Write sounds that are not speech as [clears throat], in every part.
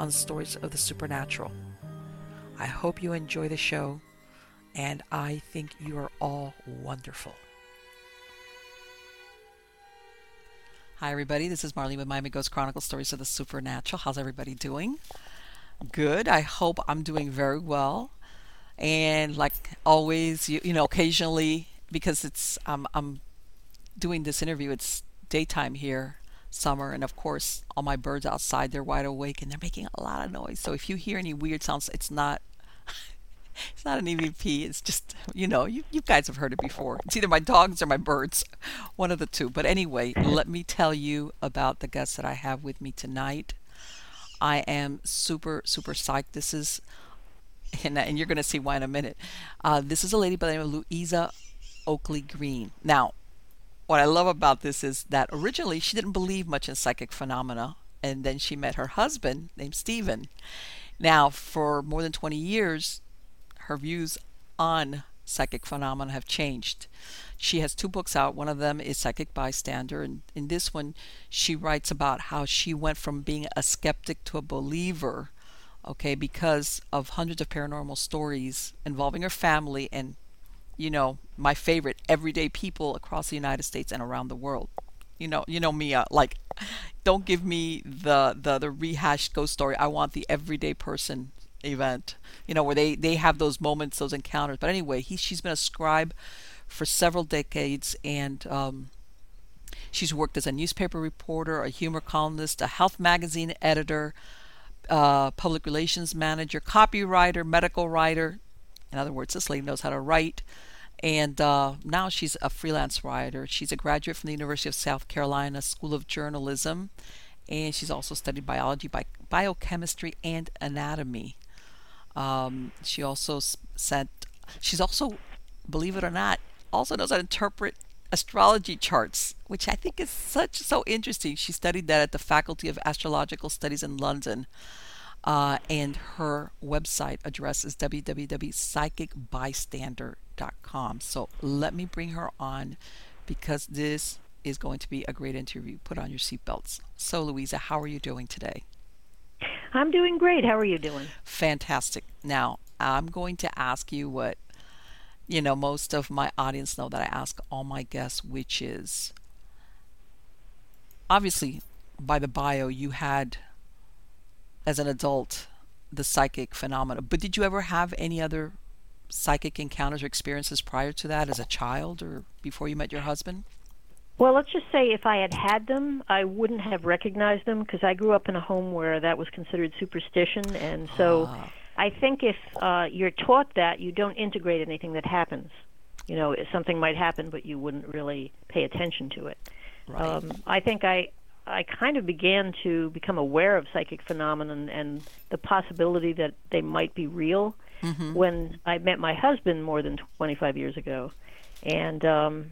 on Stories of the Supernatural. I hope you enjoy the show, and I think you are all wonderful. Hi, everybody. This is Marlene with Miami Ghost Chronicles Stories of the Supernatural. How's everybody doing? Good. I hope I'm doing very well and like always you, you know occasionally because it's um, i'm doing this interview it's daytime here summer and of course all my birds outside they're wide awake and they're making a lot of noise. So if you hear any weird sounds it's not [laughs] it's not an evp it's just you know you, you guys have heard it before. It's either my dogs or my birds [laughs] one of the two. But anyway let me tell you about the guests that i have with me tonight. I am super super psyched. This is [laughs] and, and you're going to see why in a minute. Uh, this is a lady by the name of Louisa Oakley Green. Now, what I love about this is that originally she didn't believe much in psychic phenomena, and then she met her husband named Stephen. Now, for more than 20 years, her views on psychic phenomena have changed. She has two books out. One of them is Psychic Bystander, and in this one, she writes about how she went from being a skeptic to a believer okay, because of hundreds of paranormal stories involving her family and, you know, my favorite, everyday people across the United States and around the world. You know, you know me, uh, like, don't give me the, the, the rehashed ghost story. I want the everyday person event, you know, where they, they have those moments, those encounters. But anyway, he, she's been a scribe for several decades and, um, She's worked as a newspaper reporter, a humor columnist, a health magazine editor, uh, public relations manager, copywriter, medical writer. In other words, this lady knows how to write. And uh, now she's a freelance writer. She's a graduate from the University of South Carolina School of Journalism. And she's also studied biology, bi- biochemistry, and anatomy. Um, she also sent, she's also, believe it or not, also knows how to interpret astrology charts, which I think is such so interesting. She studied that at the Faculty of Astrological Studies in London. Uh, and her website address is www.psychicbystander.com. So let me bring her on because this is going to be a great interview. Put on your seatbelts. So, Louisa, how are you doing today? I'm doing great. How are you doing? Fantastic. Now, I'm going to ask you what you know, most of my audience know that I ask all my guests, which is obviously by the bio, you had as an adult the psychic phenomena, but did you ever have any other psychic encounters or experiences prior to that as a child or before you met your husband? Well, let's just say if I had had them, I wouldn't have recognized them because I grew up in a home where that was considered superstition, and so. Ah I think if uh, you're taught that, you don't integrate anything that happens. You know, something might happen, but you wouldn't really pay attention to it. Right. Um, I think I I kind of began to become aware of psychic phenomena and the possibility that they might be real mm-hmm. when I met my husband more than 25 years ago. And um,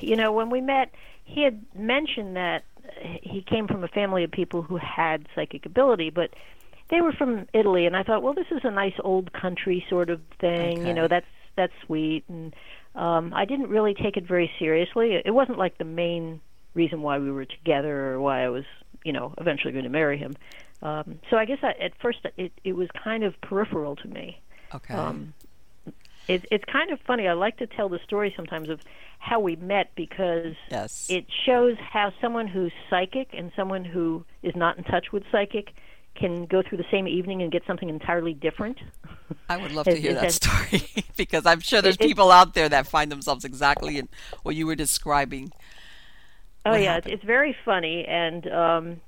you know, when we met, he had mentioned that he came from a family of people who had psychic ability, but they were from Italy, and I thought, well, this is a nice old country sort of thing. Okay. You know, that's that's sweet, and um, I didn't really take it very seriously. It wasn't like the main reason why we were together or why I was, you know, eventually going to marry him. Um, so I guess I, at first it it was kind of peripheral to me. Okay. Um, it, it's kind of funny. I like to tell the story sometimes of how we met because yes. it shows how someone who's psychic and someone who is not in touch with psychic can go through the same evening and get something entirely different. I would love [laughs] to hear that story [laughs] because I'm sure there's people out there that find themselves exactly in what you were describing. Oh what yeah, happened? it's very funny, and um,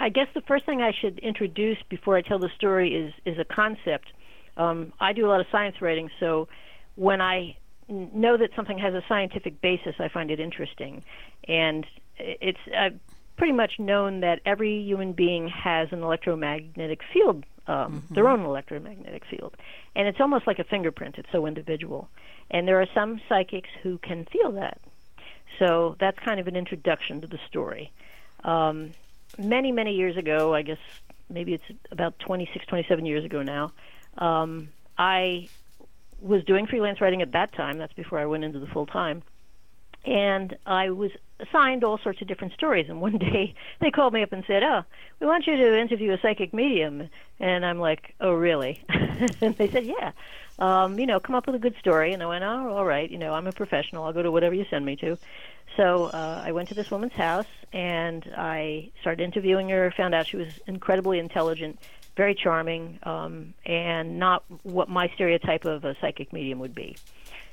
I guess the first thing I should introduce before I tell the story is is a concept. Um, I do a lot of science writing, so when I know that something has a scientific basis, I find it interesting, and it's uh, pretty much known that every human being has an electromagnetic field, um, mm-hmm. their own electromagnetic field, and it's almost like a fingerprint. It's so individual, and there are some psychics who can feel that. So that's kind of an introduction to the story. Um, many, many years ago, I guess maybe it's about 26, 27 years ago now, um, I was doing freelance writing at that time. That's before I went into the full time. And I was assigned all sorts of different stories. And one [laughs] day they called me up and said, "Oh, we want you to interview a psychic medium." And I'm like, "Oh, really?" [laughs] and they said, "Yeah, um, you know, come up with a good story." And I went, "Oh, all right. You know, I'm a professional. I'll go to whatever you send me to." So uh, I went to this woman's house and I started interviewing her. Found out she was incredibly intelligent, very charming, um, and not what my stereotype of a psychic medium would be.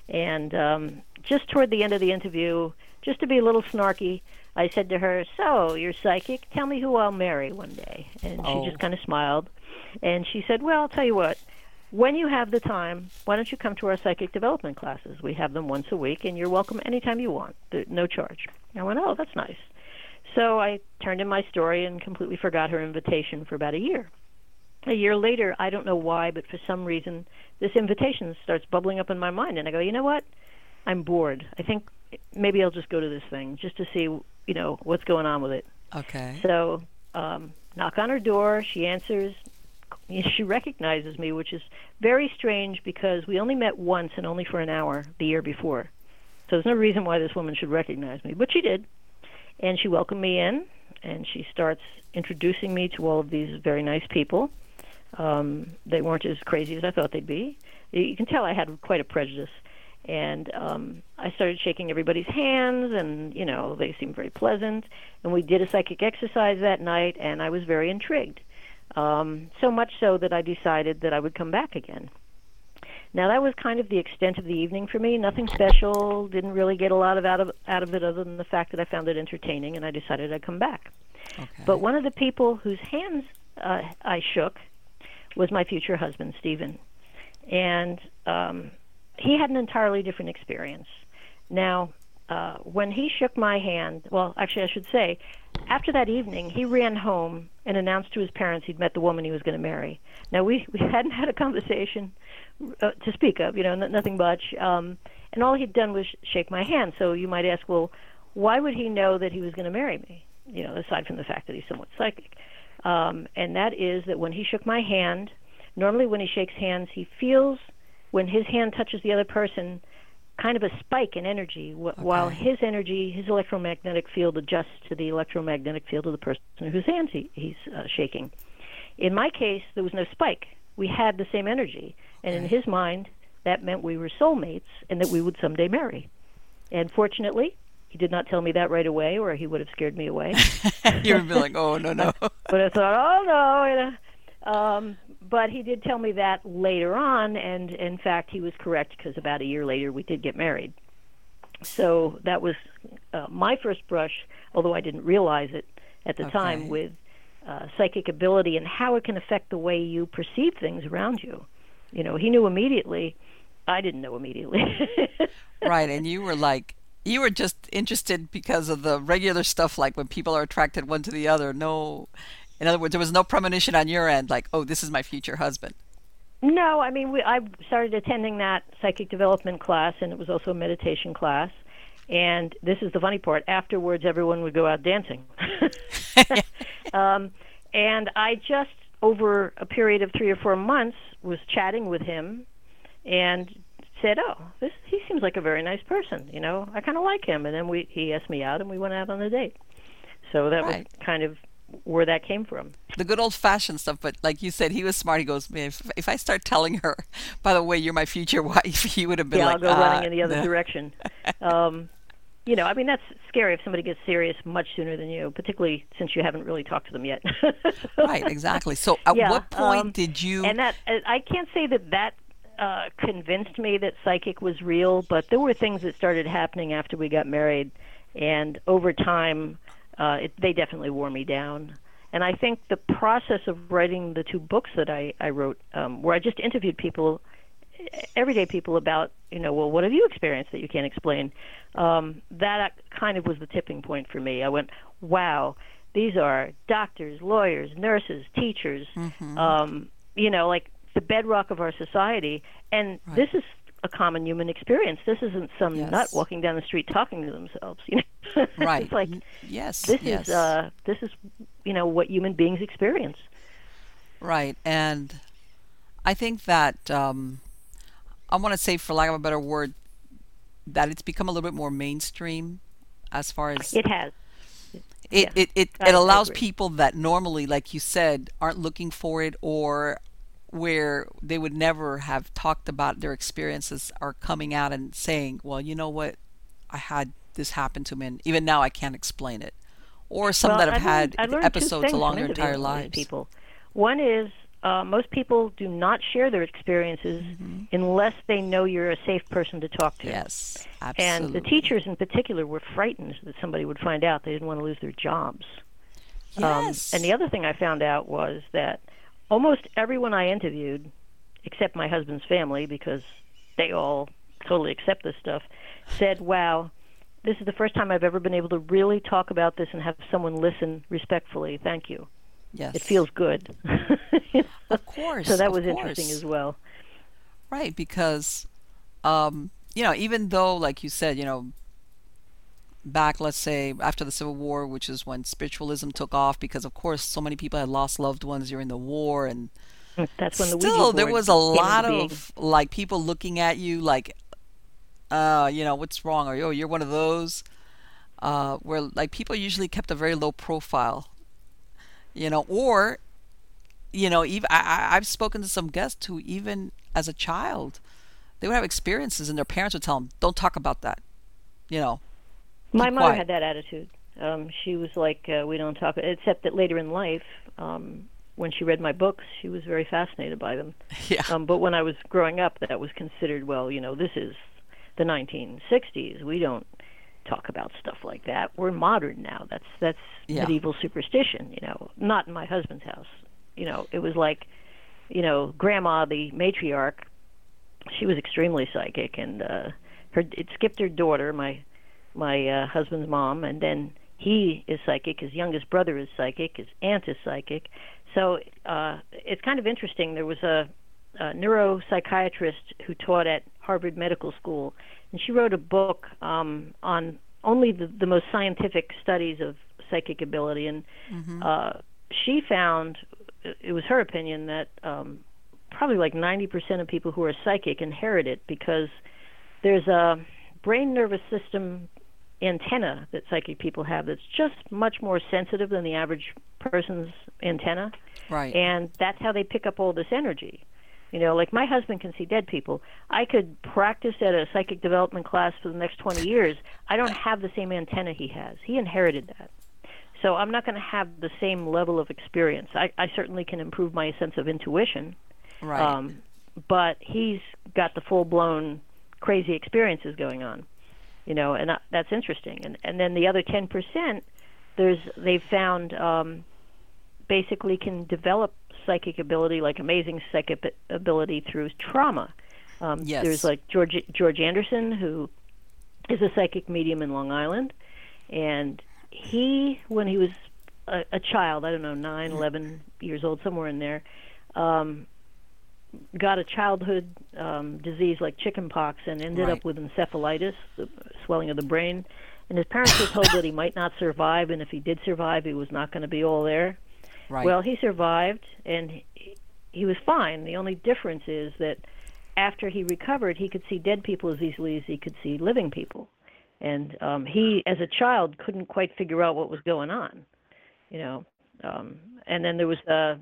And um, just toward the end of the interview, just to be a little snarky, I said to her, "So you're psychic? Tell me who I'll marry one day." And oh. she just kind of smiled, and she said, "Well, I'll tell you what." When you have the time, why don't you come to our psychic development classes? We have them once a week, and you're welcome anytime you want, no charge. I went, oh, that's nice. So I turned in my story and completely forgot her invitation for about a year. A year later, I don't know why, but for some reason, this invitation starts bubbling up in my mind, and I go, you know what? I'm bored. I think maybe I'll just go to this thing just to see, you know, what's going on with it. Okay. So, um, knock on her door. She answers she recognizes me, which is very strange because we only met once and only for an hour the year before. So there's no reason why this woman should recognize me, but she did. And she welcomed me in, and she starts introducing me to all of these very nice people. Um, they weren't as crazy as I thought they'd be. You can tell I had quite a prejudice. And um, I started shaking everybody's hands, and you know they seemed very pleasant. And we did a psychic exercise that night, and I was very intrigued. Um, so much so that I decided that I would come back again. Now that was kind of the extent of the evening for me. Nothing special. Didn't really get a lot of out of out of it other than the fact that I found it entertaining, and I decided I'd come back. Okay. But one of the people whose hands uh, I shook was my future husband, Stephen, and um, he had an entirely different experience. Now, uh, when he shook my hand, well, actually, I should say, after that evening, he ran home and announced to his parents he'd met the woman he was going to marry. Now, we we [laughs] hadn't had a conversation uh, to speak of, you know, n- nothing much, um, and all he'd done was sh- shake my hand. So you might ask, well, why would he know that he was going to marry me? You know, aside from the fact that he's somewhat psychic, um, and that is that when he shook my hand, normally when he shakes hands, he feels when his hand touches the other person kind of a spike in energy wh- okay. while his energy, his electromagnetic field adjusts to the electromagnetic field of the person whose hands he, he's uh, shaking. In my case, there was no spike. We had the same energy. And okay. in his mind, that meant we were soulmates and that we would someday marry. And fortunately, he did not tell me that right away, or he would have scared me away. [laughs] you would be like, "Oh no, no!" [laughs] but I thought, "Oh no!" You know? um, but he did tell me that later on, and in fact, he was correct because about a year later we did get married. So that was uh, my first brush, although I didn't realize it at the okay. time, with uh, psychic ability and how it can affect the way you perceive things around you. You know, he knew immediately. I didn't know immediately. [laughs] right, and you were like, you were just interested because of the regular stuff, like when people are attracted one to the other. No, in other words, there was no premonition on your end, like, oh, this is my future husband. No, I mean, we, I started attending that psychic development class, and it was also a meditation class. And this is the funny part. Afterwards, everyone would go out dancing. [laughs] um, and I just, over a period of three or four months, was chatting with him and said, "Oh, this he seems like a very nice person. You know, I kind of like him." And then we he asked me out, and we went out on a date. So that right. was kind of where that came from. The good old fashioned stuff, but like you said, he was smart. He goes, Man, if, if I start telling her, [laughs] by the way, you're my future [laughs] wife, he would have been yeah, like, I'll go ah, running in the other no. direction. [laughs] Um, you know, I mean, that's scary if somebody gets serious much sooner than you, particularly since you haven't really talked to them yet. right, exactly. So, at Yeah, what point um, did you? and that uh, I can't say that that uh, convinced me that psychic was real, but there were things that started happening after we got married, and over time, uh, it, they definitely wore me down. And I think the process of writing the two books that I, I wrote, um, where I just interviewed people, everyday people about, you know, well, what have you experienced that you can't explain? Um, that kind of was the tipping point for me. I went, wow, these are doctors, lawyers, nurses, teachers, um, you know, like the bedrock of our society. And this is a common human experience. This isn't some Yes. nut walking down the street talking to themselves. You know, [laughs] right. it's like yes. this yes. is uh, this is you know what human beings experience. Right. And I think that um, I want to say, for lack of a better word, that it's become a little bit more mainstream as far as It has. it yeah, it, it, it I allows people that normally, like you said, aren't looking for it or where they would never have talked about their experiences are coming out and saying, well, you know what, I had this happen to me, and even now I can't explain it. Or some Well, that have learned- had episodes along their entire interviewing all these lives. People. One is uh, most people do not share their experiences unless they know you're a safe person to talk to. Mm-hmm. Yes, And the teachers in particular were frightened that somebody would find out they didn't want to lose their jobs. Yes. Um, and the other thing I found out was that almost everyone I interviewed, except my husband's family, because they all totally accept this stuff, said, "Wow, this is the first time I've ever been able to really talk about this and have someone listen respectfully. Thank you. yes. It feels good." [laughs] Of [laughs] course. so that was interesting as well. Right, because, um, you know, even though, like you said, you know, back, let's say, after the Civil War, which is when spiritualism took off, because of course so many people had lost loved ones during the war, and That's when the still there was a lot of like people looking at you like, uh, you know, what's wrong? Or oh, you're one of those. Uh, where like people usually kept a very low profile, you know, or, you know, even I- I've spoken to some guests who even as a child, they would have experiences and their parents would tell them, "Don't talk about that," you know. My mother had that attitude. Um, she was like, uh, "We don't talk." Except that later in life, um, when she read my books, she was very fascinated by them. [laughs] Yeah. Um, but when I was growing up, that was considered well. You know, this is the 1960s. We don't talk about stuff like that. We're modern now. That's that's Yeah. medieval superstition. You know, not in my husband's house. You know, it was like, you know, Grandma, the matriarch. She was extremely psychic, and uh, her it skipped her daughter, my my uh, husband's mom, and then he is psychic. His youngest brother is psychic. His aunt is psychic. So uh, it's kind of interesting. There was a, a neuropsychiatrist who taught at Harvard Medical School, and she wrote a book um, on only the, the most scientific studies of psychic ability. And uh, she found, it was her opinion, that um, probably like 90% of people who are psychic inherit it because there's a brain nervous system antenna that psychic people have that's just much more sensitive than the average person's antenna. Right. and that's how they pick up all this energy. You know like my husband can see dead people. I could practice at a psychic development class for the next 20 years. I don't have the same antenna he has. He inherited that. So i'm not going to have the same level of experience. I, I certainly can improve my sense of intuition. Right. um, but he's got the full blown crazy experiences going on, you know, and that, that's interesting. And and then the other ten percent, there's they've found um, basically can develop psychic ability, like amazing psychic ability through trauma. Um, Yes. There's like George George Anderson, who is a psychic medium in Long Island, and he, when he was a, a child, I don't know, nine, eleven years old, somewhere in there, um, got a childhood um, disease like chickenpox and ended Right. up with encephalitis, the swelling of the brain. And his parents were told that he might not survive, and if he did survive, he was not going to be all there. right. Well, he survived, and he, he was fine. The only difference is that after he recovered, he could see dead people as easily as he could see living people. And um, he, as a child, couldn't quite figure out what was going on, you know. Um, and then there was a,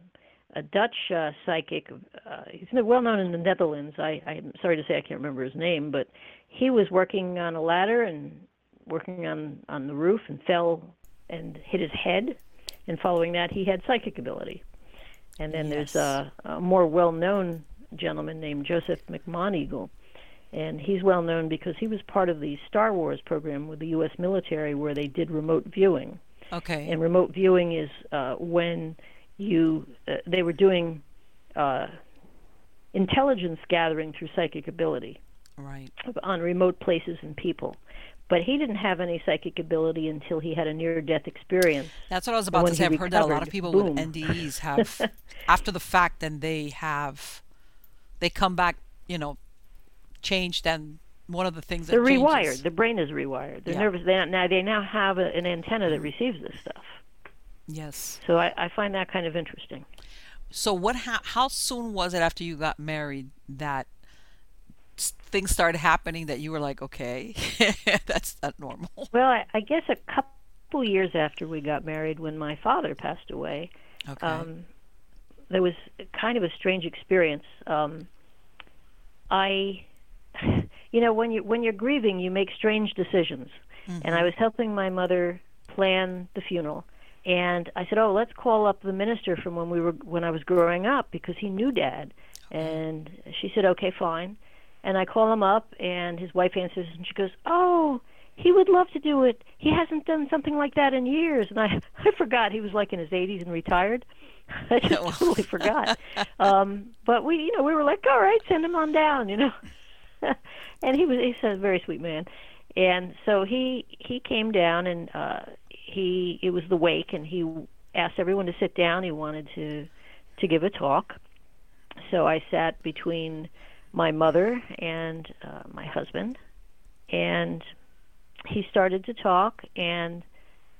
a Dutch uh, psychic. Uh, he's well known in the Netherlands. I, I'm sorry to say I can't remember his name, but he was working on a ladder and working on on the roof and fell and hit his head, and following that, he had psychic ability. And then Yes. there's a, a more well-known gentleman named Joseph McMoneagle, and he's well known because he was part of the Star Wars program with the U.S. military, where they did remote viewing. Okay. And remote viewing is uh, when you uh, they were doing uh, intelligence gathering through psychic ability right. on remote places and people. But he didn't have any psychic ability until he had a near-death experience. That's what I was about to say. I've heard that a lot of people boom. with NDEs [laughs] have, after the fact, then they have, they come back, you know, changed. And one of the things that They're changes- rewired. The brain is rewired. Their Yeah. nervous. They now they now have a, an antenna that receives this stuff. Yes. So I, I find that kind of interesting. So what? Ha- how soon was it after you got married that things started happening that you were like, okay, [laughs] that's not normal. Well, I, I guess a couple years after we got married, when my father passed away, Okay. um, there was kind of a strange experience. Um, I, [laughs] you know, when you when you're grieving, you make strange decisions, and I was helping my mother plan the funeral, and I said, "Oh, let's call up the minister from when we were when I was growing up because he knew Dad," and she said, "Okay, fine," and I call him up, and his wife answers, and she goes, "Oh." He would love to do it. He hasn't done something like that in years, and I [laughs] I forgot he was like in his 80s and retired. [laughs] I just totally forgot. [laughs] Um, but we, you know, we were like, all right, send him on down, you know. and he was he's a very sweet man, and so he he came down and uh, he it was the wake, and he asked everyone to sit down. He wanted to to give a talk. So I sat between my mother and uh, my husband, and he started to talk and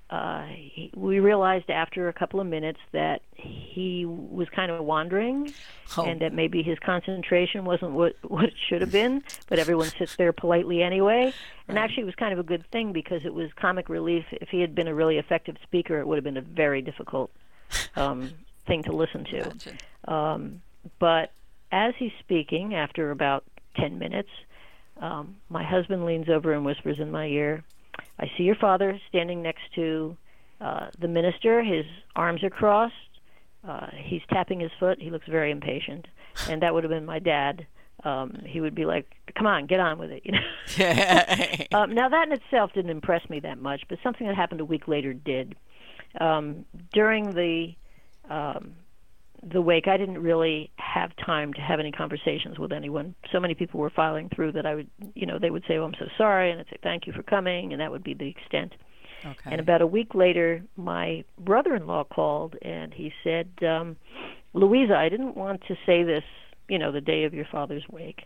uh, he, we realized after a couple of minutes that he was kind of wandering Oh. and that maybe his concentration wasn't what [laughs] what it should have been but everyone sits there politely anyway. And actually it was kind of a good thing because it was comic relief. If he had been a really effective speaker it would have been a very difficult [laughs] um, thing to listen to. Um, but as he's speaking, after about 10 minutes, um, my husband leans over and whispers in my ear, I see your father standing next to uh, the minister. His arms are crossed. Uh, he's tapping his foot. He looks very impatient. And that would have been my dad. Um, he would be like, "Come on, get on with it," you know. [laughs] [laughs] Um, now that in itself didn't impress me that much, but something that happened a week later did. Um, during the um, the wake, I didn't really have time to have any conversations with anyone. So many people were filing through that I would, you know, they would say, "Oh, I'm so sorry," and I'd say, "Thank you for coming," and that would be the extent. okay. And about a week later, my brother-in-law called and he said, um, "Louisa, I didn't want to say this, you know, the day of your father's wake,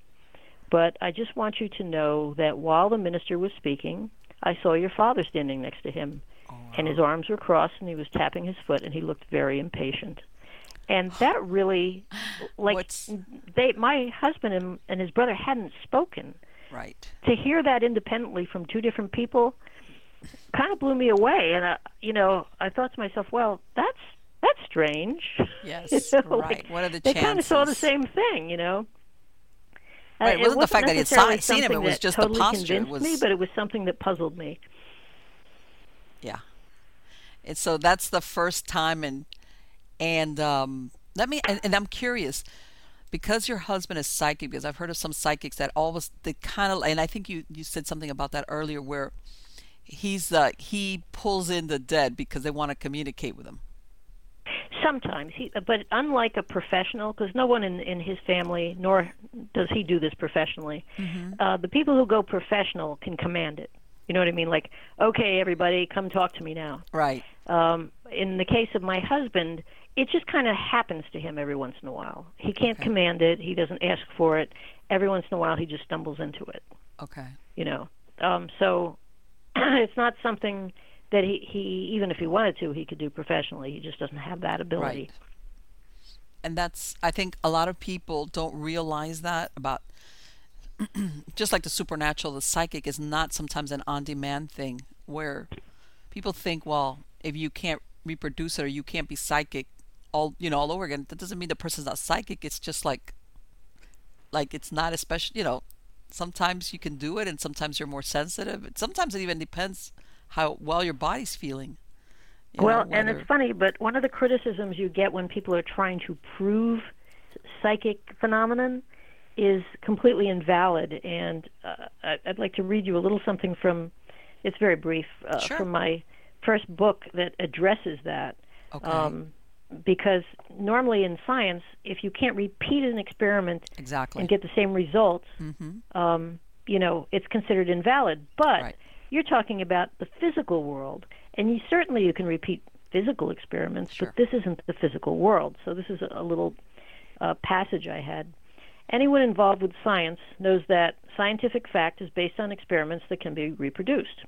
but I just want you to know that while the minister was speaking, I saw your father standing next to him, Oh, and his arms were crossed, and he was tapping his foot, and he looked very impatient." And that really, [sighs] like, What's- they, my husband and, and his brother hadn't spoken right. to hear that independently from two different people kind of blew me away and uh, you know i thought to myself well that's that's strange Yes. [laughs] You know, right. like, what are the they chances? kind of saw the same thing you know Uh, Right, it wasn't the fact that he had seen him, it was just the totally posture, it convinced me but it was something that puzzled me Yeah. And so that's the first time and and um let me and, and I'm curious because your husband is psychic because I've heard of some psychics that always they kind of and I think you you said something about that earlier where he's uh he pulls in the dead because they want to communicate with him. Sometimes he, but unlike a professional, because no one in in his family, nor does he do this professionally. Uh, the people who go professional can command it. You know what I mean? Like, okay, everybody, come talk to me now. Right. Um, in the case of my husband, it just kind of happens to him every once in a while. He can't Okay. command it. He doesn't ask for it. Every once in a while, he just stumbles into it. Okay. You know, um, so [clears throat] it's not something that he, he even if he wanted to, he could do professionally. He just doesn't have that ability. Right. And that's I think a lot of people don't realize that about [clears throat] just like the supernatural, the psychic is not sometimes an on-demand thing where people think, well, if you can't reproduce it or you can't be psychic all you know all over again, that doesn't mean the person's not psychic. It's just like like it's not especially you know sometimes you can do it and sometimes you're more sensitive. Sometimes it even depends how well your body's feeling. You well, know, and it's funny, but one of the criticisms you get when people are trying to prove psychic phenomenon is completely invalid. And uh, I'd like to read you a little something from, it's very brief, uh, sure. from my first book that addresses that. Okay. Um, because normally in science, if you can't repeat an experiment exactly. and get the same results, mm-hmm. um, you know, it's considered invalid. But right. you're talking about the physical world, and you certainly you can repeat physical experiments, sure. but this isn't the physical world. So this is a, a little uh, passage I had. Anyone involved with science knows that scientific fact is based on experiments that can be reproduced.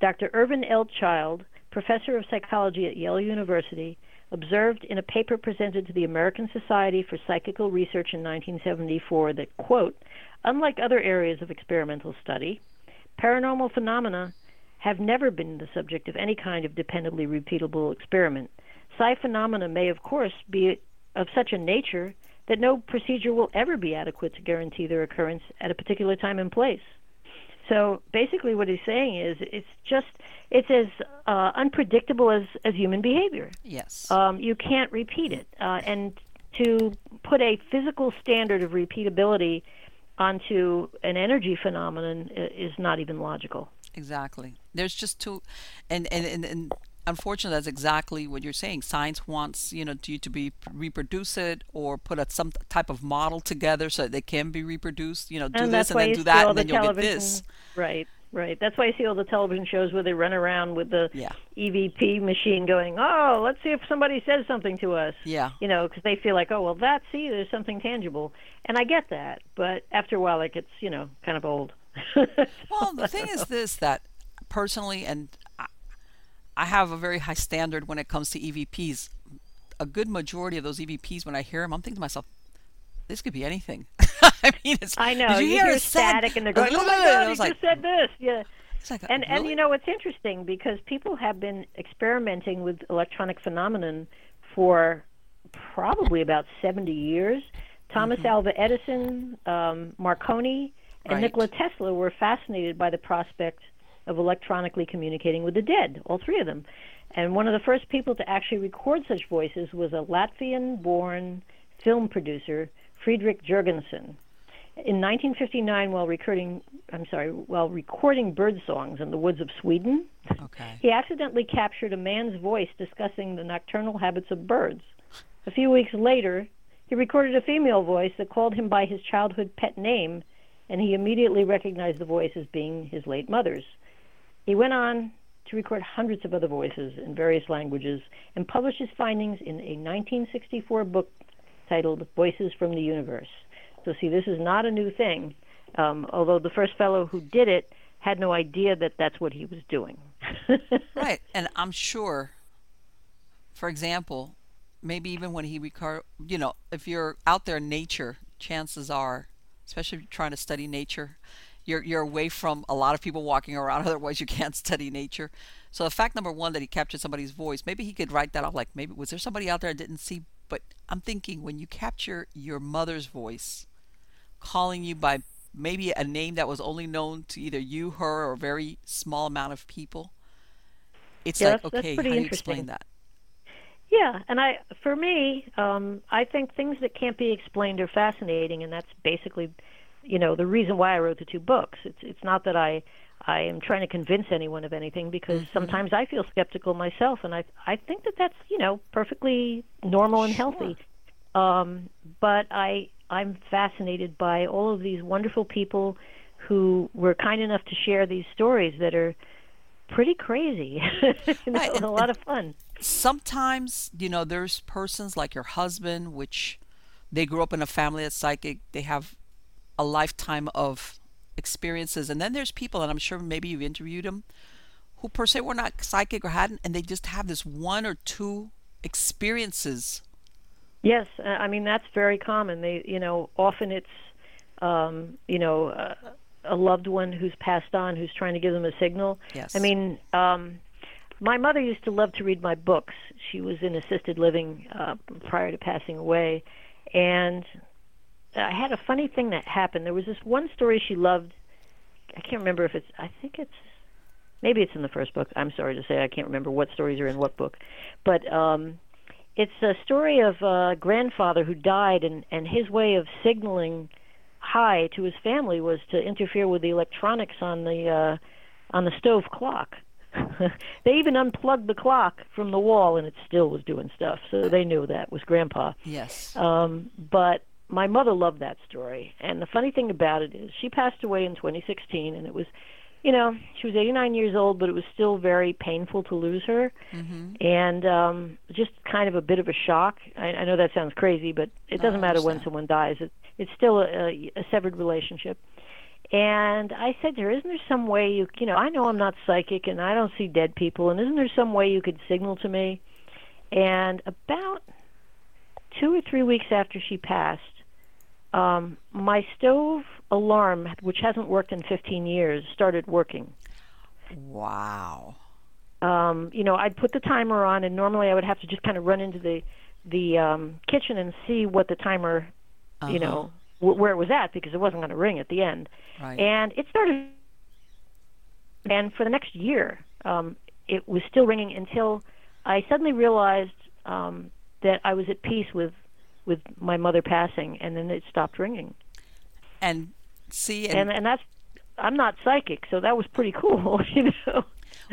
Dr. Irvin L. Child, professor of psychology at Yale University, observed in a paper presented to the American Society for Psychical Research in 1974 that, quote, unlike other areas of experimental study, paranormal phenomena have never been the subject of any kind of dependably repeatable experiment. Psi phenomena may, of course, be of such a nature that no procedure will ever be adequate to guarantee their occurrence at a particular time and place. So basically, what he's saying is it's just it's as uh, unpredictable as as human behavior. Yes. Um, you can't repeat it, uh, and to put a physical standard of repeatability onto an energy phenomenon is not even logical. Exactly. There's just too, and and and. and unfortunately that's exactly what you're saying. Science wants you know you to be reproduce it or put a, some type of model together so that they can be reproduced you know do and this and then do that and then you'll get this. Right right. That's why you see all the television shows where they run around with the yeah. evp machine going oh let's see if somebody says something to us. Yeah. You know because they feel like oh well that's see there's something tangible. And i get that but after a while it gets you know kind of old. [laughs] Well the thing is this that personally and I have a very high standard when it comes to EVPs. A good majority of those EVPs, when I hear them, I'm thinking to myself, this could be anything. [laughs] I mean, it's, I know. you, you hear, hear static, and they're going, "Oh my God, he like, just said this." Yeah. Like, and really? and you know it's interesting because people have been experimenting with electronic phenomenon for probably about 70 years. Thomas mm-hmm. Alva Edison, um, Marconi, and right. Nikola Tesla were fascinated by the prospect of electronically communicating with the dead, all three of them. And one of the first people to actually record such voices was a Latvian born film producer, Friedrich Jürgenson. In 1959, while recording, I'm sorry, while recording bird songs in the woods of Sweden, okay. he accidentally captured a man's voice discussing the nocturnal habits of birds. A few weeks later, he recorded a female voice that called him by his childhood pet name, and he immediately recognized the voice as being his late mother's. He went on to record hundreds of other voices in various languages and published his findings in a 1964 book titled Voices from the Universe. So, see, this is not a new thing, um, although the first fellow who did it had no idea that that's what he was doing. [laughs] right, and I'm sure, for example, maybe even when he record, you know, if you're out there in nature, chances are, especially if you're trying to study nature, you're you're away from a lot of people walking around. [laughs] Otherwise, you can't study nature. So the fact number one that he captured somebody's voice, maybe he could write that off. Like maybe was there somebody out there I didn't see? But I'm thinking when you capture your mother's voice, calling you by maybe a name that was only known to either you, her, or a very small amount of people. It's yeah, like that's, okay, that's how do you explain that? Yeah, and I, for me, um, I think things that can't be explained are fascinating, and that's basically you know the reason why I wrote the two books. It's it's not that I I am trying to convince anyone of anything because mm-hmm. sometimes I feel skeptical myself, and I I think that that's you know perfectly normal and sure. healthy. Um, but I I'm fascinated by all of these wonderful people who were kind enough to share these stories that are pretty crazy, [laughs] you know, right. and, a lot of fun. Sometimes you know there's persons like your husband, which they grew up in a family that's psychic. They have a lifetime of experiences. And then there's people, and I'm sure maybe you've interviewed them, who per se were not psychic or hadn't, and they just have this one or two experiences. Yes, I mean that's very common. They, you know, often it's, um, you know, uh, a loved one who's passed on who's trying to give them a signal. Yes. I mean, um, my mother used to love to read my books. She was in assisted living uh, prior to passing away, and I had a funny thing that happened. There was this one story she loved. I can't remember if it's. I think it's. Maybe it's in the first book. I'm sorry to say I can't remember what stories are in what book, but um, it's a story of a grandfather who died, and and his way of signaling hi to his family was to interfere with the electronics on the uh, on the stove clock. [laughs] they even unplugged the clock from the wall, and it still was doing stuff. So they knew that was Grandpa. Yes. Um, but my mother loved that story, and the funny thing about it is she passed away in 2016, and it was, you know, she was 89 years old, but it was still very painful to lose her, mm-hmm. and um, just kind of a bit of a shock. I, I know that sounds crazy, but it doesn't matter when someone dies. It, it's still a, a severed relationship. And I said to her, "Isn't there some way you, you know, I know I'm not psychic and I don't see dead people, and isn't there some way you could signal to me?" And about two or three weeks after she passed, um, my stove alarm, which hasn't worked in 15 years, started working. Wow. Um, you know, I'd put the timer on, and normally I would have to just kind of run into the the um, kitchen and see what the timer, Uh-huh. you know, w- where it was at because it wasn't going to ring at the end. Right. And it started, and for the next year, um, it was still ringing until I suddenly realized um, that I was at peace with with my mother passing, and then it stopped ringing. and see, and, And and that's I'm not psychic, so that was pretty [laughs] cool, [laughs] you know.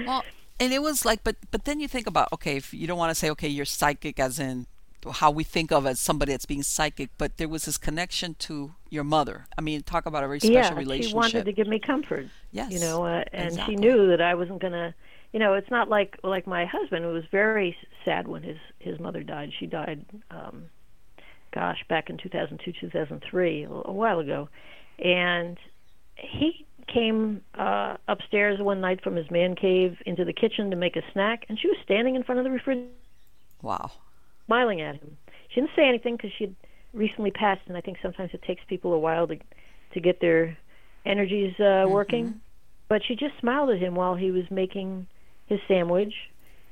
well, and it was like, but but then you think about, okay, if you don't want to say, okay, you're psychic, as in how we think of as somebody that's being psychic, but there was this connection to your mother. I mean, talk about a very special yeah, relationship. she wanted to give me comfort. Yes, you know, uh, and exactly. she knew that I wasn't gonna. You know, it's not like like my husband who was very sad when his his mother died. She died, um, gosh, back in 2002, 2003, a, while ago, and he came uh upstairs one night from his man cave into the kitchen to make a snack, and she was standing in front of the refrigerator Wow. smiling at him. She didn't say anything because she had recently passed, and I think sometimes it takes people a while to to get their energies uh, working. But she just smiled at him while he was making his sandwich,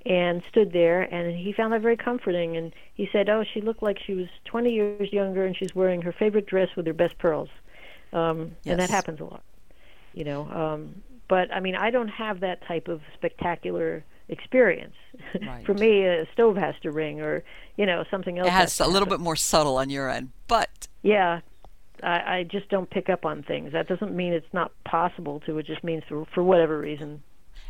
and stood there, and he found that very comforting. And he said, "Oh, she looked like she was 20 years younger, and she's wearing her favorite dress with her best pearls." Um, And that happens a lot, you know. Um, but I mean, I don't have that type of spectacular experience. [laughs] Right. For me, a stove has to ring, or you know, something else. It has to a little bit more subtle on your end, but Yeah, I, I just don't pick up on things. That doesn't mean it's not possible to. It just means for for whatever reason.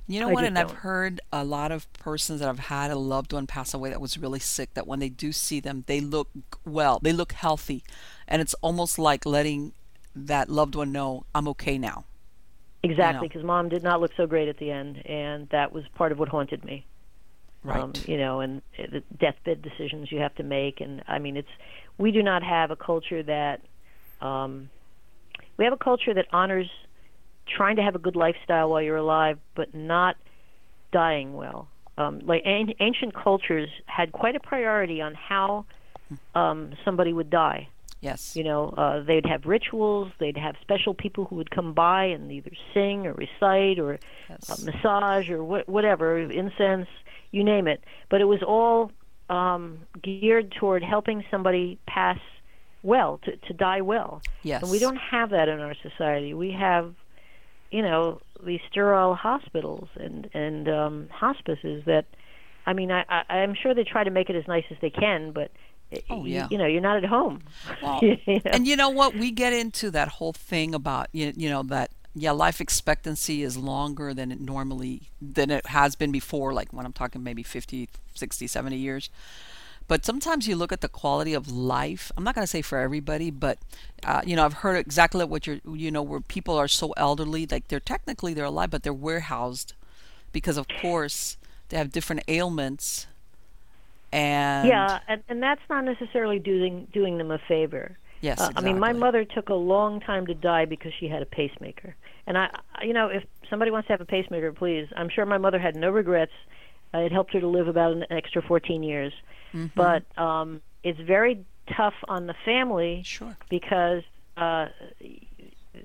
You know I what? And I've heard a lot of persons that have had a loved one pass away that was really sick that when they do see them, they look well, they look healthy. And it's almost like letting that loved one know, I'm okay now. Exactly, because mom did not look so great at the end, and that was part of what haunted me. Right. Um, you know, and uh, the deathbed decisions you have to make, and I mean, it's we do not have a culture that um, we have a culture that honors trying to have a good lifestyle while you're alive, but not dying well. Um, like an- ancient cultures had quite a priority on how um, somebody would die. yes. You know, uh, they'd have rituals. They'd have special people who would come by and either sing or recite or yes. uh, massage or wh- whatever, incense, you name it. But it was all um, geared toward helping somebody pass well, to, to die well. yes. And we don't have that in our society. We have, you know, these sterile hospitals and and um, hospices that, I mean, I, I I'm sure they try to make it as nice as they can, but. Oh, yeah. You know, you're not at home. Well, [laughs] You know? and you know what? We get into that whole thing about you, you know that yeah, life expectancy is longer than it normally than it has been before like when I'm talking maybe 50, 60, 70 years. But sometimes you look at the quality of life. I'm not going to say for everybody, but uh, you know, I've heard exactly what you're you know where people are so elderly like they're technically they're alive but they're warehoused because of course they have different ailments and Yeah, and, and that's not necessarily doing doing them a favor. yes, Uh, I mean, my mother took a long time to die because she had a pacemaker. And I, I- you know, if somebody wants to have a pacemaker, please. I'm sure my mother had no regrets. Uh, it helped her to live about an extra 14 years. Mm-hmm. But um, it's very tough on the family Sure. because uh,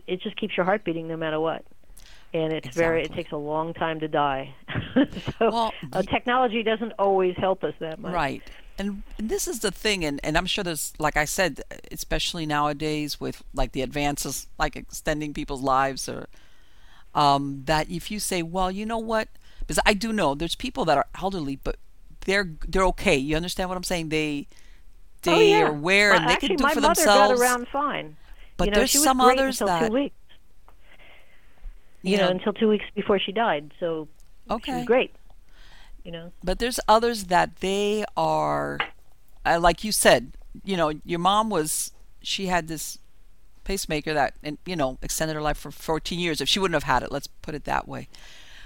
it just keeps your heart beating no matter what. And it's very, it takes a long time to die. [laughs] so Well, uh, technology doesn't always help us that much. Right. and, and this is the thing, and, and I'm sure there's, like I said, especially nowadays with like the advances, like extending people's lives, or um, that if you say, well, you know what, because I do know there's people that are elderly, but they're they're okay. You understand what I'm saying? They they oh, yeah. are aware and they actually, can do my for mother themselves. got around fine. But you know, there's some others until that two weeks. You, You know, know- until two weeks before she died. So she Okay. was great. You know. But there's others that they are, uh, like you said, you know, your mom was, she had this pacemaker that, and you know, extended her life for 14 years. If she wouldn't have had it, let's put it that way.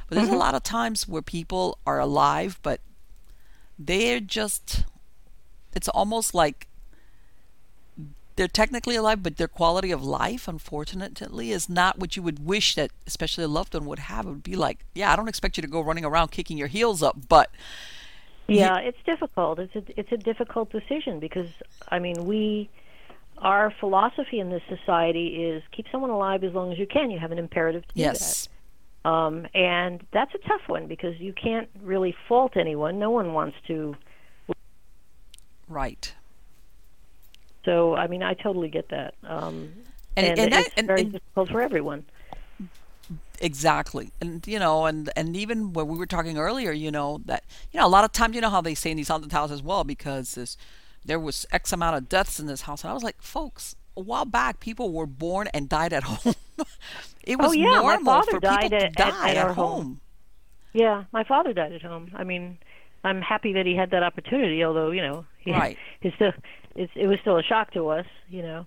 But there's a Mhm. lot of times where people are alive, but they're just, it's almost like they're technically alive, but their quality of life, unfortunately, is not what you would wish that, especially a loved one, would have. It would be like, yeah, I don't expect you to go running around kicking your heels up, but Yeah, it's difficult. It's a it's a difficult decision because I mean we our philosophy in this society is keep someone alive as long as you can. You have an imperative to do yes. that. Um, and that's a tough one because you can't really fault anyone. No one wants to. Right. So I mean, I totally get that. Um, And- and, and that- it's and- very difficult for everyone. Exactly. And you know, and and even when we were talking earlier, you know, that you know, a lot of times you know how they say in these haunted houses as well, because this there was X amount of deaths in this house. And I was like, folks, a while back people were born and died at [laughs] home. it oh, was Oh, yeah, my normal father for died people to at- at- die at at, our home. home. Yeah, my father died at home. I mean, I'm happy that he had that opportunity. Although you know, he, [laughs] Right. it's still it's, it was still a shock to us. You know,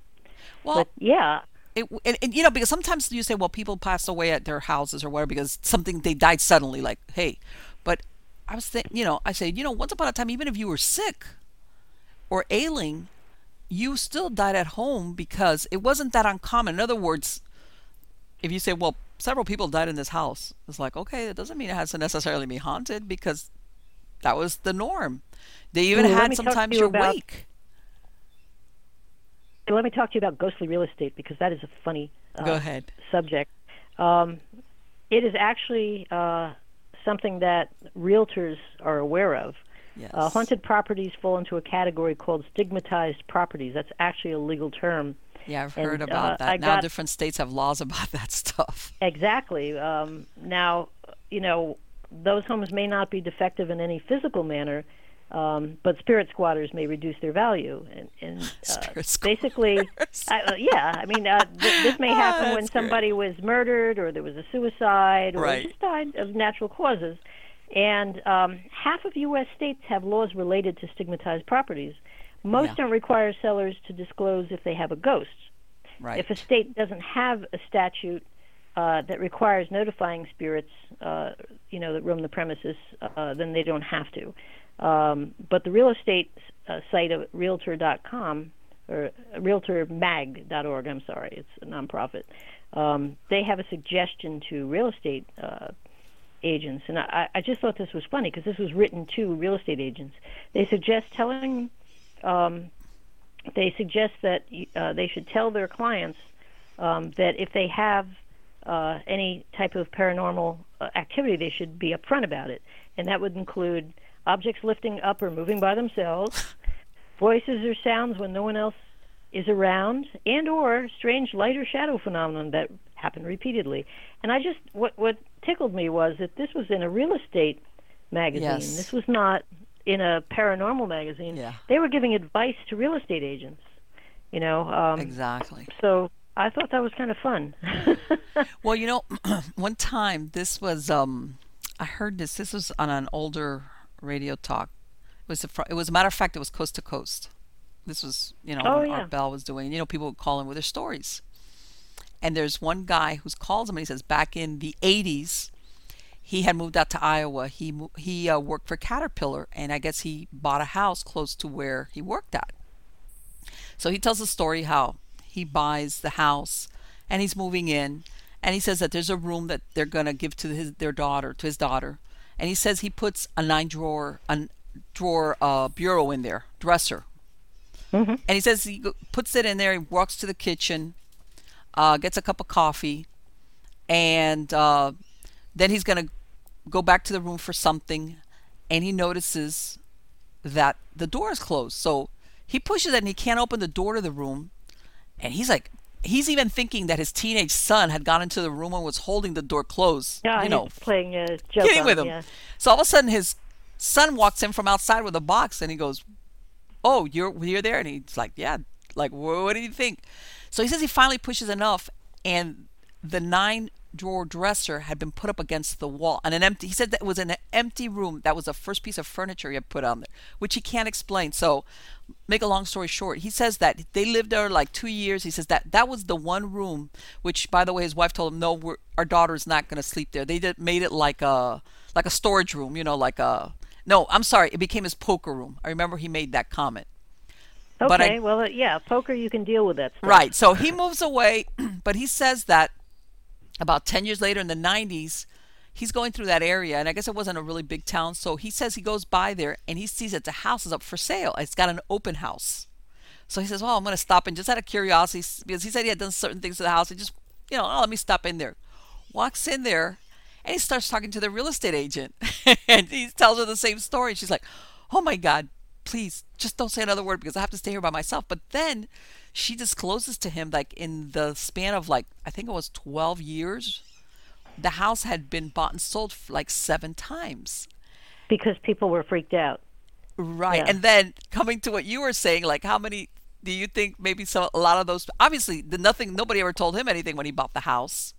Well, but yeah, it, and, and you know because sometimes you say well people pass away at their houses or whatever because something they died suddenly like hey but i was thinking you know i say you know once upon a time even if you were sick or ailing you still died at home because it wasn't that uncommon in other words if you say well several people died in this house it's like okay that doesn't mean it has to necessarily be haunted because that was the norm they even let had sometimes to you your about- wake let me talk to you about ghostly real estate because that is a funny uh, go ahead subject. Um, it is actually uh, something that realtors are aware of. Yes Uh, haunted properties fall into a category called stigmatized properties. That's actually a legal term. yeah i've and, heard about uh, that I now got- different states have laws [laughs] about that stuff Exactly. Um, now, you know, those homes may not be defective in any physical manner, um, but spirit squatters may reduce their value. And, and [laughs] uh, Spirit basically. I, uh, yeah, I mean, uh, th- this [laughs] may Ah, happen when that's great. somebody was murdered or there was a suicide or Right. just died of natural causes. And um, half of U.S. states have laws related to stigmatized properties. Most Yeah. don't require sellers to disclose if they have a ghost. right If a state doesn't have a statute uh, that requires notifying spirits, uh, you know, that roam the premises, uh, then they don't have to. Um, but the real estate uh, site of Realtor.com or RealtorMag.org, I'm sorry, it's a nonprofit. Um, they have a suggestion to real estate uh, agents, and I, I just thought this was funny because this was written to real estate agents. They suggest telling um, they suggest that uh, they should tell their clients um, that if they have uh, any type of paranormal uh, activity, they should be upfront about it, and that would include objects lifting up or moving by themselves, [laughs] voices or sounds when no one else is around, and or strange light or shadow phenomenon that happen repeatedly. And I just what what tickled me was that this was in a real estate magazine. Yes. This was not in a paranormal magazine. Yeah. They were giving advice to real estate agents. You know, um, exactly so I thought that was kind of fun. [laughs] Well, you know, [clears throat] one time this was um I heard this this was on an older radio talk. It was a, it was a matter of fact it was coast to coast. This was, you know, Oh, yeah. Art Bell was doing, you know, people would call in with their stories. And there's one guy who's calls him and he says back in the 80s he had moved out to Iowa. He he uh, worked for Caterpillar and I guess he bought a house close to where he worked at. So he tells the story how he buys the house and he's moving in and he says that there's a room that they're going to give to his their daughter to his daughter and he says he puts a nine drawer a drawer uh, bureau in there dresser hmm and he says he puts it in there he walks to the kitchen uh, gets a cup of coffee and uh, then he's going to go back to the room for something and he notices that the door is closed. So he pushes it and he can't open the door to the room. And he's like, he's even thinking that his teenage son had gone into the room and was holding the door closed. Yeah, you know, playing a joke kidding on, with him. Yeah. So all of a sudden, his son walks in from outside with a box, and he goes, "Oh, you're you're there?" And he's like, "Yeah." Like, what do you think? So he says he finally pushes enough, and the nine drawer dresser had been put up against the wall and an empty he said that was an empty room that was the first piece of furniture he had put on there which he can't explain so make a long story short he says that they lived there like two years he says that that was the one room which by the way his wife told him no our daughter's not going to sleep there they did made it like a like a storage room you know like a no i'm sorry it became his poker room i remember he made that comment Okay, I- well, uh, yeah, poker you can deal with that stuff. Right. So he moves away, [clears throat] but he says that about 10 years later in the 90s, he's going through that area, and I guess it wasn't a really big town. So he says he goes by there and he sees that the house is up for sale. It's got an open house. So he says, Well, I'm going to stop in just out of curiosity because he said he had done certain things to the house. He just, you know, oh, let me stop in there. Walks in there and he starts talking to the real estate agent. [laughs] and he tells her the same story. She's like, Oh my God, please just don't say another word because I have to stay here by myself. But then she discloses to him, like, in the span of like, I think it was 12 years, the house had been bought and sold like seven times. Because people were freaked out. Right. Yeah. And then coming to what you were saying, like how many do you think maybe some a lot of those obviously the nothing nobody ever told him anything when he bought the house.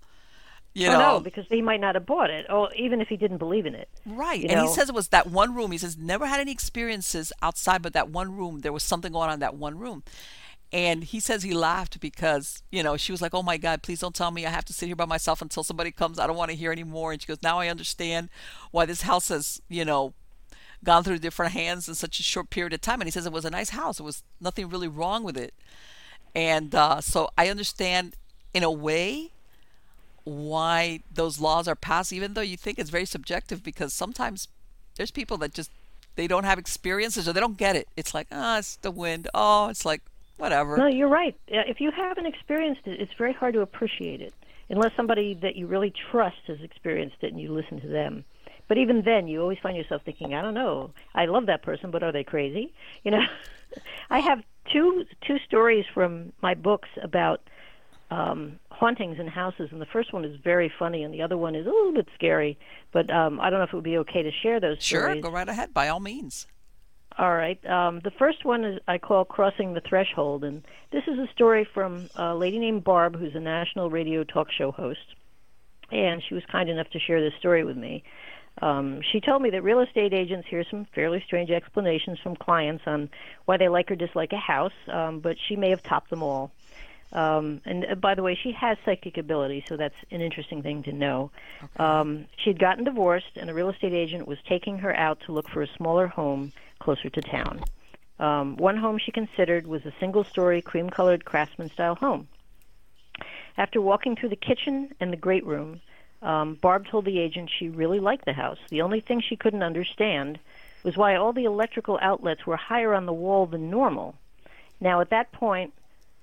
You oh, know. no, because he might not have bought it, or even if he didn't believe in it. Right. And he says it was that one room. He says never had any experiences outside but that one room. There was something going on in that one room. And he says he laughed because, you know, she was like, Oh my God, please don't tell me I have to sit here by myself until somebody comes. I don't want to hear anymore. And she goes, Now I understand why this house has, you know, gone through different hands in such a short period of time. And he says it was a nice house. It was nothing really wrong with it. And uh, so I understand in a way why those laws are passed, even though you think it's very subjective, because sometimes there's people that just they don't have experiences or they don't get it. It's like, ah, it's the wind. Oh, it's like whatever. No, you're right. If you haven't experienced it, it's very hard to appreciate it, unless somebody that you really trust has experienced it and you listen to them. But even then, you always find yourself thinking, I don't know. I love that person, but are they crazy? [laughs] You know, [laughs] I have two two stories from my books about um, hauntings in houses, and the first one is very funny, and the other one is a little bit scary. But um, I don't know if it would be okay to share those Sure, stories. go right ahead, by all means. All right. Um, the first one is I call Crossing the Threshold, and this is a story from a lady named Barb, who's a national radio talk show host, and she was kind enough to share this story with me. Um, she told me that real estate agents hear some fairly strange explanations from clients on why they like or dislike a house, um, but she may have topped them all. Um, and uh, by the way, she has psychic ability, so that's an interesting thing to know. Um, she'd gotten divorced, and a real estate agent was taking her out to look for a smaller home closer to town. Um, one home she considered was a single story, cream colored craftsman style home. After walking through the kitchen and the great room, um, Barb told the agent she really liked the house. The only thing she couldn't understand was why all the electrical outlets were higher on the wall than normal. Now, at that point,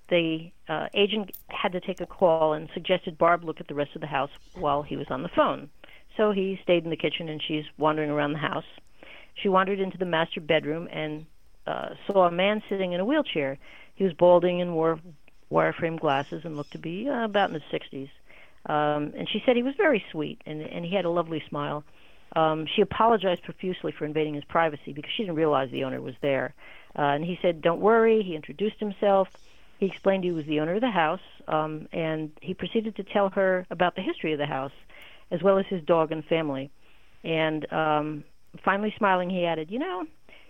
the uh, agent had to take a call and suggested Barb look at the rest of the house while he was on the phone. So he stayed in the kitchen and she's wandering around the house. She wandered into the master bedroom and uh, saw a man sitting in a wheelchair. He was balding and wore wireframe glasses and looked to be uh, about in his 60s. Um, and she said he was very sweet and, and he had a lovely smile. Um, she apologized profusely for invading his privacy because she didn't realize the owner was there. Uh, and he said, Don't worry. He introduced himself. He explained he was the owner of the house, um, and he proceeded to tell her about the history of the house, as well as his dog and family. And um, finally, smiling, he added, You know,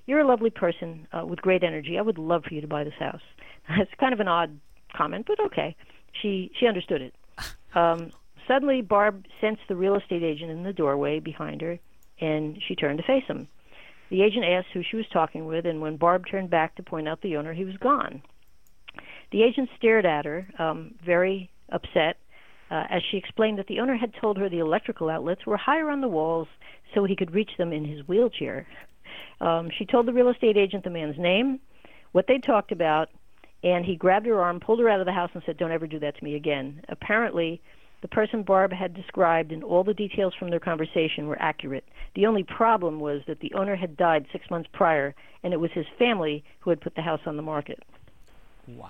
you're a lovely person uh, with great energy. I would love for you to buy this house. [laughs] It's kind of an odd comment, but okay. She she understood it. [laughs] Um, suddenly, Barb sensed the real estate agent in the doorway behind her, and she turned to face him. The agent asked who she was talking with, and when Barb turned back to point out the owner, he was gone. The agent stared at her, um, very upset, uh, as she explained that the owner had told her the electrical outlets were higher on the walls so he could reach them in his wheelchair. Um, she told the real estate agent the man's name, what they talked about, and he grabbed her arm, pulled her out of the house, and said, Don't ever do that to me again. Apparently, the person Barb had described and all the details from their conversation were accurate. The only problem was that the owner had died six months prior, and it was his family who had put the house on the market. Wow.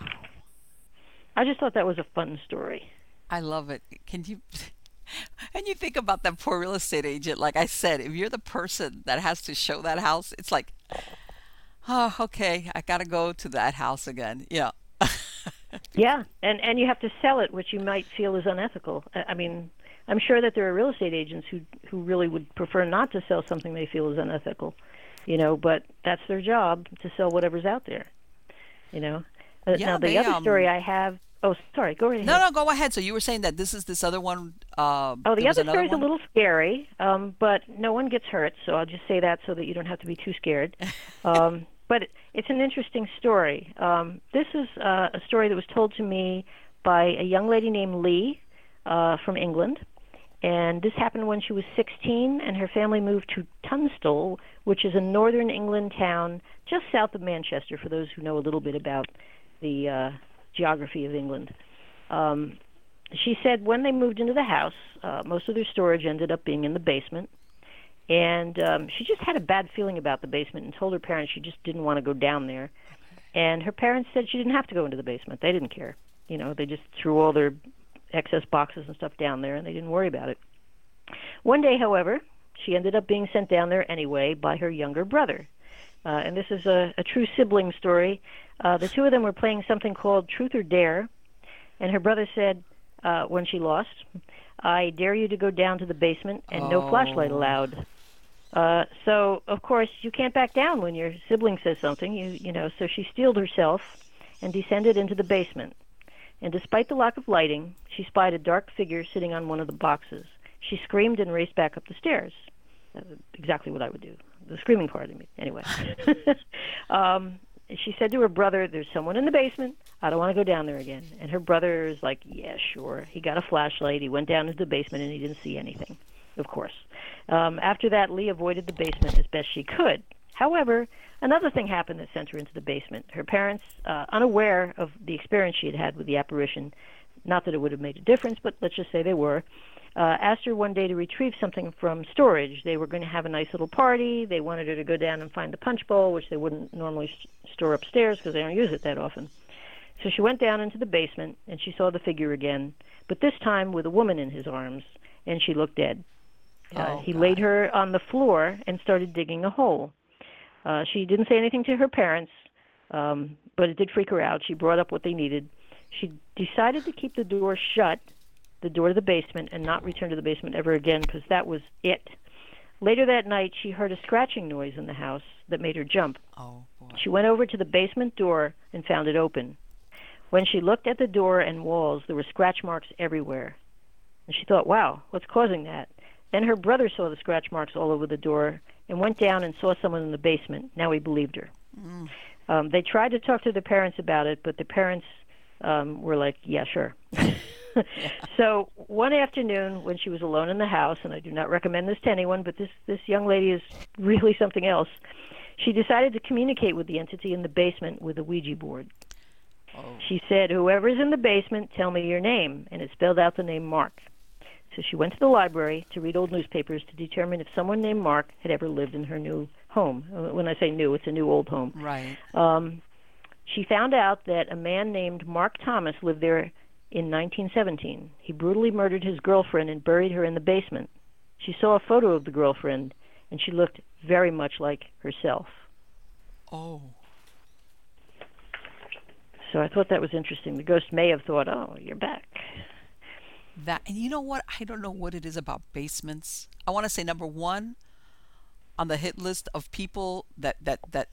I just thought that was a fun story. I love it. Can you [laughs] and you think about that poor real estate agent like I said, if you're the person that has to show that house, it's like oh, okay, I got to go to that house again. Yeah. [laughs] yeah, and and you have to sell it, which you might feel is unethical. I mean, I'm sure that there are real estate agents who who really would prefer not to sell something they feel is unethical, you know. But that's their job to sell whatever's out there, you know. Uh, Yeah, now the they, other um, story I have. Oh, sorry. Go right ahead. No, no, go ahead. So you were saying that this is this other one uh Oh, the other story's one? a little scary, um, but no one gets hurt, so I'll just say that so that you don't have to be too scared. [laughs] Um, but it- it's an interesting story. Um, this is uh, a story that was told to me by a young lady named Lee uh, from England, and this happened when she was 16, and her family moved to Tunstall, which is a northern England town just south of Manchester. For those who know a little bit about the uh, geography of England. Um, she said when they moved into the house, uh, most of their storage ended up being in the basement. And um, she just had a bad feeling about the basement and told her parents she just didn't want to go down there. And her parents said she didn't have to go into the basement. They didn't care. You know, they just threw all their excess boxes and stuff down there and they didn't worry about it. One day, however, she ended up being sent down there anyway by her younger brother. Uh, and this is a, a true sibling story. Uh, the two of them were playing something called Truth or Dare, and her brother said, uh, when she lost, I dare you to go down to the basement and no flashlight Oh. allowed. Uh, so of course you can't back down when your sibling says something. You you know. So she steeled herself and descended into the basement. And despite the lack of lighting, she spied a dark figure sitting on one of the boxes. She screamed and raced back up the stairs. Exactly what I would do. The screaming part of me, anyway. [laughs] um, she said to her brother, "There's someone in the basement. I don't want to go down there again." And her brother is like, "Yeah, sure." He got a flashlight. He went down into the basement and he didn't see anything. Of course. Um, after that, Lee avoided the basement as best she could. However, another thing happened that sent her into the basement. Her parents, uh, unaware of the experience she had had with the apparition, not that it would have made a difference, but let's just say they were, uh, asked her one day to retrieve something from storage. They were going to have a nice little party. They wanted her to go down and find the punch bowl, which they wouldn't normally s- store upstairs because they don't use it that often. So she went down into the basement and she saw the figure again, but this time with a woman in his arms, and she looked dead. Uh, Oh, he God. laid her on the floor and started digging a hole. Uh, she didn't say anything to her parents, um, but it did freak her out. She brought up what they needed. She decided to keep the door shut, the door to the basement, and not return to the basement ever again because that was it. Later that night, she heard a scratching noise in the house that made her jump. Oh boy. She went over to the basement door and found it open. When she looked at the door and walls, there were scratch marks everywhere. And she thought, wow, what's causing that? Then her brother saw the scratch marks all over the door and went down and saw someone in the basement. Now he believed her. Um, they tried to talk to the parents about it, but the parents um, were like, yeah, sure. [laughs] [laughs] So one afternoon, when she was alone in the house, and I do not recommend this to anyone, but this this young lady is really [laughs] something else. She decided to communicate with the entity in the basement with a Ouija board. Oh. She said, "Whoever's in the basement, tell me your name," and it spelled out the name Mark. So she went to the library to read old newspapers to determine if someone named Mark had ever lived in her new home. Uh, When I say new, it's a new old home. Right. Um, she found out that a man named Mark Thomas lived there in 1917. He brutally murdered his girlfriend and buried her in the basement. She saw a photo of the girlfriend, and she looked very much like herself. Oh. So I thought that was interesting. The ghost may have thought, "Oh, you're back." That and you know what? I don't know what it is about basements. I want to say number one on the hit list of people that that that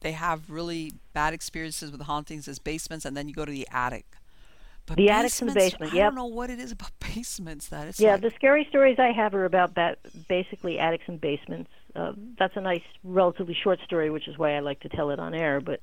they have really bad experiences with hauntings is basements, and then you go to the attic. But The attic's and the basements, basement, I yep. don't know what it is about [laughs] basements that it's Yeah, like, the scary stories I have are about ba- basically attics and basements. Uh, that's a nice, relatively short story, which is why I like to tell it on air. But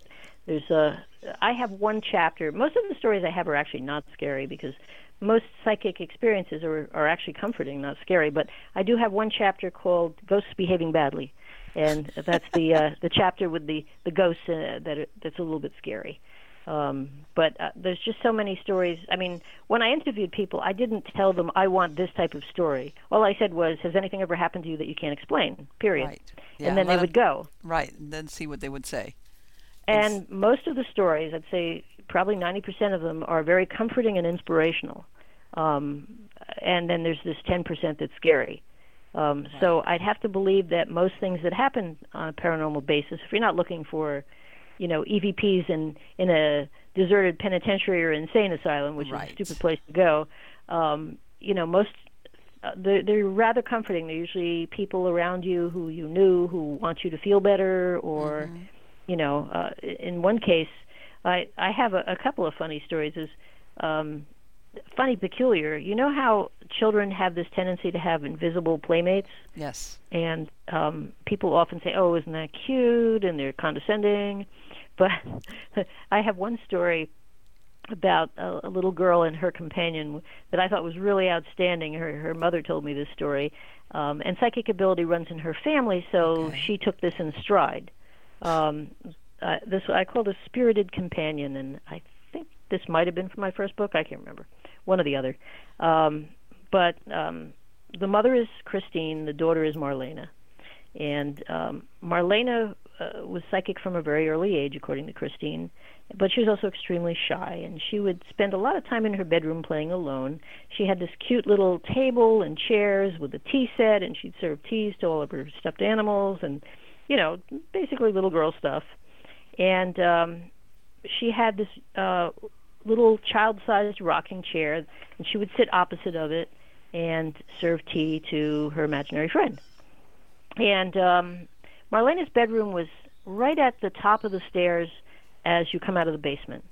there's a, I have one chapter. Most of the stories I have are actually not scary because most psychic experiences are are actually comforting, not scary. But I do have one chapter called "Ghosts Behaving Badly," and that's the uh, [laughs] the chapter with the the ghosts uh, that are, that's a little bit scary. Um, but uh, there's just so many stories. I mean, when I interviewed people, I didn't tell them I want this type of story. All I said was, "Has anything ever happened to you that you can't explain?" Period. Right. Yeah, and then they would go. Right, and then see what they would say. And most of the stories, I'd say probably 90% of them, are very comforting and inspirational. Um, and then there's this 10% that's scary. Um, So I'd have to believe that most things that happen on a paranormal basis, if you're not looking for, you know, EVPs in in a deserted penitentiary or insane asylum, which Right. is a stupid place to go, um, you know, most uh, they're, they're rather comforting. They're usually people around you who you knew who want you to feel better, or you know, uh, in one case, I I have a, a couple of funny stories. Is um, funny, peculiar. You know how children have this tendency to have invisible playmates, Yes. and um, people often say, "Oh, isn't that cute?" and they're condescending. But [laughs] I have one story about a, a little girl and her companion that I thought was really outstanding. Her her mother told me this story, um, and psychic ability runs in her family, so Okay. she took this in stride. Um, uh, this I called a spirited companion, and I think this might have been from my first book. I can't remember, one or the other. Um, but um, the mother is Christine, the daughter is Marlena, and um, Marlena uh, was psychic from a very early age, according to Christine, but she was also extremely shy, and she would spend a lot of time in her bedroom playing alone. She had this cute little table and chairs with a tea set, and she'd serve teas to all of her stuffed animals, and you know, basically little girl stuff. And um, she had this uh, little child-sized rocking chair, and she would sit opposite of it and serve tea to her imaginary friend. And um, Marlena's bedroom was right at the top of the stairs as you come out of the basement.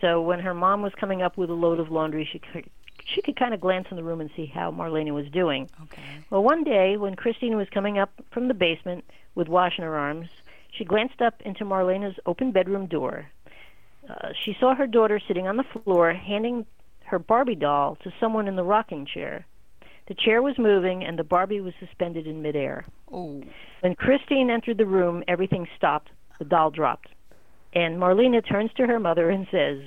So when her mom was coming up with a load of laundry, she could, she could kind of glance in the room and see how Marlena was doing. Okay. Well, one day when Christine was coming up from the basement with wash in her arms, she glanced up into Marlena's open bedroom door. Uh, she saw her daughter sitting on the floor, handing her Barbie doll to someone in the rocking chair. The chair was moving, and the Barbie was suspended in midair. Oh. When Christine entered the room, everything stopped. The doll dropped. And Marlena turns to her mother and says,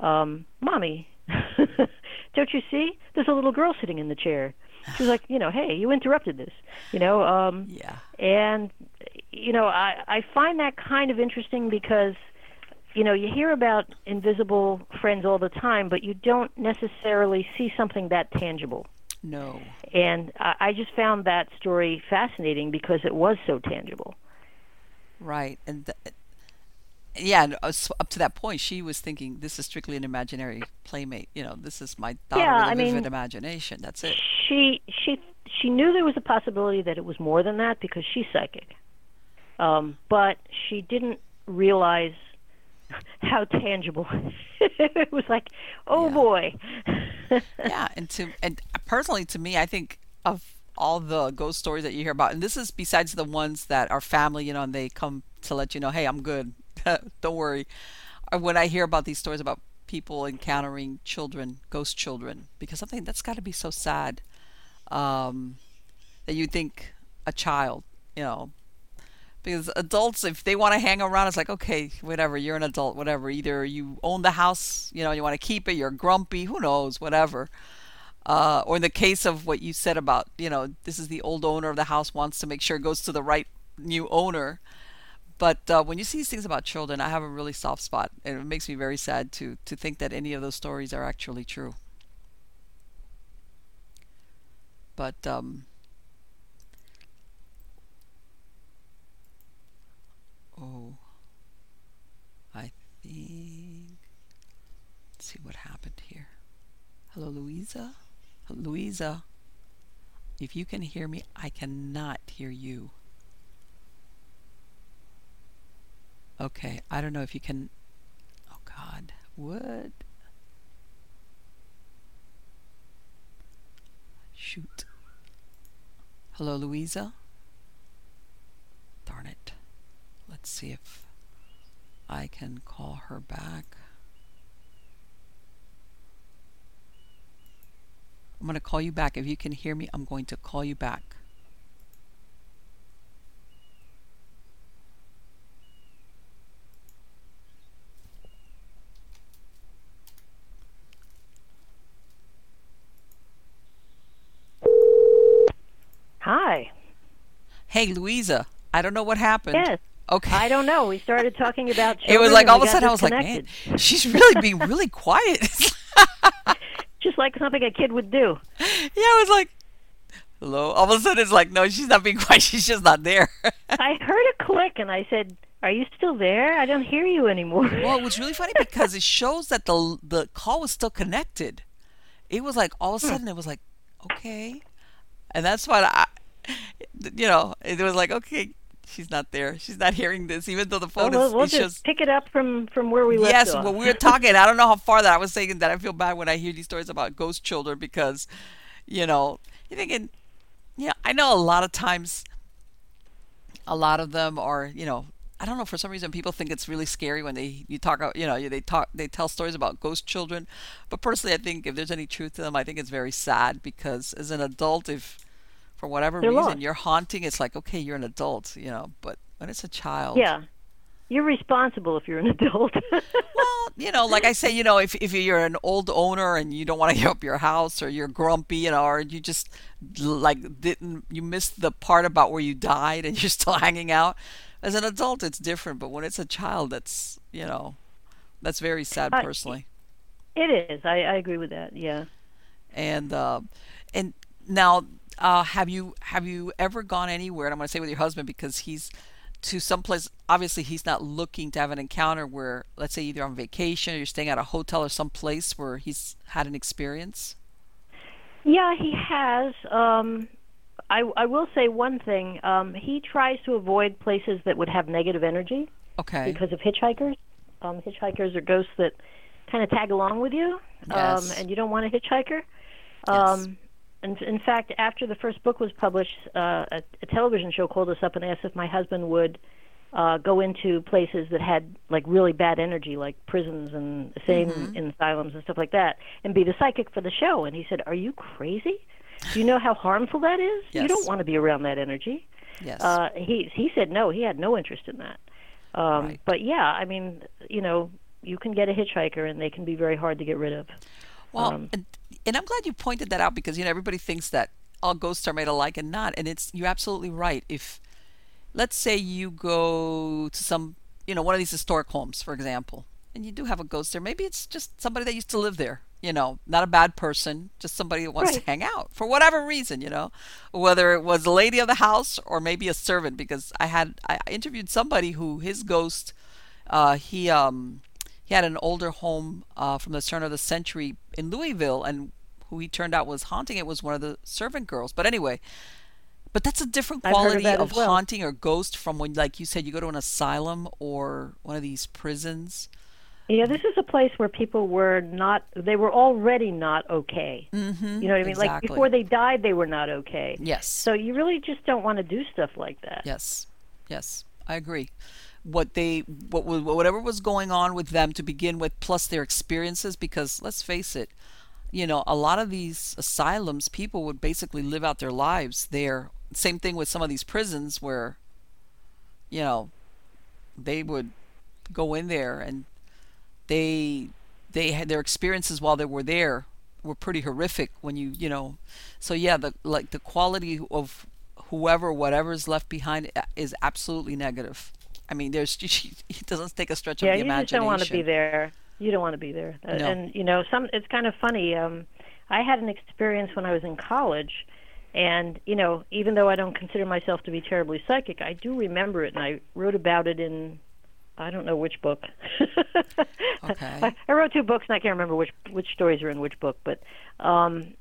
um, Mommy, [laughs] don't you see? There's a little girl sitting in the chair. She was like, you know, hey, you interrupted this. You know, um, Yeah. and you know, I I find that kind of interesting because you know, you hear about invisible friends all the time, but you don't necessarily see something that tangible. No. And I, I just found that story fascinating because it was so tangible. Right. And th- yeah, and, uh, up to that point, she was thinking this is strictly an imaginary playmate. You know, this is my daughter Yeah, with a vivid mean- imagination. That's it. She she she knew there was a possibility that it was more than that because she's psychic. Um, but she didn't realize how tangible [laughs] it was like, oh Yeah. boy. [laughs] yeah, and to and personally to me, I think of all the ghost stories that you hear about, and this is besides the ones that are family, you know, and they come to let you know, hey, I'm good, [laughs] don't worry. When I hear about these stories about people encountering children, ghost children, because something that's got to be so sad, um, that you think a child, you know. Because adults, if they want to hang around, it's like, okay, whatever, you're an adult, whatever. Either you own the house, you know, you want to keep it, you're grumpy, who knows, whatever. Uh, or in the case of what you said about, you know, this is the old owner of the house wants to make sure it goes to the right new owner. But uh, when you see these things about children, I have a really soft spot, and it makes me very sad to to think that any of those stories are actually true. But um, oh, I think. Let's see what happened here. Hello, Louisa. Louisa, if you can hear me, I cannot hear you. Okay, I don't know if you can. Oh God, what? Shoot. Hello, Louisa. Darn it. Let's see if I can call her back. I'm going to call you back. If you can hear me, I'm going to call you back. Hi. Hey, Louisa. I don't know what happened. Yes. Okay. I don't know. We started talking about it was like all of a sudden I was like, man, she's really being really quiet. [laughs] [laughs] just like something a kid would do. yeah, I was like, hello. All of a sudden it's like, no, she's not being [laughs] quiet. She's just not there. I heard a click, and I said, "Are you still there? I don't hear you anymore." well, it was really funny because it shows that the the call was still connected. It was like all of a Hmm. sudden it was like, okay, and that's why I, you know, it was like, okay, she's not there. She's not hearing this, even though the phone we'll, is. we'll it just pick it up from from where we left Yes, off. when we were talking, I don't know how far that I was saying that I feel bad when I hear these stories about ghost children because, you know, you're thinking, yeah, I know a lot of times, a lot of them are, you know, I don't know for some reason people think it's really scary when they you talk, you know, they talk, they tell stories about ghost children, but personally, I think if there's any truth to them, I think it's very sad because as an adult, if for whatever They're reason lost. you're haunting, it's like okay, you're an adult, you know, but when it's a child, yeah, you're responsible if you're an [laughs] adult. well, you know, like I say, you know, if if you're an old owner and you don't want to [laughs] give up your house, or you're grumpy, you know, or you just like didn't you missed the part about where you died and [laughs] you're still hanging out. As an adult, it's different, but when it's a child, that's you know, that's very sad Uh, personally. it is. I, I agree with that. Yeah. And uh, and now, uh, have you have you ever gone anywhere? And I'm going to say with your husband because he's to some place. Obviously, he's not looking to have an encounter where, let's say, either on vacation or you're staying at a hotel or some place where he's had an experience. Yeah, he has. Um, I I will say one thing. Um, he tries to avoid places that would have negative energy Okay. because of hitchhikers. Um, hitchhikers are ghosts that kind of tag along with you, Yes. um, and you don't want a hitchhiker. Yes. Um, in, fact, after the first book was published, uh, a, a television show called us up and asked if my husband would uh, go into places that had like really bad energy, like prisons and insane Mm-hmm. asylums and stuff like that, and be the psychic for the show. And he said, "Are you crazy? Do you know how harmful that is? You don't want to be around that energy." yes. Uh, he he said no. He had no interest in that. Um, Right. But yeah, I mean, you know, you can get a hitchhiker, and they can be very hard to get rid of. Well, Um, and, I'm glad you pointed that out because you know everybody thinks that all ghosts are made alike and not, and it's you're absolutely right. If let's say you go to some, you know, one of these historic homes, for example, and you do have a ghost there, maybe it's just somebody that used to live there. You know, not a bad person, just somebody that wants Right. to hang out for whatever reason. You know, whether it was the lady of the house or maybe a servant. Because I had I interviewed somebody who his ghost, uh, he um he had an older home uh, from the turn of the century in Louisville, and who he turned out was haunting it was one of the servant girls. But anyway, but that's a different I've of quality of, well. haunting or ghost from when, like you said, you go to an asylum or one of these prisons. Yeah, this is a place where people were not. They were already not okay. Mm-hmm. You know what I mean? Like before they died, they were not okay. Yes. So you really just don't want to do stuff like that. Yes, yes, I agree. What they, what whatever was going on with them to begin with, plus their experiences, because let's face it, you know, a lot of these asylums, people would basically live out their lives there. Same thing with some of these prisons where, you know, they would go in there and they, they had their experiences while they were there were pretty horrific when you, you know, so yeah, the like the quality of whoever, whatever is left behind is absolutely negative. I mean, there's [laughs] it doesn't take a stretch yeah, of the you imagination. just don't want to be there. You don't want to be there. No. And you know, some it's kind of funny. Um, I had an experience when I was in college, and you know, even though I don't consider myself to be terribly psychic, I do remember it, and I wrote about it in I don't know which book. [laughs] Okay. I, I wrote two books, and I can't remember which which stories are in which book. But um,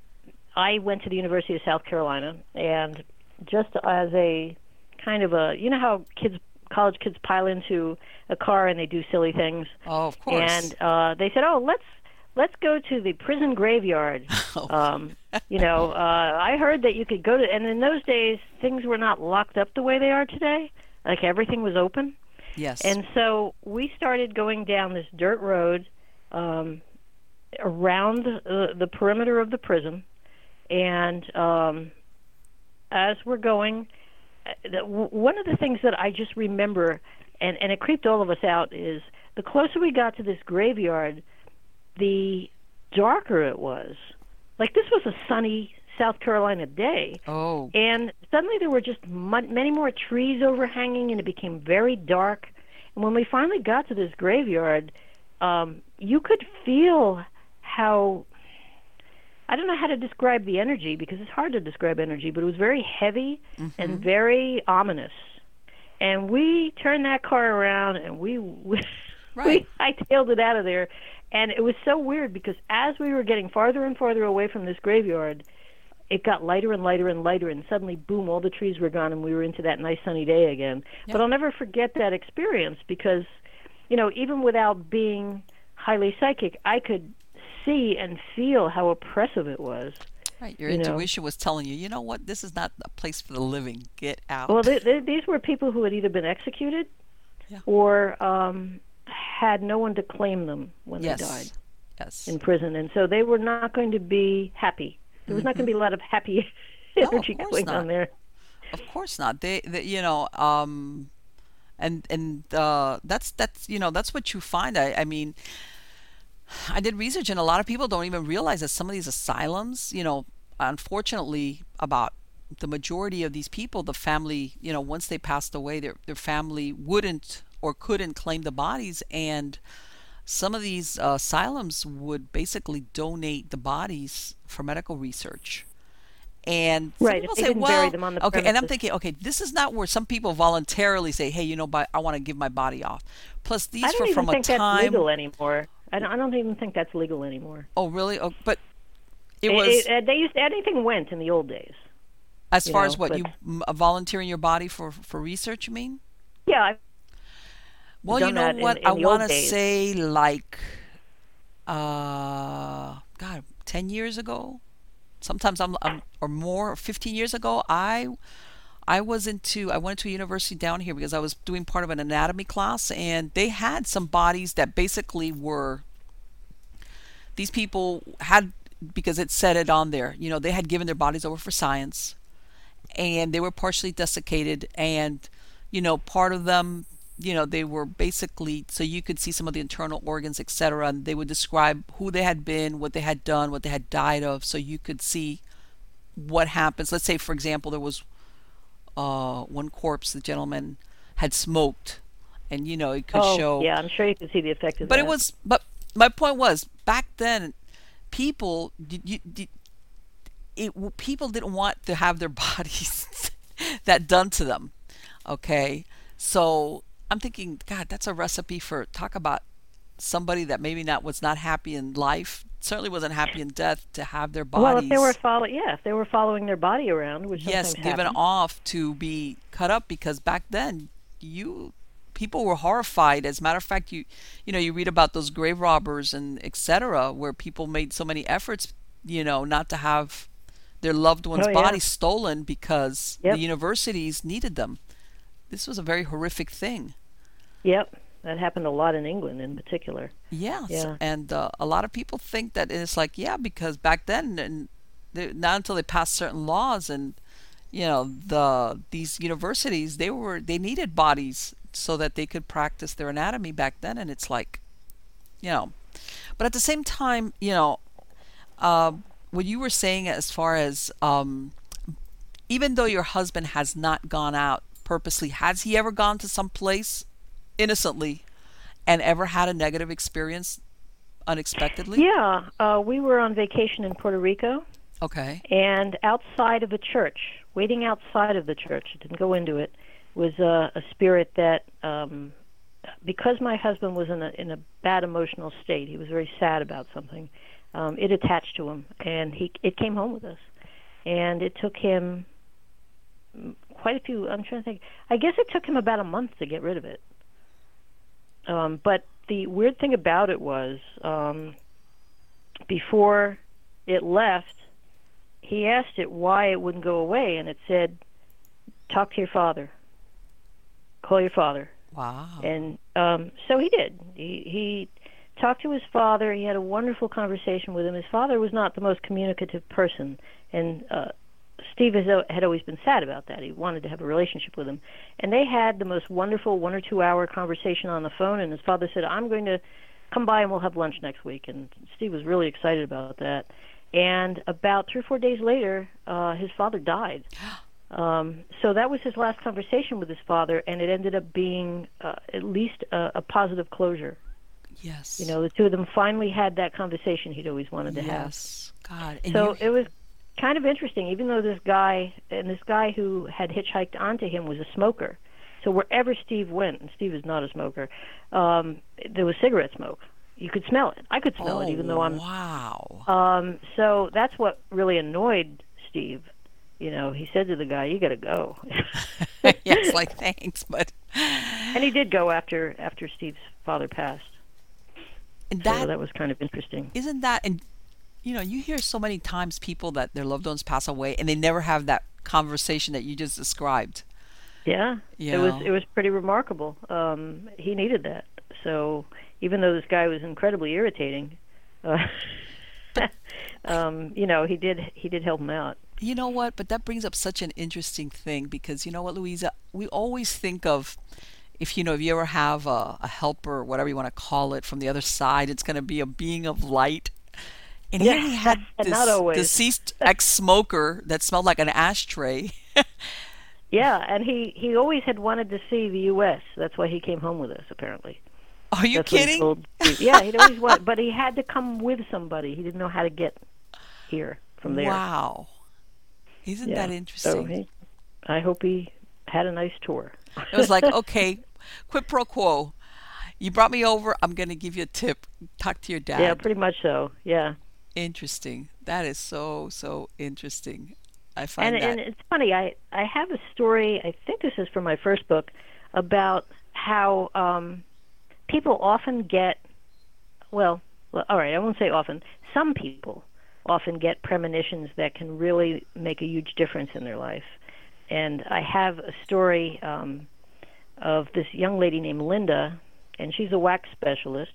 I went to the University of South Carolina, and just as a kind of a, you know how kids, college kids, pile into a car and they do silly things. Oh, of course. And uh, they said, "Oh, let's let's go to the prison graveyard." [laughs] Oh. um, you know, uh, I heard that you could go to, and in those days, things were not locked up the way they are today. Like everything was open. yes. And so we started going down this dirt road um, around the, the perimeter of the prison, and um, as we're going, uh, one of the things that I just remember, and, and it creeped all of us out, is the closer we got to this graveyard, the darker it was. Like this was a sunny South Carolina day. Oh. And suddenly there were just many more trees overhanging, and it became very dark. And when we finally got to this graveyard, um, you could feel how I don't know how to describe the energy because it's hard to describe energy, but it was very heavy mm-hmm. and very ominous. And we turned that car around and we we, [laughs] right. we hightailed it out of there. And it was so weird because as we were getting farther and farther away from this graveyard, it got lighter and lighter and lighter, and suddenly, boom, all the trees were gone, and we were into that nice sunny day again. Yep. But I'll never forget that experience because, you know, even without being highly psychic, I could see and feel how oppressive it was. Right, your you intuition know. was telling you, you know what, this is not a place for the living. Get out. Well, they, they, these were people who had either been executed yeah. or um, had no one to claim them when yes. they died yes. in prison, and so they were not going to be happy. There was mm-hmm. not going to be a lot of happy [laughs] energy no, going not. on there. Of course not. They, they you know, um, and and uh, that's that's you know that's what you find. I, I mean, I did research, and a lot of people don't even realize that some of these asylums, you know, unfortunately, about the majority of these people, the family, you know, once they passed away, their their family wouldn't or couldn't claim the bodies, and some of these uh, asylums would basically donate the bodies for medical research. And right, people say, well, okay, premises. and I'm thinking, okay, this is not where some people voluntarily say, hey, you know, I want to give my body off. Plus, these were from a time. Legal anymore. I don't, I don't even think that's legal anymore. Oh, really? Oh, but it, was. It, it, they used anything went in the old days. As far know, as what you volunteering your body for for research, you mean? Yeah. I've well, you know what? In, in I want to say like, uh, God, ten years ago. Sometimes I'm, I'm or more, fifteen years ago. I I was into I went to a university down here because I was doing part of an anatomy class and they had some bodies that basically were these people had because it said it on there, you know, they had given their bodies over for science and they were partially desiccated and you know, part of them you know they were basically so you could see some of the internal organs etc and they would describe who they had been what they had done what they had died of so you could see what happens. Let's say for example there was uh, one corpse the gentleman had smoked, and you know it could oh, show. Yeah, I'm sure you can see the effect of but that. But it was. But my point was back then, people did you did. It, people didn't want to have their [laughs] bodies that done to them okay so i'm thinking god that's a recipe for talk about somebody that maybe not was not happy in life certainly wasn't happy in death to have their bodies. Well, if they were following, yeah, if they were following their body around, which yes, given happens. off to be cut up because back then you people were horrified. As a matter of fact, you you know you read about those grave robbers and etc. where people made so many efforts, you know, not to have their loved one's oh, yeah. stolen because yep. the universities needed them. This was a very horrific thing. Yep. That happened a lot in England, in particular. Yes, yeah. and uh, a lot of people think that it's like, yeah, because back then, and they, not until they passed certain laws, and you know, the these universities, they were they needed bodies so that they could practice their anatomy back then, and it's like, you know, but at the same time, you know, uh, what you were saying as far as um, even though your husband has not gone out purposely, has he ever gone to some place innocently and ever had a negative experience unexpectedly? Yeah, uh, we were on vacation in Puerto Rico. Okay. And outside of a church, waiting outside of the church, didn't go into it, was a, a spirit that, um, because my husband was in a in a bad emotional state, he was very sad about something. Um, it attached to him, and he it came home with us, and it took him quite a few. I'm trying to think. I guess it took him about a month to get rid of it. Um, but the weird thing about it was, um, before it left, he asked it why it wouldn't go away, and it said, "Talk to your father. Call your father." Wow. And um, so he did. He he talked to his father. He had a wonderful conversation with him. His father was not the most communicative person, and uh, Steve has, had always been sad about that. He wanted to have a relationship with him. And they had the most wonderful one or two hour conversation on the phone. And his father said, I'm going to come by and we'll have lunch next week. And Steve was really excited about that. and about three or four days later, uh, his father died. [gasps] Um, so that was his last conversation with his father, and it ended up being uh, at least a, a positive closure. Yes. You know, the two of them finally had that conversation he'd always wanted to have. Yes. God. And So you- it was kind of interesting, even though this guy and this guy who had hitchhiked onto him was a smoker. So wherever Steve went, and Steve is not a smoker, um, there was cigarette smoke. You could smell it. I could smell oh, it, even though I'm. Wow. Um, so that's what really annoyed Steve. You know, he said to the guy, "You got to go," [laughs] yes, like thanks, but [laughs] and he did go after after Steve's father passed. and So that that was kind of interesting. isn't that and you know you hear so many times people that their loved ones pass away and they never have that conversation that you just described Yeah, you it was it was pretty remarkable. Um, he needed that. So even though this guy was incredibly irritating, uh, [laughs] um, you know, he did he did help him out. you know what but that brings up such an interesting thing because you know what louisa we always think of if you know if you ever have a, a helper or whatever you want to call it from the other side it's going to be a being of light and here Yeah, he had this not always. deceased [laughs] ex-smoker that smelled like an ashtray [laughs] Yeah, and he he always had wanted to see the U.S. That's why he came home with us. Apparently, are you That's he kidding told Yeah, he'd always wanted, [laughs] but he had to come with somebody. He didn't know how to get here from there. wow isn't Yeah. that So interesting he, I hope he had a nice tour. It was like, okay, quid pro quo. You brought me over. I'm going to give you a tip. Talk to your dad. Yeah, pretty much so. Yeah. Interesting. That is so, so interesting. I find and that. and it's funny. I I have a story. I think this is from my first book about how um, people often get. Well, well, all right. I won't say often. Some people often get premonitions that can really make a huge difference in their life. And I have a story um, of this young lady named Linda, and she's a wax specialist.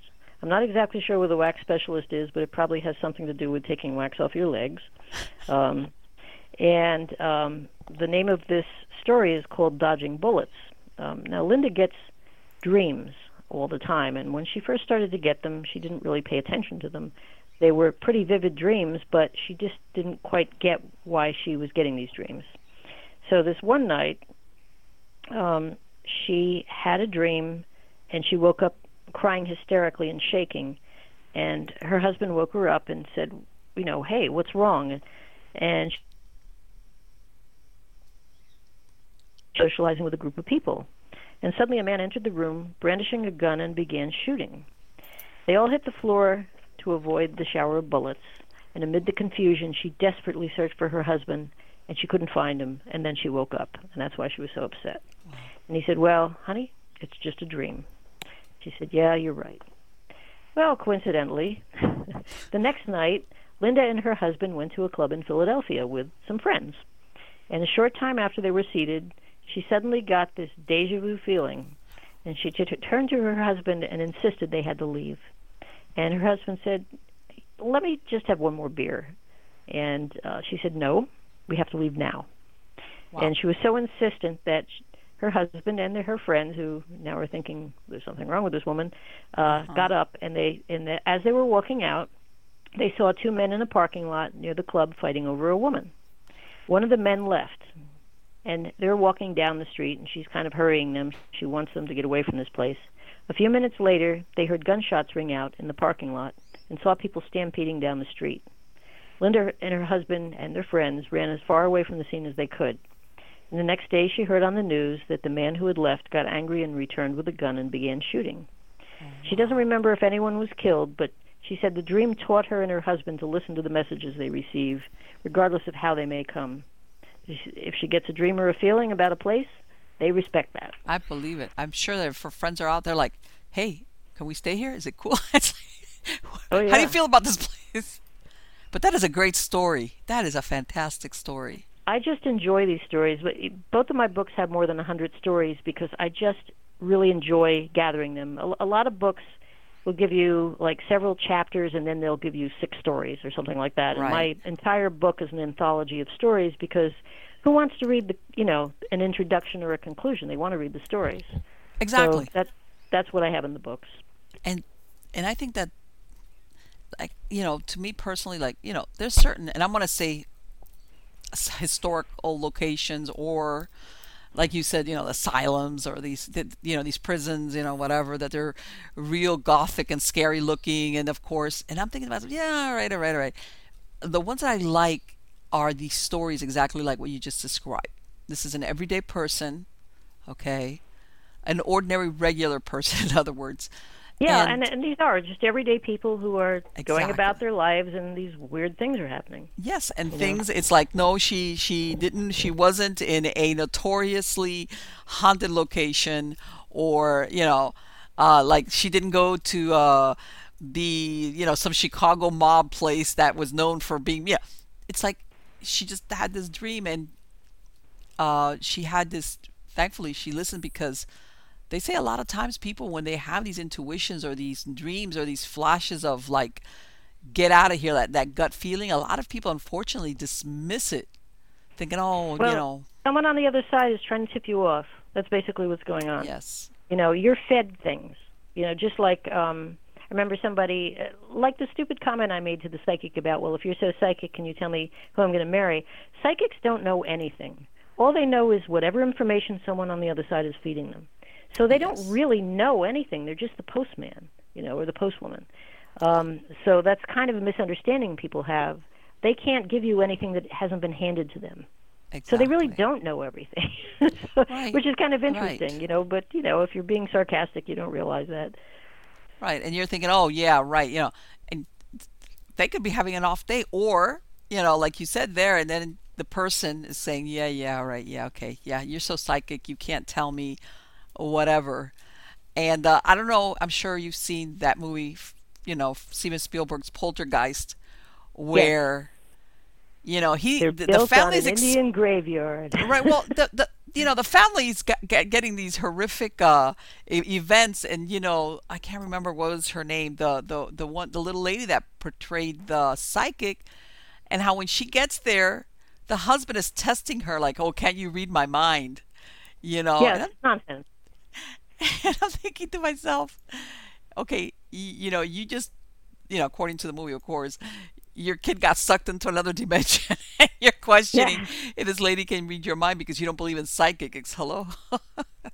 I'm not exactly sure what a wax specialist is, but it probably has something to do with taking wax off your legs. Um, and um, the name of this story is called Dodging Bullets. Um, now, Linda gets dreams all the time, and when she first started to get them, she didn't really pay attention to them. They were pretty vivid dreams, but she just didn't quite get why she was getting these dreams. So, this one night, um, she had a dream, and she woke up crying hysterically and shaking. And her husband woke her up and said, "You know, hey, what's wrong?" And she socializing with a group of people. And suddenly a man entered the room, brandishing a gun, and began shooting. They all hit the floor to avoid the shower of bullets, and amid the confusion, she desperately searched for her husband, and she couldn't find him, and then she woke up, and that's why she was so upset. And he said, Well, honey, it's just a dream. She said, Yeah, you're right. Well, coincidentally, [laughs] the next night, Linda and her husband went to a club in Philadelphia with some friends. And a short time after they were seated, she suddenly got this deja vu feeling, and she t- turned to her husband and insisted they had to leave. And her husband said, "Let me just have one more beer." And uh, she said, "No, we have to leave now." Wow. And she was so insistent that her husband and her friends, who now are thinking there's something wrong with this woman, uh, got up and they, and the, as they were walking out, they saw two men in a parking lot near the club fighting over a woman. One of the men left, and they're walking down the street, and she's kind of hurrying them. She wants them to get away from this place. A few minutes later, they heard gunshots ring out in the parking lot and saw people stampeding down the street. Linda and her husband and their friends ran as far away from the scene as they could. And the next day, she heard on the news that the man who had left got angry and returned with a gun and began shooting. She oh, doesn't remember if anyone was killed, but she said the dream taught her and her husband to listen to the messages they receive, regardless of how they may come. If she gets a dream or a feeling about a place, they respect that. I believe it. I'm sure that if her friends are out there like, hey, can we stay here? Is it cool? [laughs] Like, Oh, How do you feel about this [laughs] place? But that is a great story. That is a fantastic story. I just enjoy these stories, but both of my books have more than a 100 stories because I just really enjoy gathering them. A, a lot of books will give you like several chapters and then they'll give you six stories or something like that. And my entire book is an anthology of stories because who wants to read the, you know, an introduction or a conclusion? They want to read the stories. Exactly. So that's that's what I have in the books. and and I think that like you know, to me personally, like you know, there's certain, and I'm gonna say historical locations or like you said, you know, asylums or these, you know, these prisons, you know, whatever, that they're real gothic and scary looking. And of course, and I'm thinking about, yeah, all right, all right, all right. The ones that I like are these stories exactly like what you just described. This is an everyday person, okay? An ordinary, regular person, [laughs] in other words, yeah, and, and, and, these are just everyday people who are exactly. going about their lives, and these weird things are happening. Yes, and things. Know? It's like no, she she didn't. She wasn't in a notoriously haunted location, or you know, uh, like she didn't go to uh, the you know some Chicago mob place that was known for being. Yeah, it's like she just had this dream, and uh, she had this. Thankfully, she listened because they say a lot of times people when they have these intuitions or these dreams or these flashes of like get out of here that that gut feeling a lot of people unfortunately dismiss it thinking oh well, you know someone on the other side is trying to tip you off that's basically what's going on yes you know you're fed things you know just like um I remember somebody uh, like the stupid comment I made to the psychic about, well, if you're so psychic, can you tell me who I'm going to marry? Psychics don't know anything. All they know is whatever information someone on the other side is feeding them. So they yes. don't really know anything. They're just the postman, you know, or the postwoman. Um, so that's kind of a misunderstanding people have. They can't give you anything that hasn't been handed to them. Exactly. So they really don't know everything, [laughs] right. which is kind of interesting, right. you know. But you know, if you're being sarcastic, you don't realize that. Right, and you're thinking, oh yeah, right, you know, and they could be having an off day, or you know, like you said there, and then the person is saying, yeah, yeah, right, yeah, okay, yeah, you're so psychic, you can't tell me whatever. And uh, I don't know. I'm sure you've seen that movie. You know, Steven Spielberg's Poltergeist, where yes. you know he They're the, the family's ex- Indian graveyard. [laughs] right. Well, the the [laughs] you know the family's get, get, getting these horrific uh, events, and you know I can't remember what was her name. The the the one the little lady that portrayed the psychic, and how when she gets there, the husband is testing her like, "Oh, can't you read my mind?" You know. Yeah, that's nonsense. [laughs] and I'm thinking to myself, okay, you, you know, you just, you know, according to the movie, of course, your kid got sucked into another dimension. [laughs] You're questioning yeah. if this lady can read your mind because you don't believe in psychics. [laughs] Hello.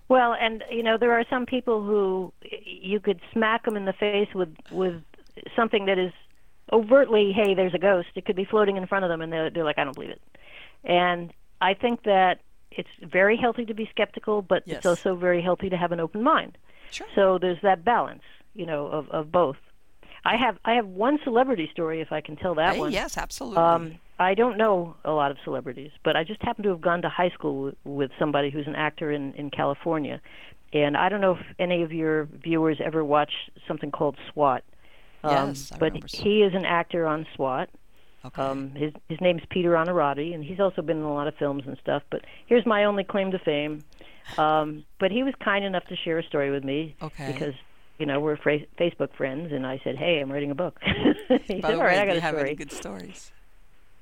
well, and you know there are some people who you could smack them in the face with with something that is overtly, hey, there's a ghost. It could be floating in front of them, and they're, they're like, I don't believe it. And I think that it's very healthy to be skeptical, but yes. it's also very healthy to have an open mind. Sure. So there's that balance, you know, of, of both. I have I have one celebrity story if I can tell that hey, one. Yes, absolutely. Um, I don't know a lot of celebrities, but I just happen to have gone to high school with, with somebody who's an actor in in California, and I don't know if any of your viewers ever watched something called SWAT. Um, yes, I but he is an actor on SWAT, Okay. Um, his his name's Peter Onorati, and he's also been in a lot of films and stuff. But here's my only claim to fame. Um, but he was kind enough to share a story with me okay. because you know we're fra- Facebook friends, and I said, "Hey, I'm writing a book." [laughs] he By said, "All right, I got a story." good stories.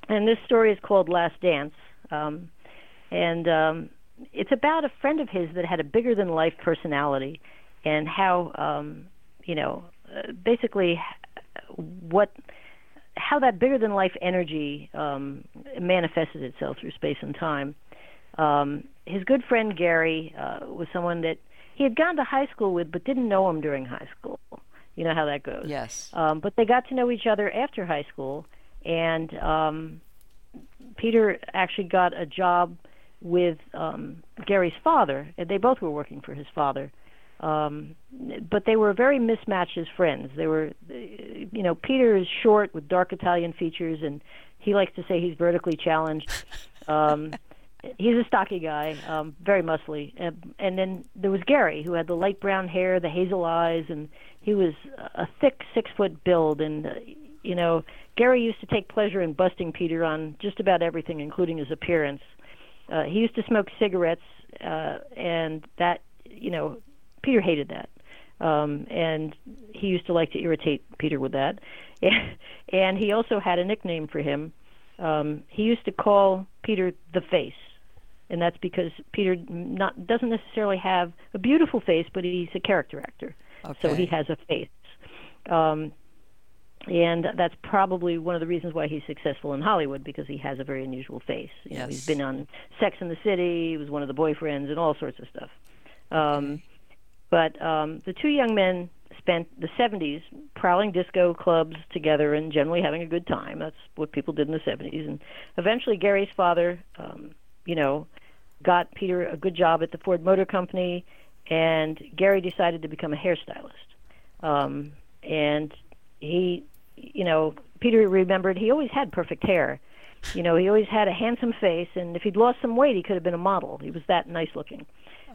And this story is called Last Dance, um, and um, it's about a friend of his that had a bigger than life personality, and how um, you know uh, basically what how that bigger than life energy um, manifested itself through space and time. Um, his good friend Gary uh, was someone that he had gone to high school with, but didn't know him during high school. You know how that goes. Yes. Um, but they got to know each other after high school, and um, Peter actually got a job with um, Gary's father. They both were working for his father um, but they were very mismatched as friends. They were, you know, Peter is short with dark Italian features, and he likes to say he's vertically challenged. [laughs] Um, he's a stocky guy, um, very muscly. And, and then there was Gary, who had the light brown hair, the hazel eyes, and he was a thick six foot build. And uh, you know, Gary used to take pleasure in busting Peter on just about everything, including his appearance. Uh, he used to smoke cigarettes, uh, and that you know Peter hated that. Um, and he used to like to irritate Peter with that. [laughs] and he also had a nickname for him. Um, he used to call Peter the face, and that's because Peter not doesn't necessarily have a beautiful face, but he's a character actor, okay. so he has a face. Um, and that's probably one of the reasons why he's successful in Hollywood because he has a very unusual face. You yes. know, he's been on Sex in the City, he was one of the boyfriends, and all sorts of stuff. Um, but um, the two young men spent the 70s prowling disco clubs together and generally having a good time. That's what people did in the 70s. And eventually, Gary's father, um, you know, got Peter a good job at the Ford Motor Company, and Gary decided to become a hairstylist. Um, and he, you know, Peter remembered he always had perfect hair. You know, he always had a handsome face, and if he'd lost some weight, he could have been a model. He was that nice looking.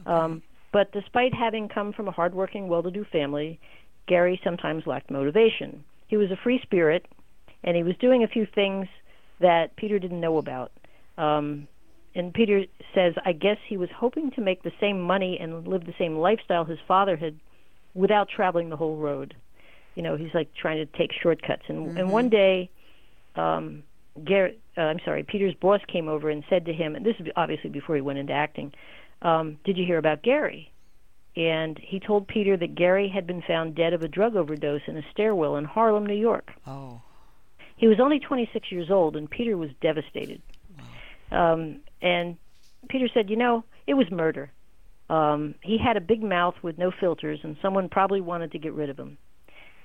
Okay. Um, but despite having come from a hardworking, well to do family, Gary sometimes lacked motivation. He was a free spirit, and he was doing a few things that Peter didn't know about. Um, and Peter says, I guess he was hoping to make the same money and live the same lifestyle his father had without traveling the whole road. You know, he's like trying to take shortcuts. And mm-hmm. and one day, um, Gary, uh, I'm sorry, Peter's boss came over and said to him, and this is obviously before he went into acting, um, "Did you hear about Gary?" And he told Peter that Gary had been found dead of a drug overdose in a stairwell in Harlem, New York. Oh. He was only 26 years old, and Peter was devastated. Wow. Um, and Peter said, "You know, it was murder. Um, he had a big mouth with no filters, and someone probably wanted to get rid of him."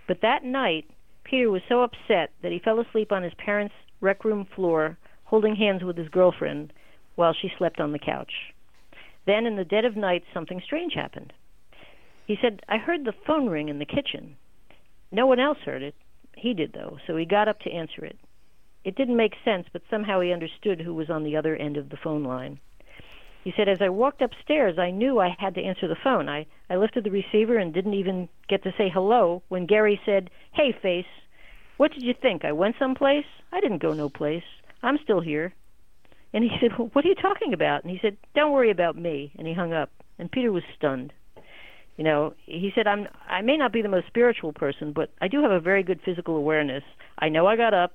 But that night, Peter was so upset that he fell asleep on his parents' rec room floor, holding hands with his girlfriend, while she slept on the couch. Then, in the dead of night, something strange happened. He said, I heard the phone ring in the kitchen. No one else heard it. He did, though, so he got up to answer it. It didn't make sense, but somehow he understood who was on the other end of the phone line. He said, As I walked upstairs, I knew I had to answer the phone. I, I lifted the receiver and didn't even get to say hello when Gary said, Hey, face, what did you think? I went someplace? I didn't go no place. I'm still here. And he said, well, What are you talking about? And he said, Don't worry about me. And he hung up. And Peter was stunned. You know, he said, I'm, I may not be the most spiritual person, but I do have a very good physical awareness. I know I got up,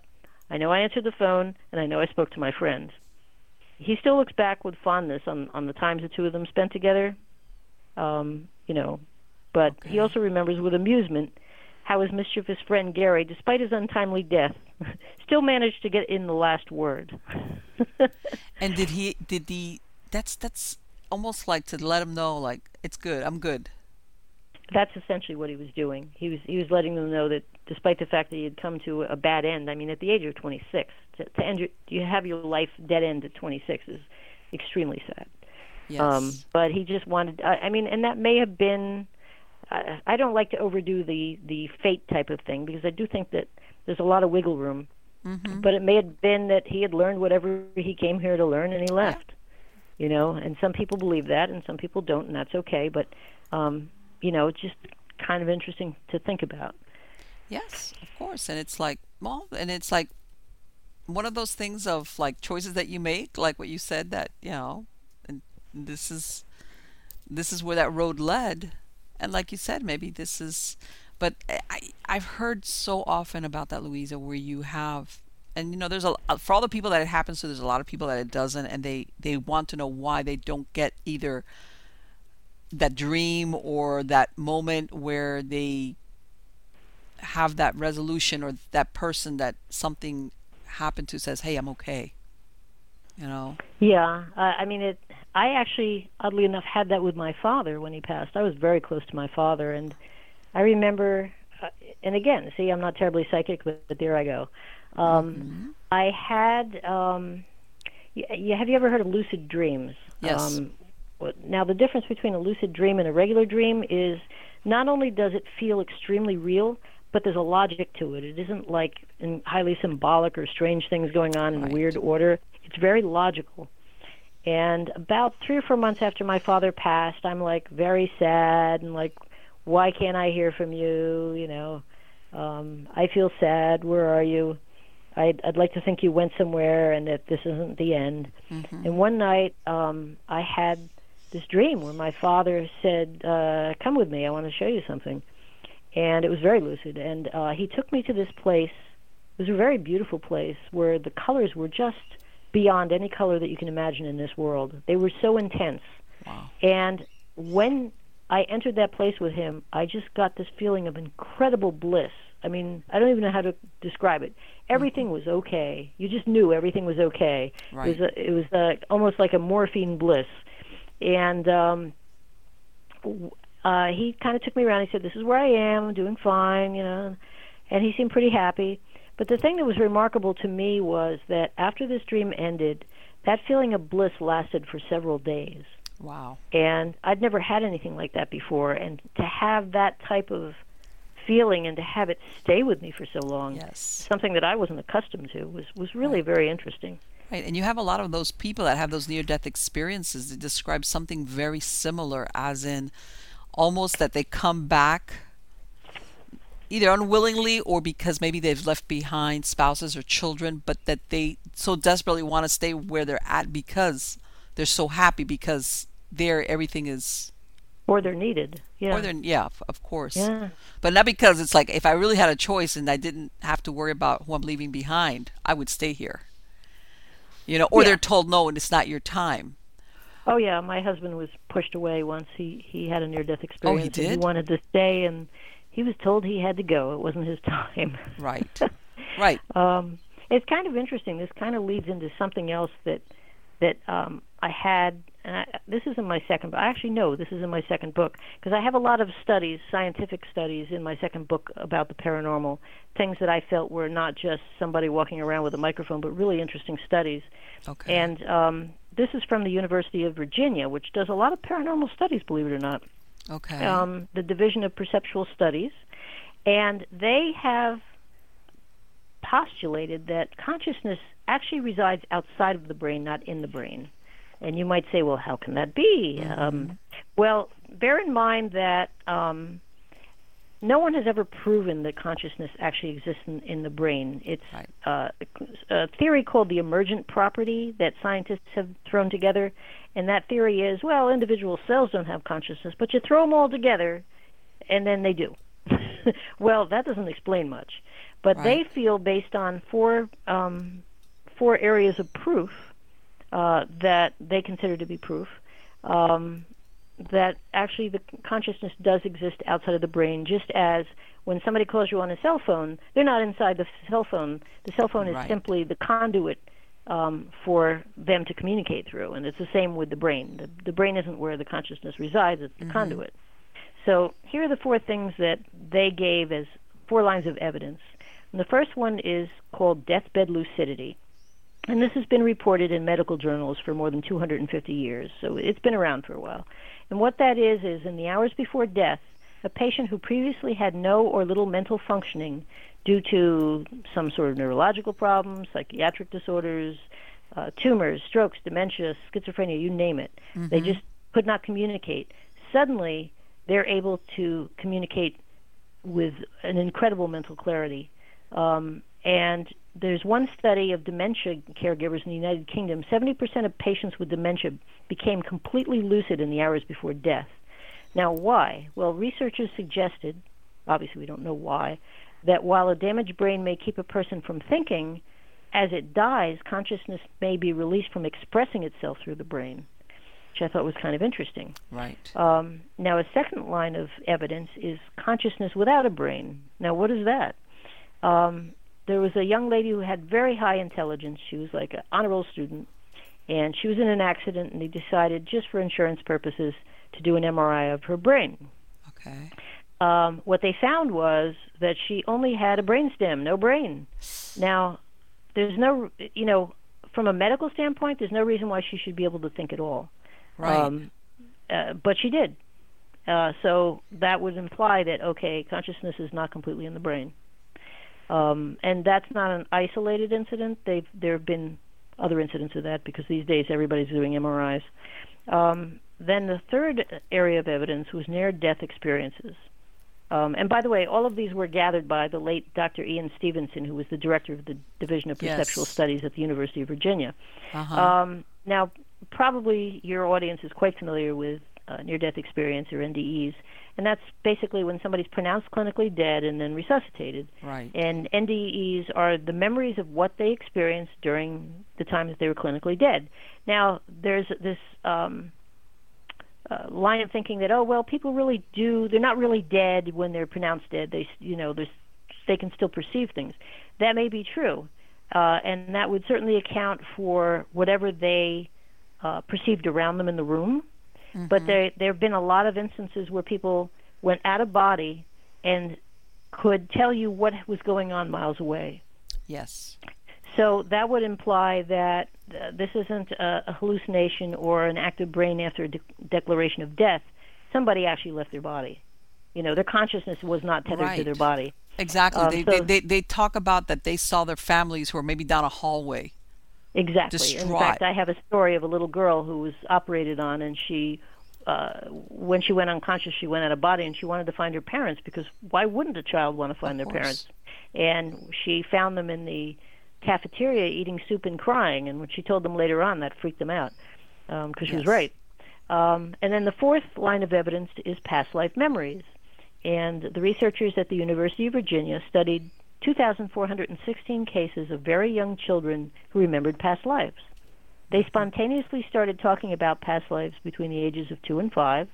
I know I answered the phone, and I know I spoke to my friends. He still looks back with fondness on, on the times the two of them spent together. Um, you know, but okay. he also remembers with amusement how his mischievous friend Gary, despite his untimely death, [laughs] still managed to get in the last word. [laughs] and did he? Did the? That's that's almost like to let him know, like it's good. I'm good. That's essentially what he was doing. He was he was letting them know that despite the fact that he had come to a bad end. I mean, at the age of 26, to, to end your, you have your life dead end at 26 is extremely sad. Yes. Um, but he just wanted. I, I mean, and that may have been. I, I don't like to overdo the the fate type of thing because I do think that there's a lot of wiggle room. Mm-hmm. But it may have been that he had learned whatever he came here to learn and he left. You know, and some people believe that and some people don't, and that's okay. But um, you know, it's just kind of interesting to think about. Yes, of course. And it's like, well, and it's like one of those things of like choices that you make, like what you said that, you know, and this is this is where that road led. And like you said, maybe this is but I I've heard so often about that Louisa where you have and you know there's a for all the people that it happens to there's a lot of people that it doesn't and they they want to know why they don't get either that dream or that moment where they have that resolution or that person that something happened to says, "Hey, I'm okay." You know. Yeah, uh, I mean it. I actually, oddly enough, had that with my father when he passed. I was very close to my father, and I remember. Uh, and again, see, I'm not terribly psychic, but, but there I go. Um, mm-hmm. I had. Um, y- have you ever heard of lucid dreams? Yes. Um, now, the difference between a lucid dream and a regular dream is not only does it feel extremely real, but there's a logic to it. It isn't like highly symbolic or strange things going on in right. weird order. It's very logical. And about three or four months after my father passed, I'm like very sad and like, why can't I hear from you? You know, um, I feel sad. Where are you? I'd, I'd like to think you went somewhere and that this isn't the end. Mm-hmm. And one night, um, I had this dream where my father said, uh, "Come with me. I want to show you something." and it was very lucid. And uh, he took me to this place. It was a very beautiful place where the colors were just beyond any color that you can imagine in this world. They were so intense. Wow. And when I entered that place with him, I just got this feeling of incredible bliss. I mean, I don't even know how to describe it. Everything was okay. You just knew everything was okay. Right. It was a, it was a, almost like a morphine bliss, and um, uh, he kind of took me around. He said, "This is where I am. I'm doing fine," you know, and he seemed pretty happy. But the thing that was remarkable to me was that after this dream ended, that feeling of bliss lasted for several days. Wow. And I'd never had anything like that before. And to have that type of feeling and to have it stay with me for so long, Yes. something that I wasn't accustomed to, was, was really very interesting. Right, and you have a lot of those people that have those near-death experiences that describe something very similar, as in almost that they come back either unwillingly or because maybe they've left behind spouses or children, but that they so desperately want to stay where they're at because they're so happy because there everything is Or they're needed. Yeah. or they're yeah, of- course. yeah. But not because it's like if I really had a choice and I didn't have to worry about who I'm leaving behind, I would stay here. You know, or Yeah. they're told no and it's not your time. Oh yeah, my husband was pushed away once. He he had a near death oh, experience. and did? he wanted to stay and he was told he had to go. It wasn't his [laughs] time. Right. [laughs] Right. um, it's kind of interesting. This kind of leads into something else that that um, I had. And I, this is in my second. But I actually know this is in my second book because I have a lot of studies, scientific studies, in my second book about the paranormal. Things that I felt were not just somebody walking around with a microphone, but really interesting studies. Okay. And um, this is from the University of Virginia, which does a lot of paranormal studies, believe it or not okay. um, the Division of Perceptual Studies, and they have postulated that consciousness actually resides outside of the brain, not in the brain. And you might say, well, how can that be? Um, well, bear in mind that um, no one has ever proven that consciousness actually exists in, in the brain. It's Right. uh, a theory called the emergent property that scientists have thrown together. And that theory is, well, individual cells don't have consciousness, but you throw them all together, and then they do. [laughs] well, that doesn't explain much. But they feel, based on four um, four areas of proof uh, that they consider to be proof, um, that actually the consciousness does exist outside of the brain, just as when somebody calls you on a cell phone, they're not inside the cell phone. The cell phone is Right. simply the conduit um, for them to communicate through, and it's the same with the brain. The, the brain isn't where the consciousness resides; it's the conduit. So here are the four things that they gave as four lines of evidence. And the first one is called deathbed lucidity. And this has been reported in medical journals for more than 250 years, so it's been around for a while. And what that is, is in the hours before death, a patient who previously had no or little mental functioning due to some sort of neurological problems, psychiatric disorders, uh, tumors, strokes, dementia, schizophrenia, you name it, they just could not communicate. Suddenly, they're able to communicate with an incredible mental clarity. Um, and there's one study of dementia caregivers in the United Kingdom. 70% of patients with dementia became completely lucid in the hours before death. Now, why? Well, researchers suggested, obviously we don't know why, that while a damaged brain may keep a person from thinking, as it dies, consciousness may be released from expressing itself through the brain, which I thought was kind of interesting. right. Um, now, a second line of evidence is consciousness without a brain. Now, what is that? Um, there was a young lady who had very high intelligence. She was like an honor roll student, and she was in an accident, and they decided, just for insurance purposes, to do an MRI of her brain. okay. Um, what they found was that she only had a brain stem, no brain. Now, there's no, you know, from a medical standpoint, there's no reason why she should be able to think at all. Right. Um, uh, but she did. Uh, so that would imply that okay, consciousness is not completely in the brain, um, and that's not an isolated incident. They've there have been other incidents of that because these days everybody's doing MRIs. Um, then the third area of evidence was near-death experiences. Um, and by the way, all of these were gathered by the late Dr. Ian Stevenson, who was the director of the Division of Yes. Perceptual Studies at the University of Virginia. Uh-huh. Um, now, probably your audience is quite familiar with uh, near-death experience or NDEs, and that's basically when somebody's pronounced clinically dead and then resuscitated. right. And NDEs are the memories of what they experienced during the time that they were clinically dead. Now, there's this um, uh, line of thinking that oh well, people really do they're not really dead when they're pronounced dead. They you know they can still perceive things. That may be true, uh, and that would certainly account for whatever they uh, perceived around them in the room. Mm-hmm. But there there have been a lot of instances where people went out of body and could tell you what was going on miles away. Yes. So that would imply that uh, this isn't a, a, hallucination or an active brain after a de- declaration of death. Somebody actually left their body. You know, their consciousness was not tethered right. to their body. Exactly. Uh, they, so, they, they, they talk about that they saw their families who were maybe down a hallway. Exactly. Distraught. In fact, I have a story of a little girl who was operated on, and she uh, when she went unconscious, she went out of body and she wanted to find her parents because why wouldn't a child want to find of their course. parents? And she found them in the cafeteria eating soup and crying. And when she told them later on, that freaked them out because um, she yes. was right. Um, and then the fourth line of evidence is past life memories. And the researchers at the University of Virginia studied 2,416 cases of very young children who remembered past lives. They mm-hmm. spontaneously started talking about past lives between the ages of two and five,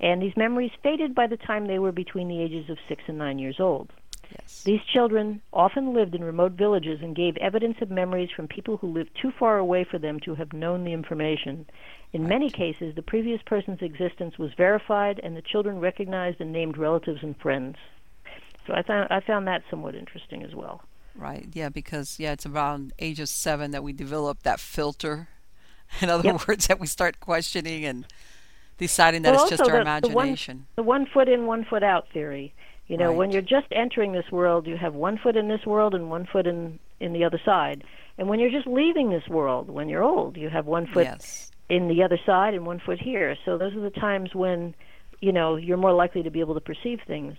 and these memories faded by the time they were between the ages of six and nine years old. Yes. These children often lived in remote villages and gave evidence of memories from people who lived too far away for them to have known the information. In right. many cases, the previous person's existence was verified, and the children recognized and named relatives and friends. So I found I found that somewhat interesting as well. Right. Yeah, because yeah, it's around age of seven that we develop that filter. [laughs] In other Yep. words, that we start questioning and deciding that well, it's just our the, the one, imagination. the one foot in, one foot out theory. You know, when you're just entering this world, you have one foot in this world and one foot in in the other side. And when you're just leaving this world, when you're old, you have one foot yes. in the other side and one foot here. So those are the times when, you know, you're more likely to be able to perceive things.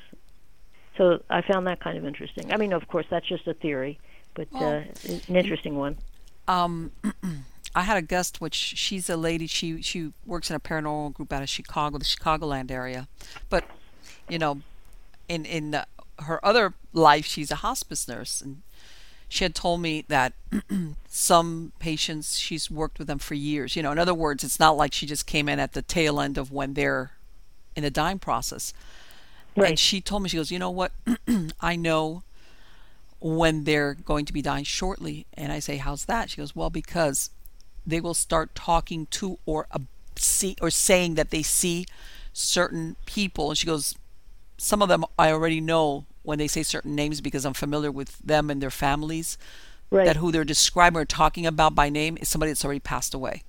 So I found that kind of interesting. I mean, of course, that's just a theory, but Well, uh, an interesting one. Um, [clears throat] I had a guest, which she's a lady. She she works in a paranormal group out of Chicago, the Chicagoland area. But you know, in in her other life, she's a hospice nurse, and she had told me that [clears throat] some patients she's worked with them for years. You know, in other words, it's not like she just came in at the tail end of when they're in the dying process. And she told me, she goes, you know what? [clears throat] I know when they're going to be dying shortly. And I say, how's that? She goes, well, because they will start talking to or uh, see or saying that they see certain people. And she goes, some of them I already know when they say certain names because I'm familiar with them and their families. Right. That who they're describing or talking about by name is somebody that's already passed away.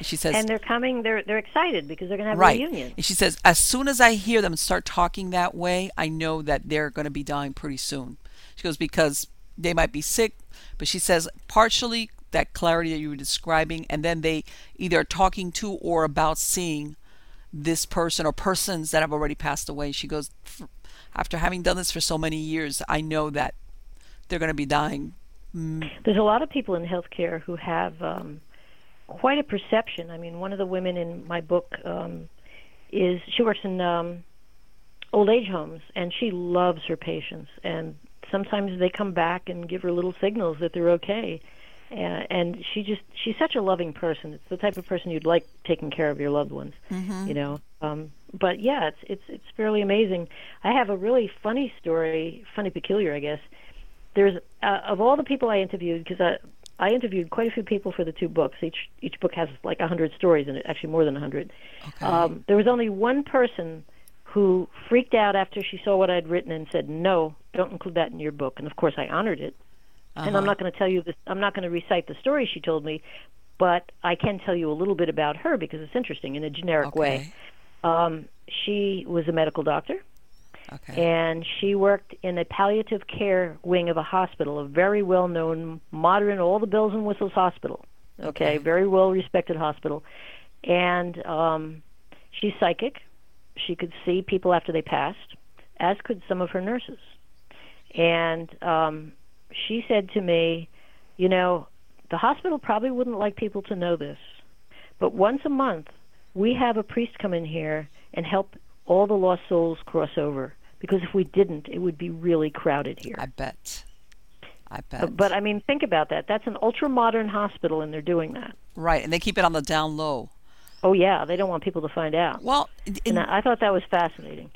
And she says, and they're coming. They're they're excited because they're going to have right. a reunion. And she says, as soon as I hear them start talking that way, I know that they're going to be dying pretty soon. She goes, because they might be sick, but she says, partially that clarity that you were describing, and then they either are talking to or about seeing this person or persons that have already passed away. She goes, after having done this for so many years, I know that they're going to be dying. Mm, There's a lot of people in healthcare who have um, quite a perception. I mean, one of the women in my book um, is she works in um, old age homes, and she loves her patients. And sometimes they come back and give her little signals that they're okay. And she just she's such a loving person. It's the type of person you'd like taking care of your loved ones. mhm. You know. Um, but yeah, it's it's it's fairly amazing. I have a really funny story, funny peculiar, I guess. There's uh, of all the people I interviewed because I I interviewed quite a few people for the two books. Each each book has like a hundred stories in it, actually more than a hundred. Okay. Um, there was only one person who freaked out after she saw what I'd written and said, "No, don't include that in your book." And of course, I honored it. And I'm Uh-huh. not going to tell you this. I'm not going to recite the story she told me, but I can tell you a little bit about her because it's interesting in a generic way. Um, she was a medical doctor, Okay. and she worked in a palliative care wing of a hospital, a very well-known, modern, all the bells and whistles hospital. Okay, Okay. very well-respected hospital, and um, she's psychic. She could see people after they passed, as could some of her nurses. And um, she said to me, "You know, the hospital probably wouldn't like people to know this, but once a month we have a priest come in here and help all the lost souls cross over because if we didn't it would be really crowded here I bet. I Uh, bet. but i mean think about that that's an ultra modern hospital and they're doing that right, and they keep it on the down low. oh yeah they don't want people to find out Well, in, and I, I thought that was fascinating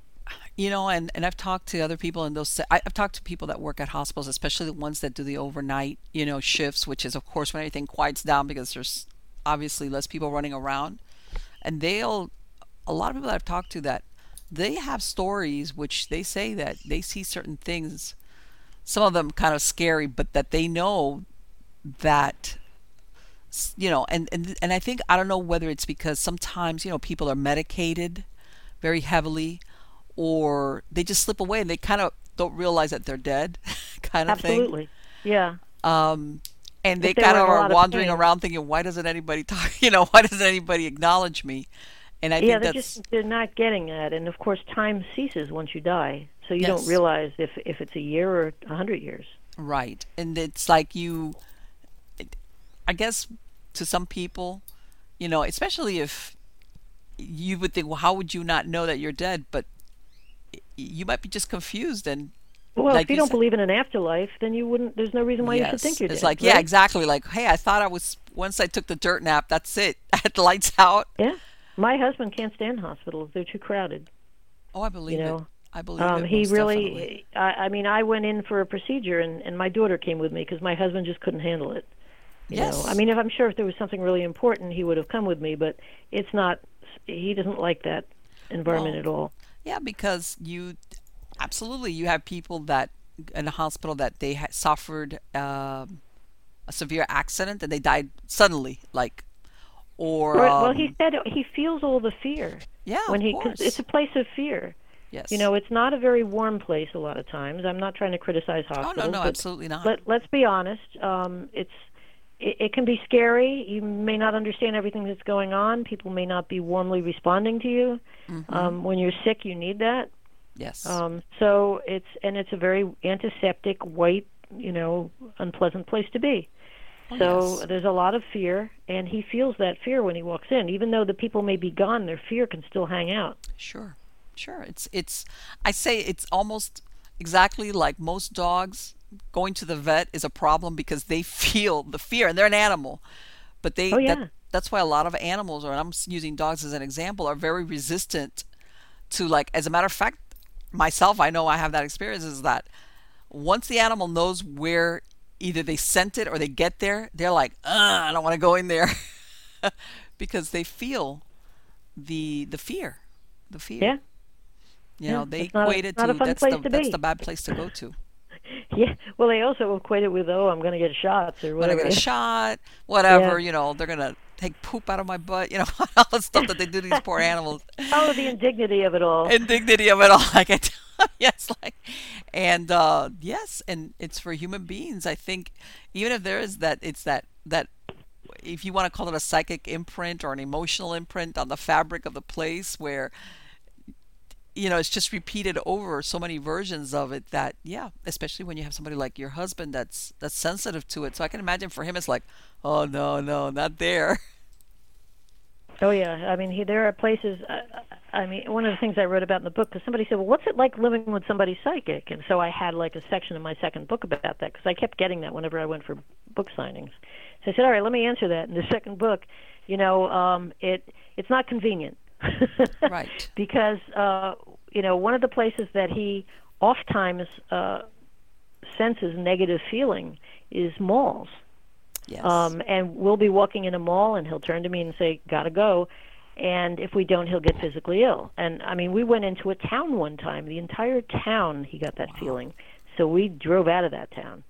You know, and, and I've talked to other people and those I- I've talked to people that work at hospitals, especially the ones that do the overnight, you know, shifts, which is of course when everything quiets down because there's obviously less people running around. And they'll a lot of people that I've talked to that they have stories which they say that they see certain things, some of them kind of scary, but that they know that you know, and and and I think I don't know whether it's because sometimes, you know, people are medicated very heavily or they just slip away and they kind of don't realize that they're dead [laughs] kind of thing. Absolutely. Yeah. Um, and they they kind of are of wandering around thinking, why doesn't anybody [laughs] talk? You know, why doesn't anybody acknowledge me? And I yeah, think they're that's just they're not getting that, and of course, time ceases once you die, so you don't realize if if it's a year or a hundred years. right. And it's like you, I guess to some people, you know, especially if you would think, well, how would you not know that you're dead? But you might be just confused and Well, Like if you you don't said- believe in an afterlife, then you wouldn't. There's no reason why you should think you're it's dead. like, yeah, exactly. Like, hey, I thought I was, once I took the dirt nap, that's it. [laughs] I had the lights out. Yeah. My husband can't stand hospitals; they're too crowded. Oh, I believe You it. know, I believe Um, it. he really. definitely. I, I mean, I went in for a procedure, and and my daughter came with me because my husband just couldn't handle it. You Yes. know, I mean, if I'm sure if there was something really important, he would have come with me, but it's not. He doesn't like that environment Well, at all. Yeah, because you absolutely you have people that in a hospital that they had suffered um, a severe accident and they died suddenly, like or Right, well, um, he said he feels all the fear yeah, when of he. 'cause it's a place of fear. yes. You know, it's not a very warm place a lot of times. I'm not trying to criticize hospitals. oh no, no, but absolutely not. let, let's be honest. Um, it's it, it can be scary. You may not understand everything that's going on. People may not be warmly responding to you. Mm-hmm. Um, when you're sick, you need that. yes. Um, so it's and it's a very antiseptic, white, you know, unpleasant place to be. Oh, So yes. there's a lot of fear, and he feels that fear when he walks in. Even though the people may be gone, their fear can still hang out. Sure, sure. It's it's. I say it's almost exactly like most dogs. Going to the vet is a problem because they [laughs] feel the fear, and they're an animal, but they. Oh, yeah. That, that's why a lot of animals, or I'm using dogs as an example, are very resistant to like. As a matter of fact, myself, I know I have that experience. Is that once the animal knows where either they scent it or they get there, they're like, I don't want to go in there, [laughs] because they feel the the fear, the fear. Yeah. You Yeah, know, they equate it to that's the to that's the bad place to go to. [laughs] Yeah. Well, they also equate it with, oh, I'm going to get shots or When I whatever. get a shot, [laughs] whatever, Yeah. you know, they're gonna take poop out of my butt, you know, [laughs] all the stuff that they do to these poor animals. [laughs] Oh, the indignity of it all. Indignity of it all, like [laughs] I tell yes, like and uh yes, and it's for human beings. I think even if there is that it's that that if you want to call it a psychic imprint or an emotional imprint on the fabric of the place where you know it's just repeated over so many versions of it that yeah especially when you have somebody like your husband that's that's sensitive to it so i can imagine for him it's like oh no no not there Oh yeah, I mean, he, there are places. Uh, I mean, one of the things I wrote about in the book, because somebody said, "Well, what's it like living with somebody psychic?" And so I had like a section in my second book about that because I kept getting that whenever I went for book signings. So I said, "All right, let me answer that." In the second book, you know, um, it it's not convenient, Right. [laughs] because uh, you know one of the places that he oftentimes uh, senses negative feeling is malls. yes Um, and we'll be walking in a mall, and he'll turn to me and say, "Gotta go." And if we don't, he'll get physically ill. And I mean, we went into a town one time. The entire town, he got that feeling. So we drove out of that town.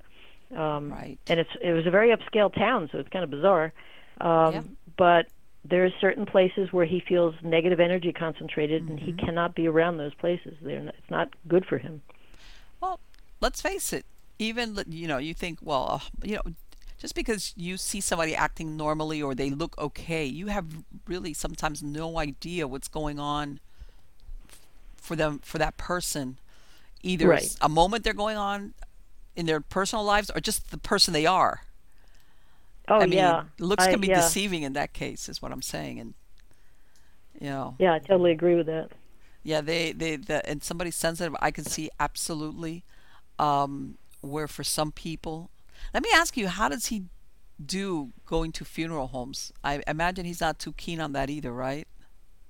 Um, Right. And it's it was a very upscale town, so it's kind of bizarre. Um, Yeah. But there's certain places where he feels negative energy concentrated, and he Mm-hmm. cannot be around those places. They're not, it's not good for him. Well, let's face it. Even you know, you think, well, uh, you know, just because you see somebody acting normally or they look okay, you have really sometimes no idea what's going on for them for that person. Either Right. a moment they're going on in their personal lives or just the person they are. Oh I mean, yeah, looks I- can be yeah. deceiving in that case, is what I'm saying. And you know, Yeah, I totally agree with that. Yeah, they, they, the, and somebody sensitive, I can see absolutely um, where for some people. Let me ask you, how does he do going to funeral homes? I imagine he's not too keen on that either, right?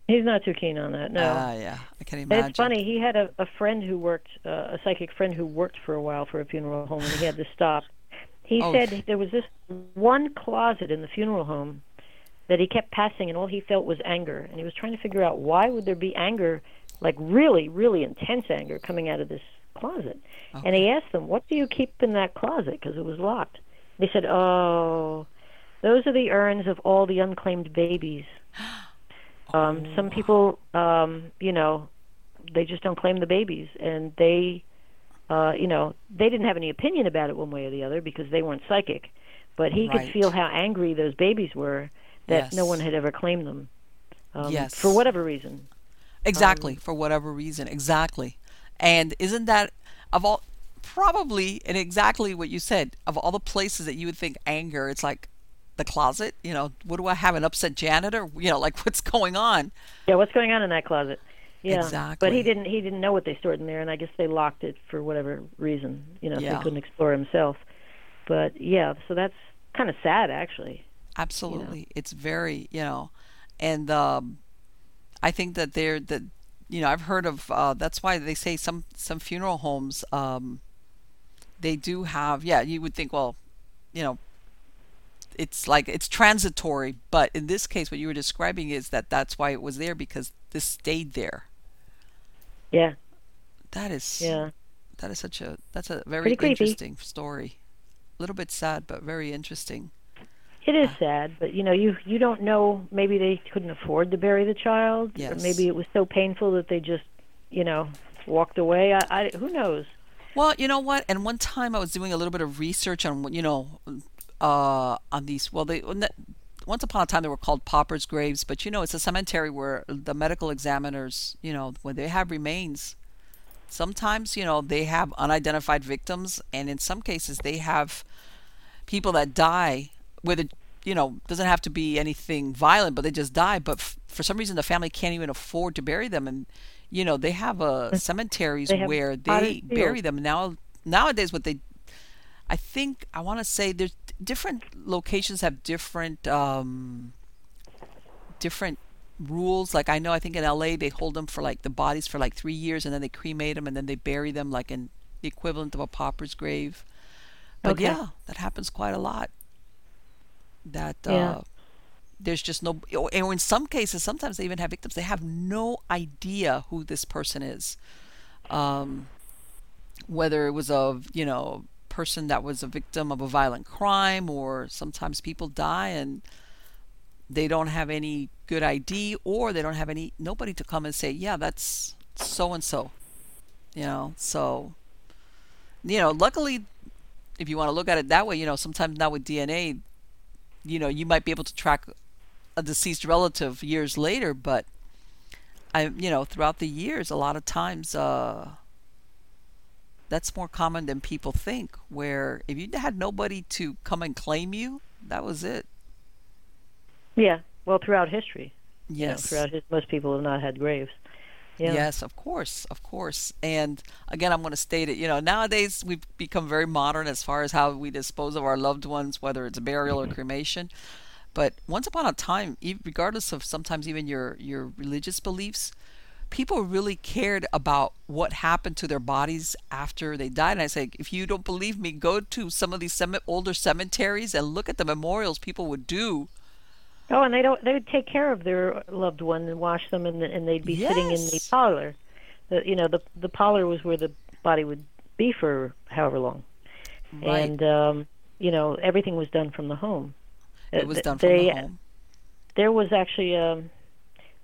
He's not too keen on that. No. Ah, yeah, I can imagine. It's funny. He had a, a friend who worked, uh, a psychic friend who worked for a while for a funeral home, and he had to stop. He Oh. said there was this one closet in the funeral home that he kept passing, and all he felt was anger, and he was trying to figure out why would there be anger, like really, really intense anger, coming out of this closet. And he asked them, "What do you keep in that closet?" Because it was locked. They said, "Oh, those are the urns of all the unclaimed babies." [gasps] Um, some people, um, you know, they just don't claim the babies, and they, uh, you know, they didn't have any opinion about it one way or the other because they weren't psychic. But he Right. could feel how angry those babies were that no one had ever claimed them, um, Yes. for whatever reason. Exactly, for whatever reason. Exactly. And isn't that of all probably and exactly what you said, of all the places that you would think anger, it's like the closet, you know, what do I have an upset janitor? You know, like [laughs] what's going on? Yeah, what's going on in that closet? Yeah, exactly. but he didn't. He didn't know what they stored in there, and I guess they locked it for whatever reason. You know, Yeah. he couldn't explore himself. But yeah, so that's kind of sad, actually. Absolutely. It's very, you know, and um I think that they're that you know, I've heard of uh that's why they say some some funeral homes um they do have yeah, you would think well, you know, it's like it's transitory, but in this case what you were describing is that that's why it was there because this stayed there. Yeah, That is yeah. that is such a that's a very interesting story. A little bit sad but very interesting. It is sad, but you know, you you don't know. Maybe they couldn't afford to bury the child, or maybe it was so painful that they just, you know, walked away. I, I who knows? Well, you know what? And one time I was doing a little bit of research on, you know, uh, on these. Well, they once upon a time they were called paupers' graves, but you know, it's a cemetery where the medical examiners, you know, when they have remains, sometimes you know they have unidentified victims, and in some cases they have people that die with a, you know, doesn't have to be anything violent, but they just die. But f- for some reason, the family can't even afford to bury them, and you know, they have uh, cemeteries They have where they bury them. Now, nowadays, what they, I think, I want to say there's different locations have different, um, different rules. Like I know, I think in LA they hold them for like the bodies for like three years, and then they cremate them, and then they bury them like in the equivalent of a pauper's grave. But Okay. yeah, that happens quite a lot. That uh, Yeah. there's just no, or in some cases, sometimes they even have victims. They have no idea who this person is. Um, whether it was of you know person that was a victim of a violent crime, or sometimes people die and they don't have any good ID, or they don't have any nobody to come and say, yeah, that's so and so. You know, so you know, luckily, if you want to look at it that way, you know, sometimes now with DNA, you know, you might be able to track a deceased relative years later, but I, you know, throughout the years, a lot of times, uh, that's more common than people think. Where if you had nobody to come and claim you, that was it. Yeah. Well, throughout history, you know, Yes. throughout his, most people have not had graves. Yeah. Yes, of course, of course. And again, I'm going to state it. You know, nowadays we've become very modern as far as how we dispose of our loved ones, whether it's burial or mm-hmm. cremation. But once upon a time, regardless of sometimes even your your religious beliefs, people really cared about what happened to their bodies after they died. And I say, if you don't believe me, go to some of these cem- older cemeteries and look at the memorials people would do. Oh, and they don't. They would take care of their loved one and wash them, and and they'd be sitting in the parlor. The, you know, the the parlor was where the body would be for however long, Right. and um, you know everything was done from the home. it Uh, was th- done from they, the home. There was actually um,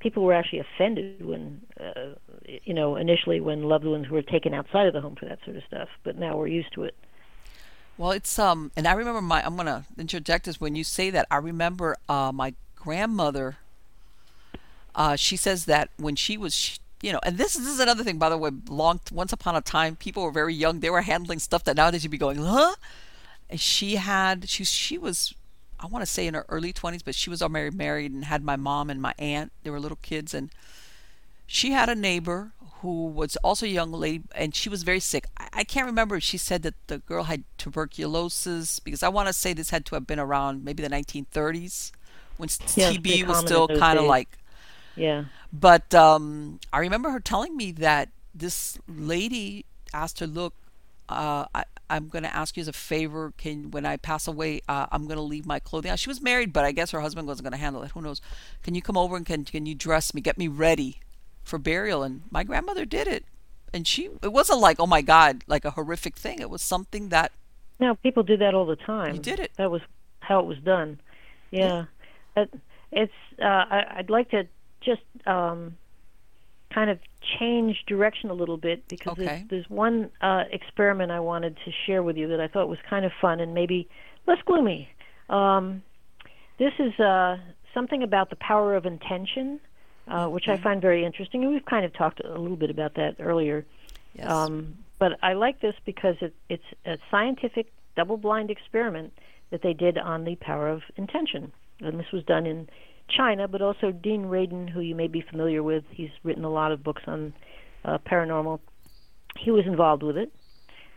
people were actually offended when uh, you know initially when loved ones were taken outside of the home for that sort of stuff, but now we're used to it. Well, it's um, and I remember my. I'm gonna interject this when you say that. I remember uh, my grandmother. Uh, she says that when she was, you know, and this, this is another thing, by the way. Long once upon a time, people were very young. They were handling stuff that nowadays you'd be going, huh? And she had, she she was, I want to say in her early 20s, but she was already married and had my mom and my aunt. They were little kids, and she had a neighbor who was also a young lady and she was very sick. I, I can't remember if she said that the girl had tuberculosis because I want to say this had to have been around maybe the 1930s when Yeah, TB was still kind of like Yeah. But um, I remember her telling me that this lady asked her, "Look, uh, I, I'm going to ask you as a favor. Can when I pass away, uh, I'm going to leave my clothing. She was married, but I guess her husband wasn't going to handle it. Who knows? Can you come over and can can you dress me, get me ready for burial?" And my grandmother did it, and she it wasn't like oh my god, like a horrific thing. It was something that no people do that all the time. You did it. That was how it was done. Yeah, yeah. it's. Uh, I, I'd like to just um, kind of change direction a little bit because okay. there's, there's one uh, experiment I wanted to share with you that I thought was kind of fun and maybe less gloomy. Um, this is uh, something about the power of intention, uh, which I find very interesting, and we've kind of talked a little bit about that earlier. Yes. Um, but I like this because it, it's a scientific double-blind experiment that they did on the power of intention, and this was done in China, but also Dean Radin, who you may be familiar with. He's written a lot of books on uh, paranormal. He was involved with it.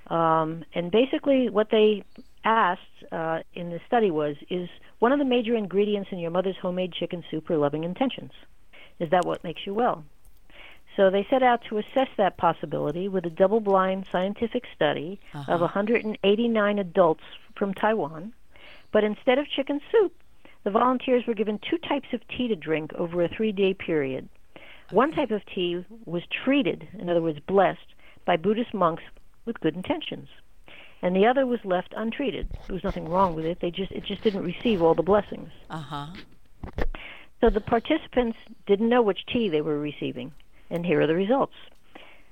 Um, and basically, what they asked uh, in the study was Is one of the major ingredients in your mother's homemade chicken soup her loving intentions? Is that what makes you well? So they set out to assess that possibility with a double blind scientific study uh-huh. of 189 adults from Taiwan. But instead of chicken soup, the volunteers were given two types of tea to drink over a three day period. One type of tea was treated, in other words, blessed, by Buddhist monks with good intentions. And the other was left untreated. There was nothing wrong with it. They just it just didn't receive all the blessings. Uh-huh. So the participants didn't know which tea they were receiving, and here are the results.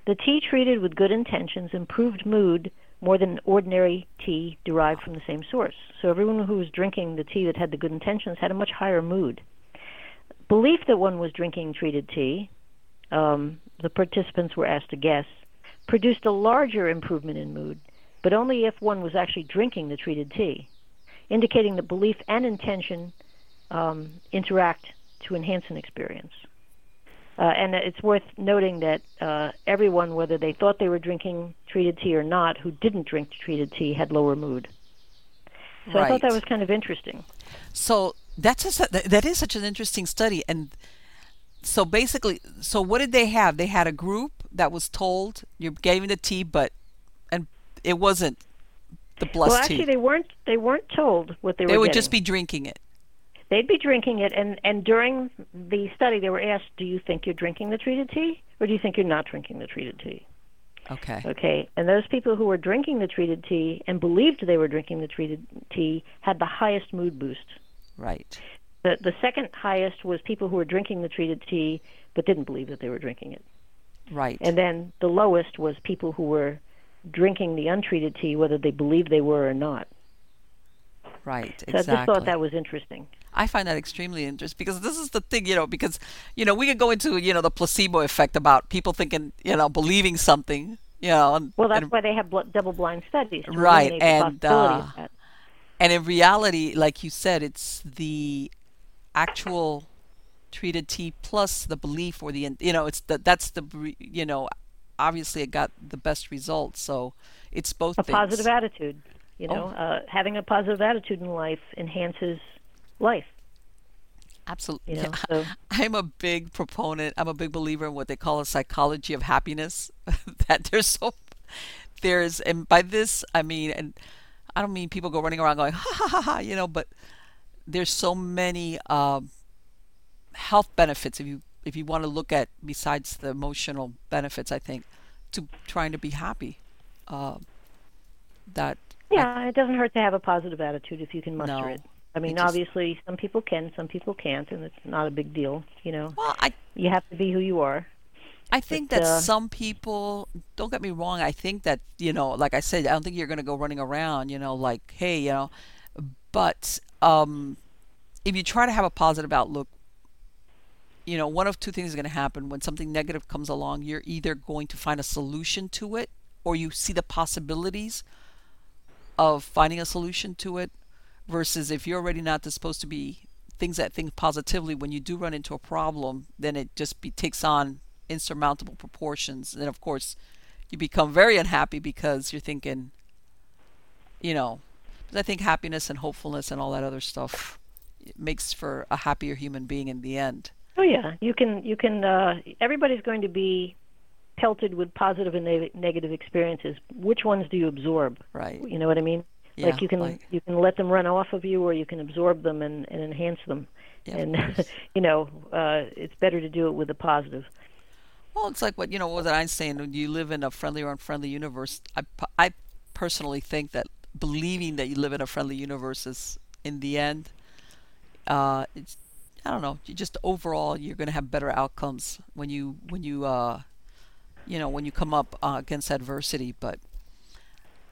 The tea treated with good intentions improved mood more than ordinary tea derived from the same source. So everyone who was drinking the tea that had the good intentions had a much higher mood. Belief that one was drinking treated tea, um, the participants were asked to guess, produced a larger improvement in mood, but only if one was actually drinking the treated tea, indicating that belief and intention um, interact to enhance an experience. Uh, and it's worth noting that uh, everyone, whether they thought they were drinking treated tea or not, who didn't drink treated tea had lower mood. So right. I thought that was kind of interesting. So that's a, that is such an interesting study, and so basically, so what did they have? They had a group that was told you gave me the tea, but and it wasn't the blessed well, actually, tea. they weren't. They weren't told what they, they were. They would getting. just be drinking it they'd be drinking it and and during the study they were asked do you think you're drinking the treated tea or do you think you're not drinking the treated tea? Okay. Okay and those people who were drinking the treated tea and believed they were drinking the treated tea had the highest mood boost. Right. The the second highest was people who were drinking the treated tea but didn't believe that they were drinking it. Right. And then the lowest was people who were drinking the untreated tea whether they believed they were or not. Right so exactly. i just thought that was interesting I find that extremely interesting because this is the thing, you know, because, you know, we could go into, you know, the placebo effect about people thinking, you know, believing something, you know. And, well, that's and, why they have bl- double blind studies. right. And, uh, and in reality, like you said, it's the actual treated tea plus the belief or the, you know, it's the, that's the, you know, obviously it got the best results. So it's both a things. positive attitude. You know, oh. uh, having a positive attitude in life enhances life. Absolutely. You know, [laughs] so. I'm a big proponent. I'm a big believer in what they call a psychology of happiness. [laughs] that there's so there's and by this I mean and I don't mean people go running around going ha ha ha ha you know, but there's so many um, health benefits if you if you want to look at besides the emotional benefits. I think to trying to be happy. Uh, that yeah, I, it doesn't hurt to have a positive attitude if you can muster no, it. I mean, just, obviously, some people can, some people can't, and it's not a big deal. You know, well, I you have to be who you are. I think but, that uh, some people don't get me wrong. I think that you know, like I said, I don't think you're going to go running around, you know, like hey, you know, but um, if you try to have a positive outlook, you know, one of two things is going to happen when something negative comes along. You're either going to find a solution to it, or you see the possibilities of finding a solution to it, versus if you're already not supposed to be things that think positively when you do run into a problem then it just be, takes on insurmountable proportions and of course you become very unhappy because you're thinking you know i think happiness and hopefulness and all that other stuff makes for a happier human being in the end Oh yeah, you can you can. Uh, everybody's going to be pelted with positive and ne- negative experiences. Which ones do you absorb? Right. You know what I mean? Yeah, like you can like- you can let them run off of you, or you can absorb them and, and enhance them. Yeah, and [laughs] you know, uh, it's better to do it with the positive. Well, it's like what you know. What was Einstein? When you live in a friendly or unfriendly universe, I I personally think that believing that you live in a friendly universe is, in the end, uh, it's I don't know. You just overall, you're going to have better outcomes when you when you uh, you know, when you come up uh, against adversity. But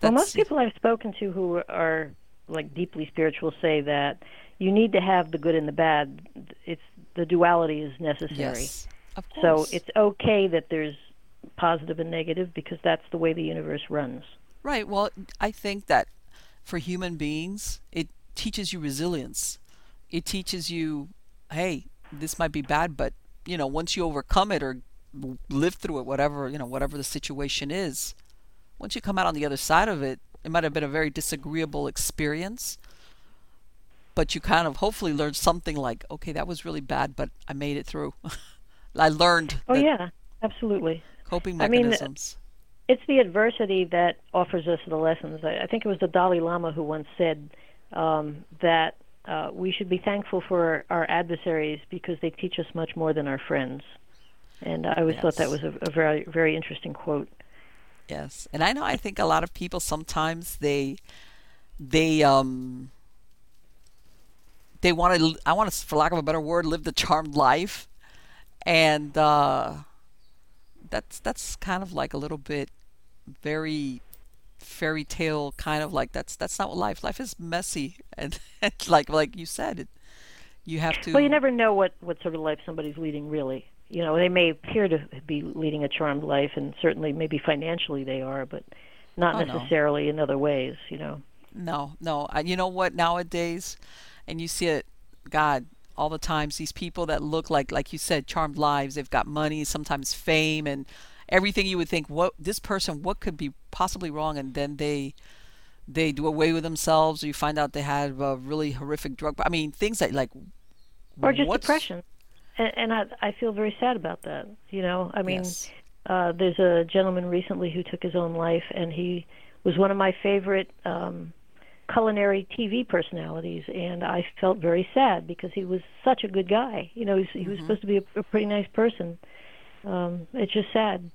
Well, most people I've spoken to who are like deeply spiritual say that you need to have the good and the bad. It's the duality is necessary. yes, of course. So it's okay that there's positive and negative because that's the way the universe runs. Right. Well, I think that for human beings, it teaches you resilience. It teaches you, hey, this might be bad, but you know, once you overcome it or live through it, whatever you know, whatever the situation is, once you come out on the other side of it, it might have been a very disagreeable experience, but you kind of hopefully learned something like, okay, that was really bad, but I made it through. [laughs] I learned Oh yeah, absolutely. coping I mean, mechanisms. It's the adversity that offers us the lessons. I, I think it was the Dalai Lama who once said um, that uh, we should be thankful for our adversaries because they teach us much more than our friends. And I always thought that was a, a very, very interesting quote. Yes, and I know I think a lot of people sometimes they they um they want to I want to for lack of a better word live the charmed life. And uh that's that's kind of like a little bit very fairy tale kind of like that's that's not what life life is messy. [laughs] And, and like like you said it you have to Well, you never know what what sort of life somebody's leading, really. You know, they may appear to be leading a charmed life, and certainly maybe financially they are, but not Oh, no. necessarily in other ways. You know. No, no. You know what? Nowadays, and you see it, God, all the times. These people that look like, like you said, charmed lives. They've got money, sometimes fame, and everything. You would think, what this person, what could be possibly wrong? And then they, they do away with themselves. Or you find out they had a really horrific drug. I mean, things that like, or just what's- depression. And, and I I feel very sad about that. You know, I mean, Yes. uh, there's a gentleman recently who took his own life, and he was one of my favorite um, culinary TV personalities, and I felt very sad because he was such a good guy. You know, he was, he was supposed to be a, a pretty nice person. Um, it's just sad.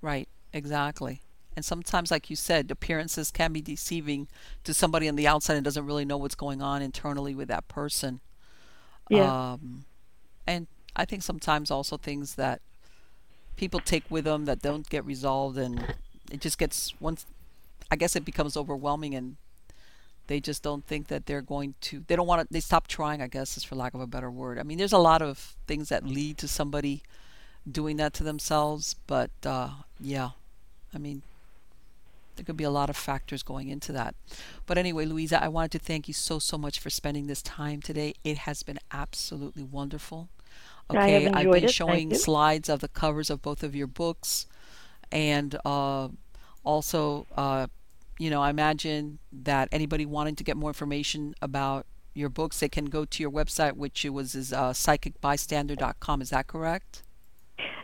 Right, exactly. And sometimes, like you said, appearances can be deceiving to somebody on the outside and doesn't really know what's going on internally with that person. Yeah. Um, and I think sometimes also things that people take with them that don't get resolved, and it just gets once. I guess it becomes overwhelming, and they just don't think that they're going to. They don't want to. They stop trying. I guess is for lack of a better word. I mean, there's a lot of things that lead to somebody doing that to themselves, but uh, yeah, I mean, there could be a lot of factors going into that. But anyway, Louisa, I wanted to thank you so, so much for spending this time today. It has been absolutely wonderful. Okay, I've been it. Showing slides of the covers of both of your books, and uh, also, uh, you know, I imagine that anybody wanting to get more information about your books, they can go to your website, which it was is uh, psychicbystander.com. Is that correct?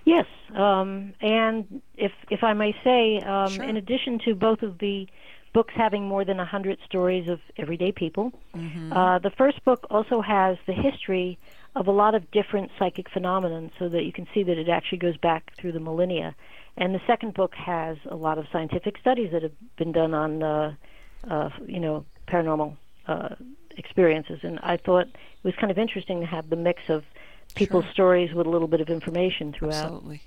Yes, um, and if if I may say, um, Sure. in addition to both of the books having more than a hundred stories of everyday people, Mm-hmm. uh, the first book also has the history of a lot of different psychic phenomena, so that you can see that it actually goes back through the millennia. And the second book has a lot of scientific studies that have been done on, uh, uh, you know, paranormal uh, experiences. And I thought it was kind of interesting to have the mix of people's Sure. stories with a little bit of information throughout. Absolutely.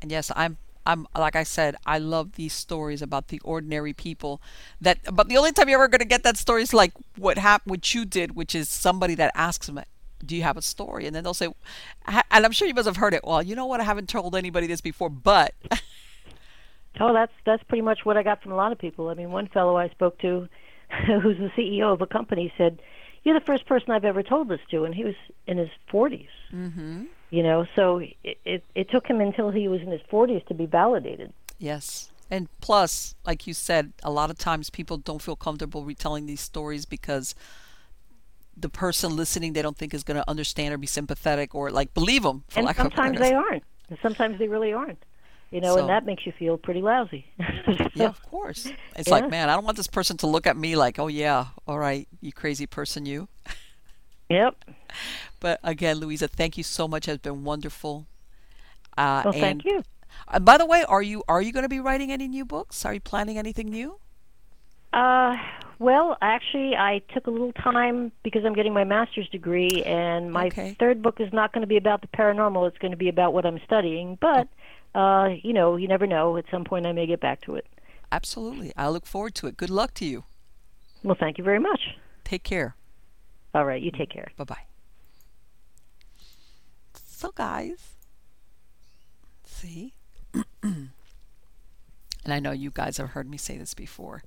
And yes, I'm I'm like I said, I love these stories about the ordinary people that but the only time you're ever going to get that story is like what happened what you did, which is somebody that asks them do you have a story? And then they'll say, and I'm sure you must have heard it. Well, you know what? I haven't told anybody this before, but [laughs] Oh, that's that's pretty much what I got from a lot of people. I mean, one fellow I spoke to, [laughs] who's the CEO of a company, said, "You're the first person I've ever told this to," and he was in his 40s. mm-hmm. You know, so it, it it took him until he was in his 40s to be validated. yes. And plus, like you said, a lot of times people don't feel comfortable retelling these stories because the person listening they don't think is going to understand or be sympathetic or like believe them. and sometimes they aren't. Sometimes they really aren't. You know, so, and that makes you feel pretty lousy. so, [laughs] yeah, of course. It's yeah. like, man, I don't want this person to look at me like, oh yeah, all right, you crazy person, you. [laughs] Yep. But again, Louisa, thank you so much. It's been wonderful. Uh, well, and, thank you. Uh, by the way, are you are you going to be writing any new books? Are you planning anything new? Uh, well, actually, I took a little time because I'm getting my master's degree, and my okay. third book is not going to be about the paranormal. It's going to be about what I'm studying. But, uh, you know, you never know. At some point, I may get back to it. Absolutely. I look forward to it. Good luck to you. Well, thank you very much. Take care. All right. You take care. Bye bye. So, guys, see? [clears throat] and I know you guys have heard me say this before.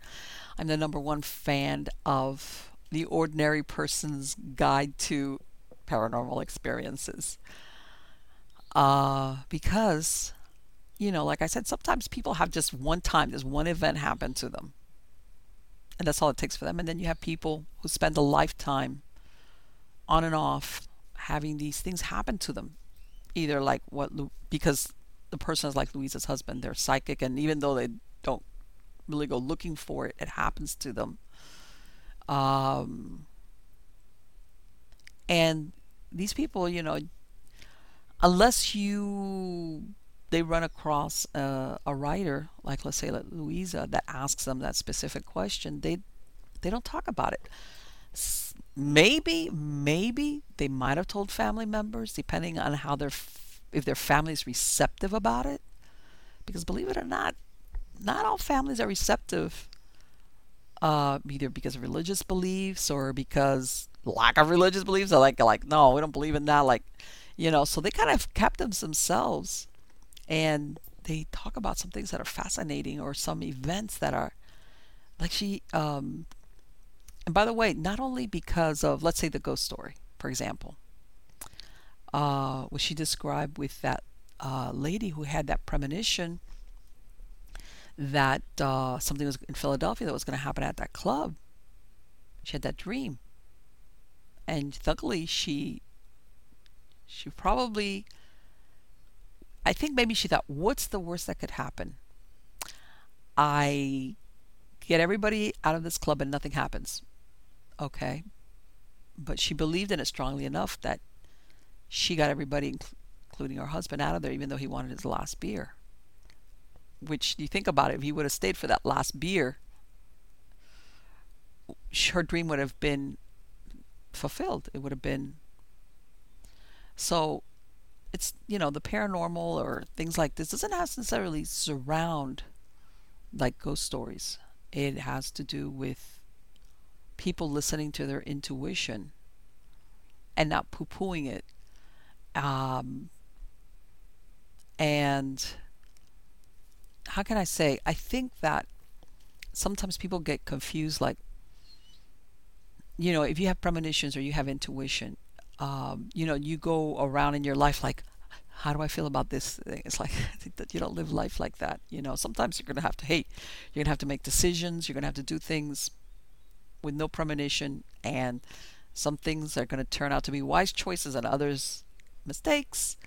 I'm the number one fan of The Ordinary Person's Guide to Paranormal Experiences. Uh, because, you know, like I said, sometimes people have just one time, there's one event happen to them. And that's all it takes for them. And then you have people who spend a lifetime on and off having these things happen to them. Either like what, because the person is like Louisa's husband, they're psychic, and even though they don't really go looking for it, it happens to them. Um, and these people, you know, unless you they run across a, a writer like let's say like Louisa that asks them that specific question, they they don't talk about it. Maybe maybe they might have told family members, depending on how their if their family is receptive about it. Because believe it or not, not all families are receptive, uh, either because of religious beliefs or because lack of religious beliefs. Are like, like, no, we don't believe in that. Like, you know, so they kind of kept them themselves, and they talk about some things that are fascinating or some events that are, like she, um, and by the way, not only because of, let's say, the ghost story, for example, uh, what she described with that uh, lady who had that premonition that uh, something was in Philadelphia that was going to happen at that club. She had that dream, and luckily she she probably I think maybe she thought, what's the worst that could happen? I get everybody out of this club and nothing happens. Okay. But she believed in it strongly enough that she got everybody, including her husband, out of there, even though he wanted his last beer which you think about it, if he would have stayed for that last beer, her dream would have been fulfilled. It would have been so it's you know the paranormal or things like this doesn't have necessarily surround like ghost stories. It has to do with people listening to their intuition and not poo-pooing it. Um, and how can I say? I think that sometimes people get confused. Like, you know, if you have premonitions or you have intuition, um, you know, you go around in your life like, how do I feel about this thing? It's like [laughs] that you don't live life like that. You know, sometimes you're gonna have to hate. You're gonna have to make decisions. You're gonna have to do things with no premonition, and some things are gonna turn out to be wise choices, and others mistakes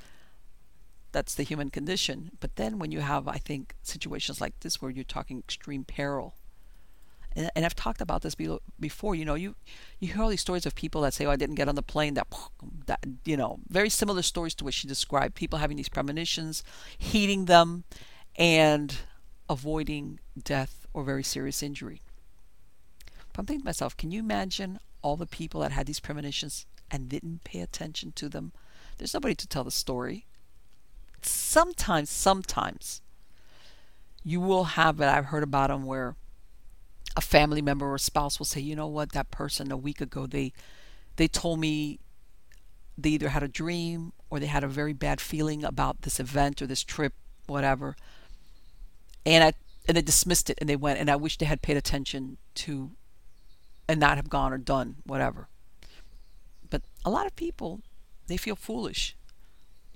that's the human condition. But then when you have, I think, situations like this where you're talking extreme peril, and, and I've talked about this before. You know, you you hear all these stories of people that say, "Oh, I didn't get on the plane." That that you know, very similar stories to what she described. People having these premonitions, heeding them, and avoiding death or very serious injury. But I'm thinking to myself, can you imagine all the people that had these premonitions and didn't pay attention to them? There's nobody to tell the story sometimes, sometimes you will have it. I've heard about them where a family member or spouse will say, you know what, that person a week ago they they told me they either had a dream or they had a very bad feeling about this event or this trip, whatever. And I and they dismissed it and they went and I wish they had paid attention to and not have gone or done whatever. But a lot of people they feel foolish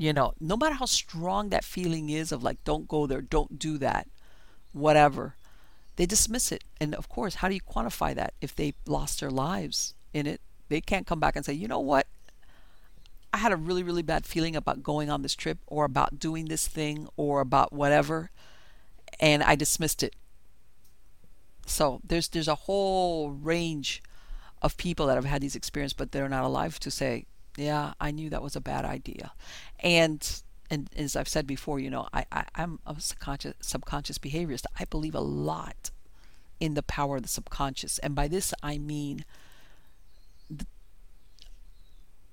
you know, no matter how strong that feeling is of like, don't go there, don't do that, whatever, they dismiss it. And of course, how do you quantify that if they lost their lives in it? they can't come back and say, you know what? I had a really, really bad feeling about going on this trip or about doing this thing or about whatever, and I dismissed it. So there's there's a whole range of people that have had these experiences, but they're not alive to say, yeah, I knew that was a bad idea. And and as I've said before, you know, I, I I'm a subconscious subconscious behaviorist. I believe a lot in the power of the subconscious, and by this I mean,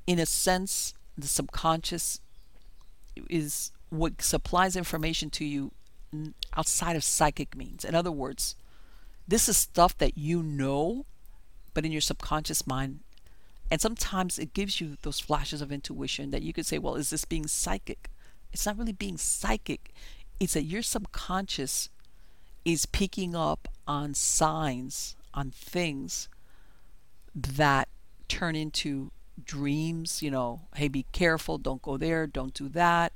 in a sense, the subconscious is what supplies information to you outside of psychic means. In other words, this is stuff that you know, but in your subconscious mind. And sometimes it gives you those flashes of intuition that you could say, well, is this being psychic? It's not really being psychic. It's that your subconscious is picking up on signs, on things that turn into dreams, you know, hey, be careful, don't go there, don't do that,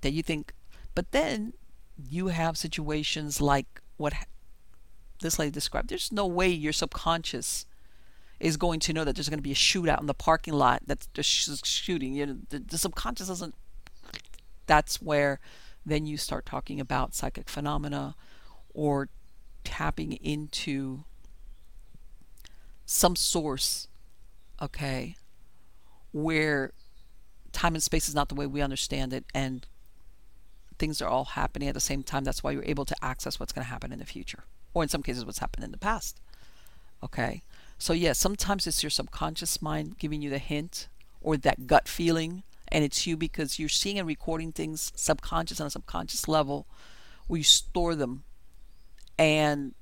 that you think. But then you have situations like what this lady described. There's no way your subconscious is going to know that there's going to be a shootout in the parking lot that's just shooting. You know, the, the subconscious doesn't. That's where then you start talking about psychic phenomena or tapping into some source, okay, where time and space is not the way we understand it and things are all happening at the same time. That's why you're able to access what's going to happen in the future, or in some cases, what's happened in the past. Okay. So, yeah, sometimes it's your subconscious mind giving you the hint or that gut feeling, and it's you because you're seeing and recording things subconscious on a subconscious level where you store them. And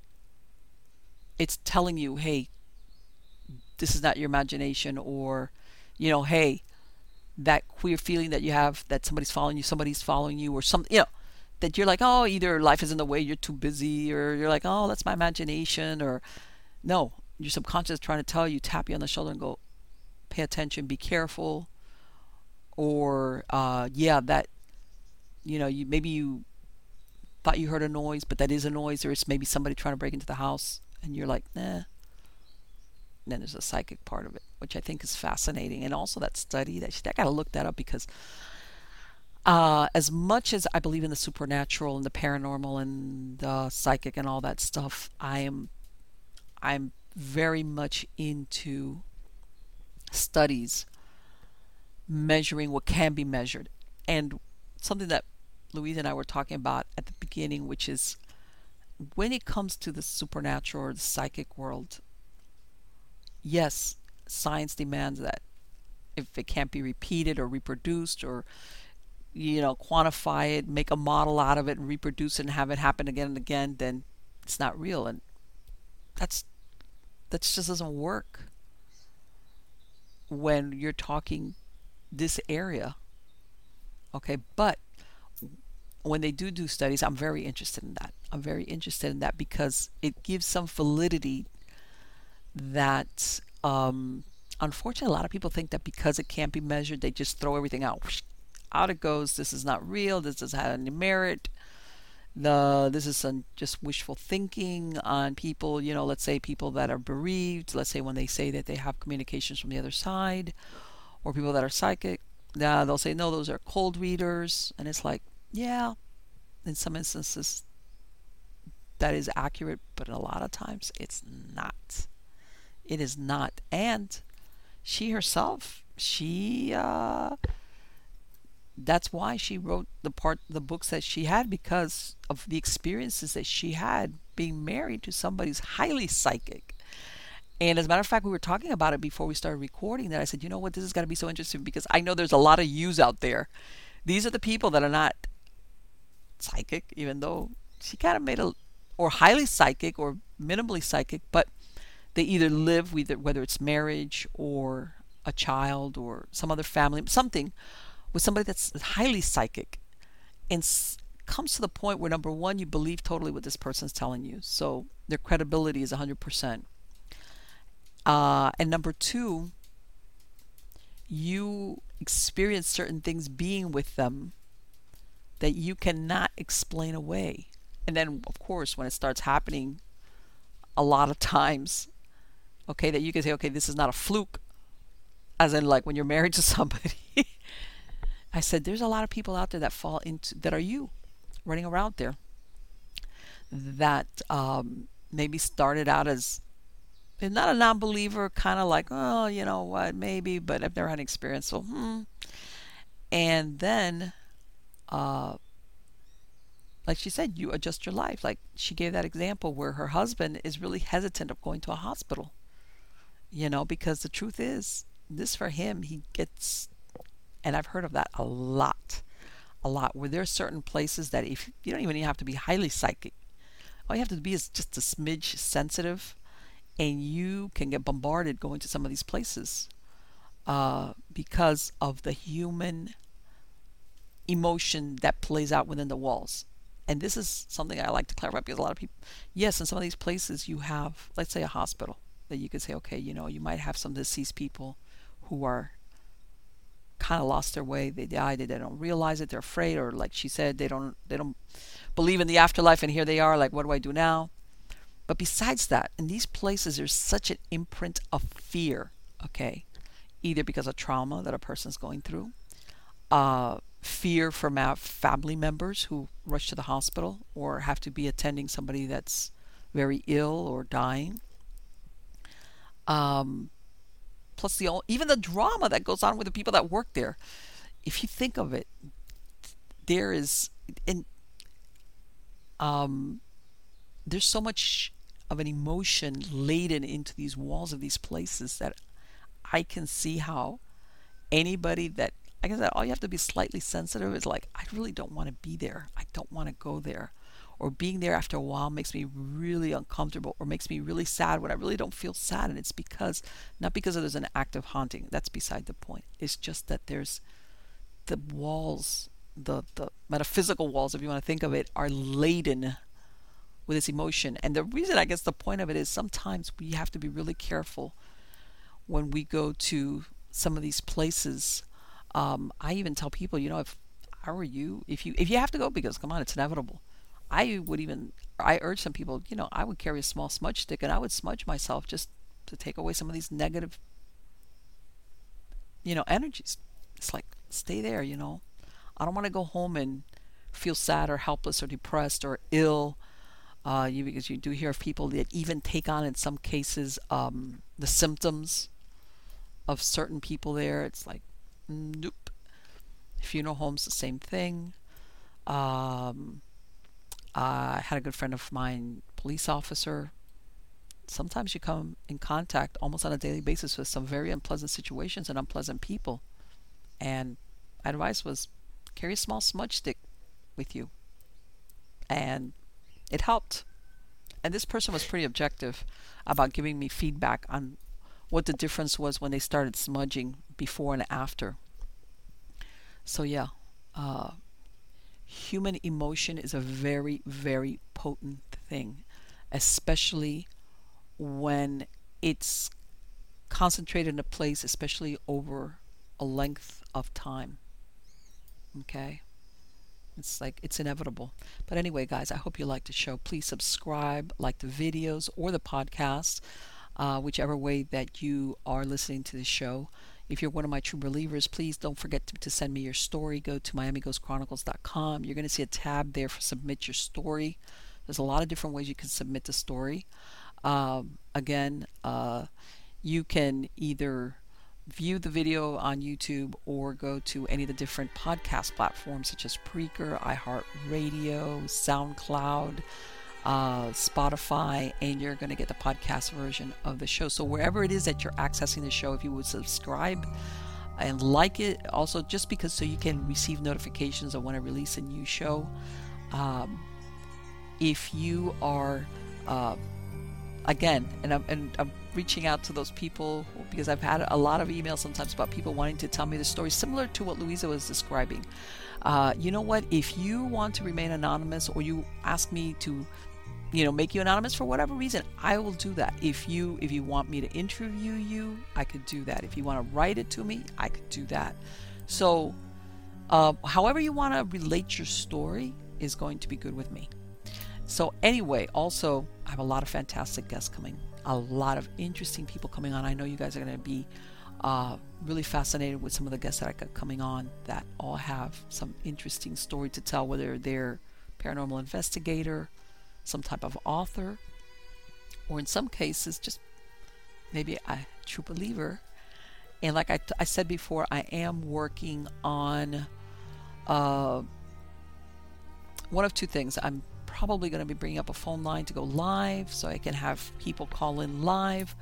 it's telling you, hey, this is not your imagination, or you know, hey, that queer feeling that you have that somebody's following you, somebody's following you, or something, you know, that you're like, oh, either life is in the way, you're too busy, or you're like, oh, that's my imagination, or no, your subconscious is trying to tell you, tap you on the shoulder and go, pay attention, be careful, or uh, yeah, that, you know, you maybe you thought you heard a noise, but that is a noise, or it's maybe somebody trying to break into the house, and you're like, nah, and then there's a psychic part of it, which I think is fascinating. And also that study that I got to look that up because uh, as much as I believe in the supernatural and the paranormal and the psychic and all that stuff, I am I'm very much into studies measuring what can be measured. And something that Louise and I were talking about at the beginning, which is when it comes to the supernatural or the psychic world, yes, science demands that if it can't be repeated or reproduced or you know quantify it make a model out of it and reproduce it and have it happen again and again then it's not real and that's that just doesn't work when you're talking this area okay but when they do do studies i'm very interested in that i'm very interested in that because it gives some validity that um, unfortunately a lot of people think that because it can't be measured, they just throw everything out. Out it goes. This is not real. This doesn't have any merit. The this is just wishful thinking on people. You know, let's say people that are bereaved. Let's say when they say that they have communications from the other side, or people that are psychic. Now they'll say no, those are cold readers, and it's like, yeah, in some instances that is accurate, but a lot of times it's not. It is not. And she herself, she uh, that's why she wrote the part the books that she had because of the experiences that she had being married to somebody who's highly psychic. And as a matter of fact, we were talking about it before we started recording that I said, you know what, this is going to be so interesting because I know there's a lot of yous out there. These are the people that are not psychic, even though she kind of made a, or highly psychic or minimally psychic, but they either live with it, whether it's marriage or a child or some other family, something with somebody that's highly psychic and s- comes to the point where number one, you believe totally what this person's telling you. So their credibility is 100%. Uh, and number two, you experience certain things being with them that you cannot explain away. And then, of course, when it starts happening, a lot of times okay, that you can say, okay, this is not a fluke. as in like when you're married to [laughs] somebody. I said, there's a lot of people out there that fall into that are you running around there that um, maybe started out as not a non-believer, kind of like, oh, you know what, maybe, but I've never had an experience, so hmm. And then, uh, like she said, you adjust your life. Like she gave that example where her husband is really hesitant of going to a hospital, you know, because the truth is, this for him, he gets, and I've heard of that a lot, a lot, where there are certain places that if you don't even have to be highly psychic, all you have to be is just a smidge sensitive, and you can get bombarded going to some of these places uh, because of the human emotion that plays out within the walls. And this is something I like to clarify because a lot of people, yes, in some of these places you have, let's say, a hospital that you could say, okay, you know, you might have some deceased people who are kind of lost their way. They died. They don't realize it. They're afraid, or like she said, they don't they don't believe in the afterlife, and here they are. Like, what do I do now? But besides that, in these places, there's such an imprint of fear. Okay, either because of trauma that a person's going through, uh, fear from family members who rush to the hospital or have to be attending somebody that's very ill or dying. Um, plus the even the drama that goes on with the people that work there. If you think of it, there is in um, there's so much of an emotion laden into these walls of these places that I can see how anybody that I said, all you have to be slightly sensitive is like, I really don't want to be there. I don't want to go there or being there after a while makes me really uncomfortable or makes me really sad when I really don't feel sad. And it's because, not because there's an act of haunting, that's beside the point. It's just that there's the walls, the, the metaphysical walls, if you want to think of it, are laden with this emotion. And the reason, I guess, the point of it is sometimes we have to be really careful when we go to some of these places. Um, I even tell people, you know, if I were you, if you if you have to go because come on, it's inevitable. I would even I urge some people, you know, I would carry a small smudge stick and I would smudge myself just to take away some of these negative you know, energies. It's like stay there, you know. I don't want to go home and feel sad or helpless or depressed or ill. Uh, you, because you do hear of people that even take on, in some cases, um, the symptoms of certain people there. It's like, nope. Funeral homes, the same thing. Um, I had a good friend of mine, police officer. Sometimes you come in contact almost on a daily basis with some very unpleasant situations and unpleasant people. And advice was carry a small smudge stick with you. And it helped. And this person was pretty objective about giving me feedback on what the difference was when they started smudging before and after. So, yeah, uh, human emotion is a very, very potent thing, especially when it's concentrated in a place, especially over a length of time. Okay? It's like it's inevitable. But anyway, guys, I hope you liked the show. Please subscribe, like the videos or the podcast, uh, whichever way that you are listening to the show. If you're one of my true believers, please don't forget to, to send me your story. Go to miamighostchronicles.com. You're going to see a tab there for submit your story. There's a lot of different ways you can submit the story. Um, again, uh, you can either view the video on YouTube or go to any of the different podcast platforms such as Spreaker, iHeartRadio, SoundCloud uh, Spotify, and you're going to get the podcast version of the show. So, wherever it is that you're accessing the show, if you would subscribe and like it, also just because so you can receive notifications of when I release a new show. Um, if you are, uh, again, and I'm, and I'm reaching out to those people because I've had a lot of emails sometimes about people wanting to tell me the story similar to what Louisa was describing. Uh, you know what? If you want to remain anonymous or you ask me to you know make you anonymous for whatever reason i will do that. If you if you want me to interview you i could do that. If you want to write it to me i could do that. So uh, however you want to relate your story is going to be good with me. So anyway also i have a lot of fantastic guests coming a lot of interesting people coming on. I know you guys are going to be Uh, really fascinated with some of the guests that I got coming on that all have some interesting story to tell, whether they're paranormal investigator, some type of author, or in some cases, just maybe a true believer. And like I, said before, I am working on uh, one of two things. I'm probably going to be bringing up a phone line to go live so I can have people call in live.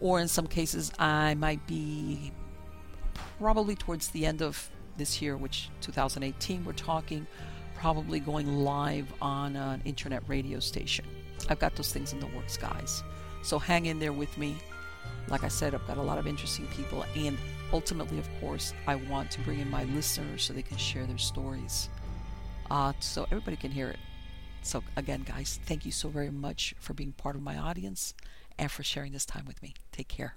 Or in some cases, I might be probably towards the end of this year, which 2018, we're talking, probably going live on an internet radio station. I've got those things in the works, guys. So hang in there with me. Like I said, I've got a lot of interesting people, and ultimately, of course, I want to bring in my listeners so they can share their stories, uh, so everybody can hear it. So again, guys, thank you so very much for being part of my audience and for sharing this time with me. Take care.